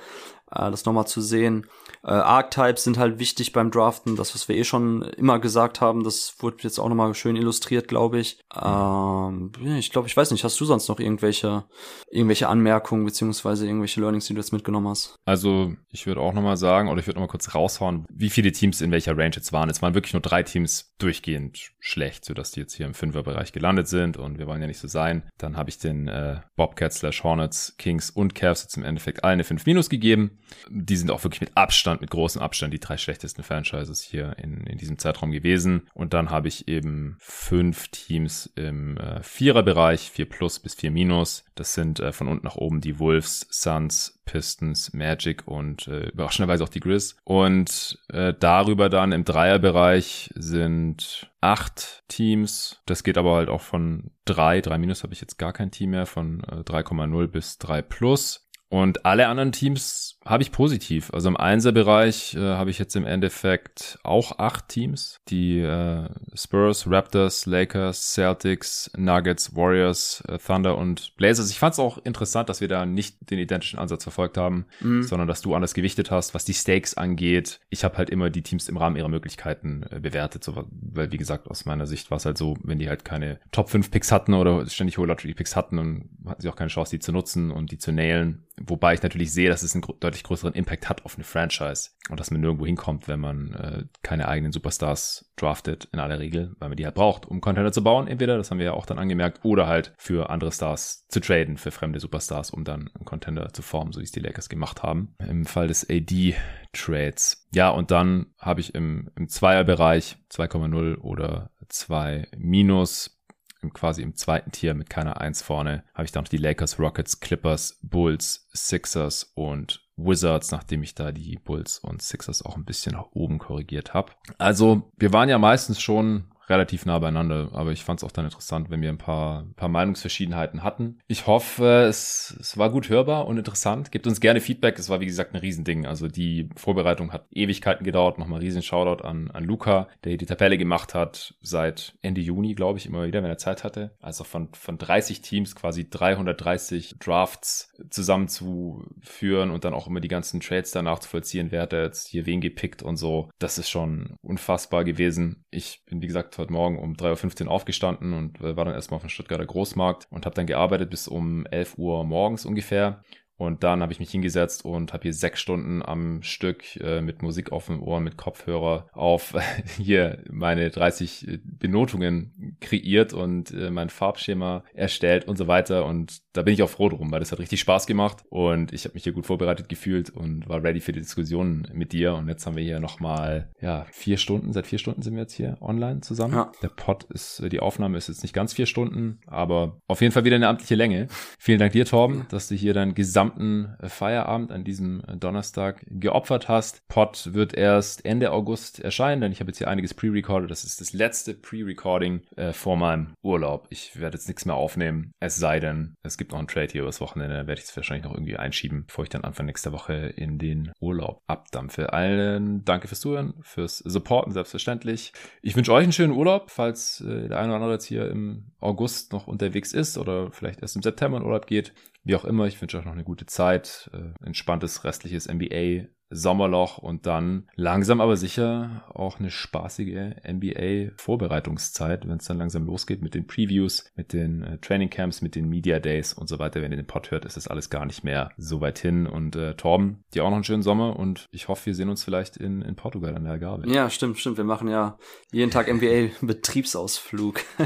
Ja. Äh, das nochmal zu sehen. Äh, Archetypes sind halt wichtig beim Draften. Das, was wir eh schon immer gesagt haben, das wurde jetzt auch nochmal schön illustriert, glaube ich. Ähm, ich glaube, ich weiß nicht, hast du sonst noch irgendwelche, irgendwelche Anmerkungen beziehungsweise irgendwelche Learnings, die du jetzt mitgenommen hast? Also ich würde auch nochmal sagen, oder ich würde nochmal kurz raushauen, wie viele Teams in welcher Range jetzt waren. Es waren wirklich nur drei Teams durchgehend schlecht, sodass die jetzt hier im Fünferbereich gelandet sind und wir wollen ja nicht so sein. Dann habe ich den äh, Bobcats slash Hornets, Kings und Cavs jetzt im Endeffekt alle eine 5 Minus gegeben. Die sind auch wirklich mit Abstand, mit großem Abstand die drei schlechtesten Franchises hier in, in diesem Zeitraum gewesen. Und dann habe ich eben fünf Teams im äh, Viererbereich, vier plus bis vier minus. Das sind äh, von unten nach oben die Wolves, Suns, Pistons, Magic und äh, überraschenderweise auch die Grizz. Und äh, darüber dann im Dreierbereich sind acht Teams. Das geht aber halt auch von drei, drei minus habe ich jetzt gar kein Team mehr, von äh, 3,0 bis 3 plus. Und alle anderen Teams habe ich positiv. Also im Einserbereich äh, habe ich jetzt im Endeffekt auch acht Teams. Die äh, Spurs, Raptors, Lakers, Celtics, Nuggets, Warriors, äh, Thunder und Blazers. Ich fand es auch interessant, dass wir da nicht den identischen Ansatz verfolgt haben, mhm. sondern dass du anders gewichtet hast, was die Stakes angeht. Ich habe halt immer die Teams im Rahmen ihrer Möglichkeiten äh, bewertet. So, weil, wie gesagt, aus meiner Sicht war es halt so, wenn die halt keine Top 5 Picks hatten oder ständig hohe Lottery Picks hatten, dann hatten sie auch keine Chance, die zu nutzen und die zu nailen Wobei ich natürlich sehe, dass es einen deutlich größeren Impact hat auf eine Franchise und dass man nirgendwo hinkommt, wenn man äh, keine eigenen Superstars draftet, in aller Regel, weil man die halt braucht, um Container zu bauen. Entweder, das haben wir ja auch dann angemerkt, oder halt für andere Stars zu traden, für fremde Superstars, um dann einen Contender zu formen, so wie es die Lakers gemacht haben. Im Fall des AD-Trades. Ja, und dann habe ich im, im Zweierbereich 2,0 oder 2 minus quasi im zweiten Tier mit keiner Eins vorne, habe ich dann noch die Lakers, Rockets, Clippers, Bulls, Sixers und Wizards, nachdem ich da die Bulls und Sixers auch ein bisschen nach oben korrigiert habe. Also wir waren ja meistens schon relativ nah beieinander. Aber ich fand es auch dann interessant, wenn wir ein paar, ein paar Meinungsverschiedenheiten hatten. Ich hoffe, es, es war gut hörbar und interessant. Gebt uns gerne Feedback. Es war, wie gesagt, ein Riesending. Also die Vorbereitung hat Ewigkeiten gedauert. Nochmal riesen Shoutout an, an Luca, der die Tabelle gemacht hat seit Ende Juni, glaube ich, immer wieder, wenn er Zeit hatte. Also von, von 30 Teams quasi 330 Drafts zusammenzuführen und dann auch immer die ganzen Trades danach zu vollziehen, wer hat jetzt hier wen gepickt und so. Das ist schon unfassbar gewesen. Ich bin, wie gesagt, heute Morgen um 3.15 Uhr aufgestanden und war dann erstmal auf dem Stuttgarter Großmarkt und habe dann gearbeitet bis um 11 Uhr morgens ungefähr. Und dann habe ich mich hingesetzt und habe hier sechs Stunden am Stück äh, mit Musik auf dem Ohr, mit Kopfhörer auf hier meine 30 Benotungen kreiert und äh, mein Farbschema erstellt und so weiter. Und da bin ich auch froh drum, weil das hat richtig Spaß gemacht und ich habe mich hier gut vorbereitet gefühlt und war ready für die Diskussion mit dir. Und jetzt haben wir hier nochmal, ja, vier Stunden, seit vier Stunden sind wir jetzt hier online zusammen. Ja. Der Pod ist, die Aufnahme ist jetzt nicht ganz vier Stunden, aber auf jeden Fall wieder eine amtliche Länge. Vielen Dank dir, Torben, dass du hier deinen gesamten Feierabend an diesem Donnerstag geopfert hast. Pod wird erst Ende August erscheinen, denn ich habe jetzt hier einiges pre-recorded. Das ist das letzte Pre-Recording äh, vor meinem Urlaub. Ich werde jetzt nichts mehr aufnehmen, es sei denn, es gibt noch einen Trade hier übers Wochenende, da werde ich es wahrscheinlich noch irgendwie einschieben, bevor ich dann Anfang nächster Woche in den Urlaub abdampfe. Allen danke fürs Zuhören, fürs Supporten, selbstverständlich. Ich wünsche euch einen schönen Urlaub, falls äh, der eine oder andere jetzt hier im August noch unterwegs ist oder vielleicht erst im September in Urlaub geht. Wie auch immer, ich wünsche euch noch eine gute Zeit, äh, entspanntes restliches NBA Sommerloch und dann langsam aber sicher auch eine spaßige NBA-Vorbereitungszeit, wenn es dann langsam losgeht mit den Previews, mit den äh, Training Camps, mit den Media Days und so weiter. Wenn ihr den Pod hört, ist das alles gar nicht mehr so weit hin. Und äh, Torben, dir auch noch einen schönen Sommer und ich hoffe, wir sehen uns vielleicht in, in Portugal an der Algarve. Ja, stimmt, stimmt. Wir machen ja jeden Tag NBA-Betriebsausflug.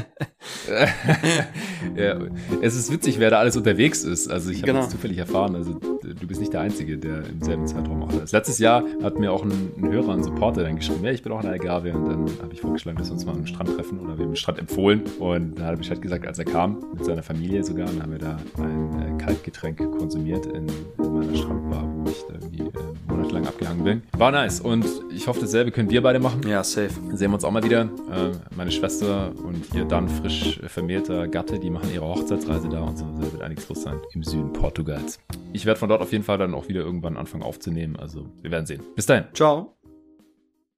ja, es ist witzig, wer da alles unterwegs ist. Also ich habe genau. zufällig erfahren, also du bist nicht der Einzige, der im selben Zeitraum auch ist letztes Jahr hat mir auch ein, ein Hörer, ein Supporter dann geschrieben, ja, ich bin auch in der Algarve und dann habe ich vorgeschlagen, dass wir uns mal am Strand treffen oder wir haben den Strand empfohlen und dann hat er Bescheid gesagt, als er kam, mit seiner Familie sogar, und haben wir da ein äh, Kaltgetränk konsumiert in, in meiner Strandbar, wo ich da irgendwie äh, monatelang abgehangen bin. War nice und ich hoffe, dasselbe können wir beide machen. Ja, safe. Sehen wir uns auch mal wieder. Äh, meine Schwester und ihr dann frisch vermählter Gatte, die machen ihre Hochzeitsreise da und so. Wird einiges los sein im Süden Portugals. Ich werde von dort auf jeden Fall dann auch wieder irgendwann anfangen aufzunehmen. Also wir werden sehen. Bis dahin. Ciao.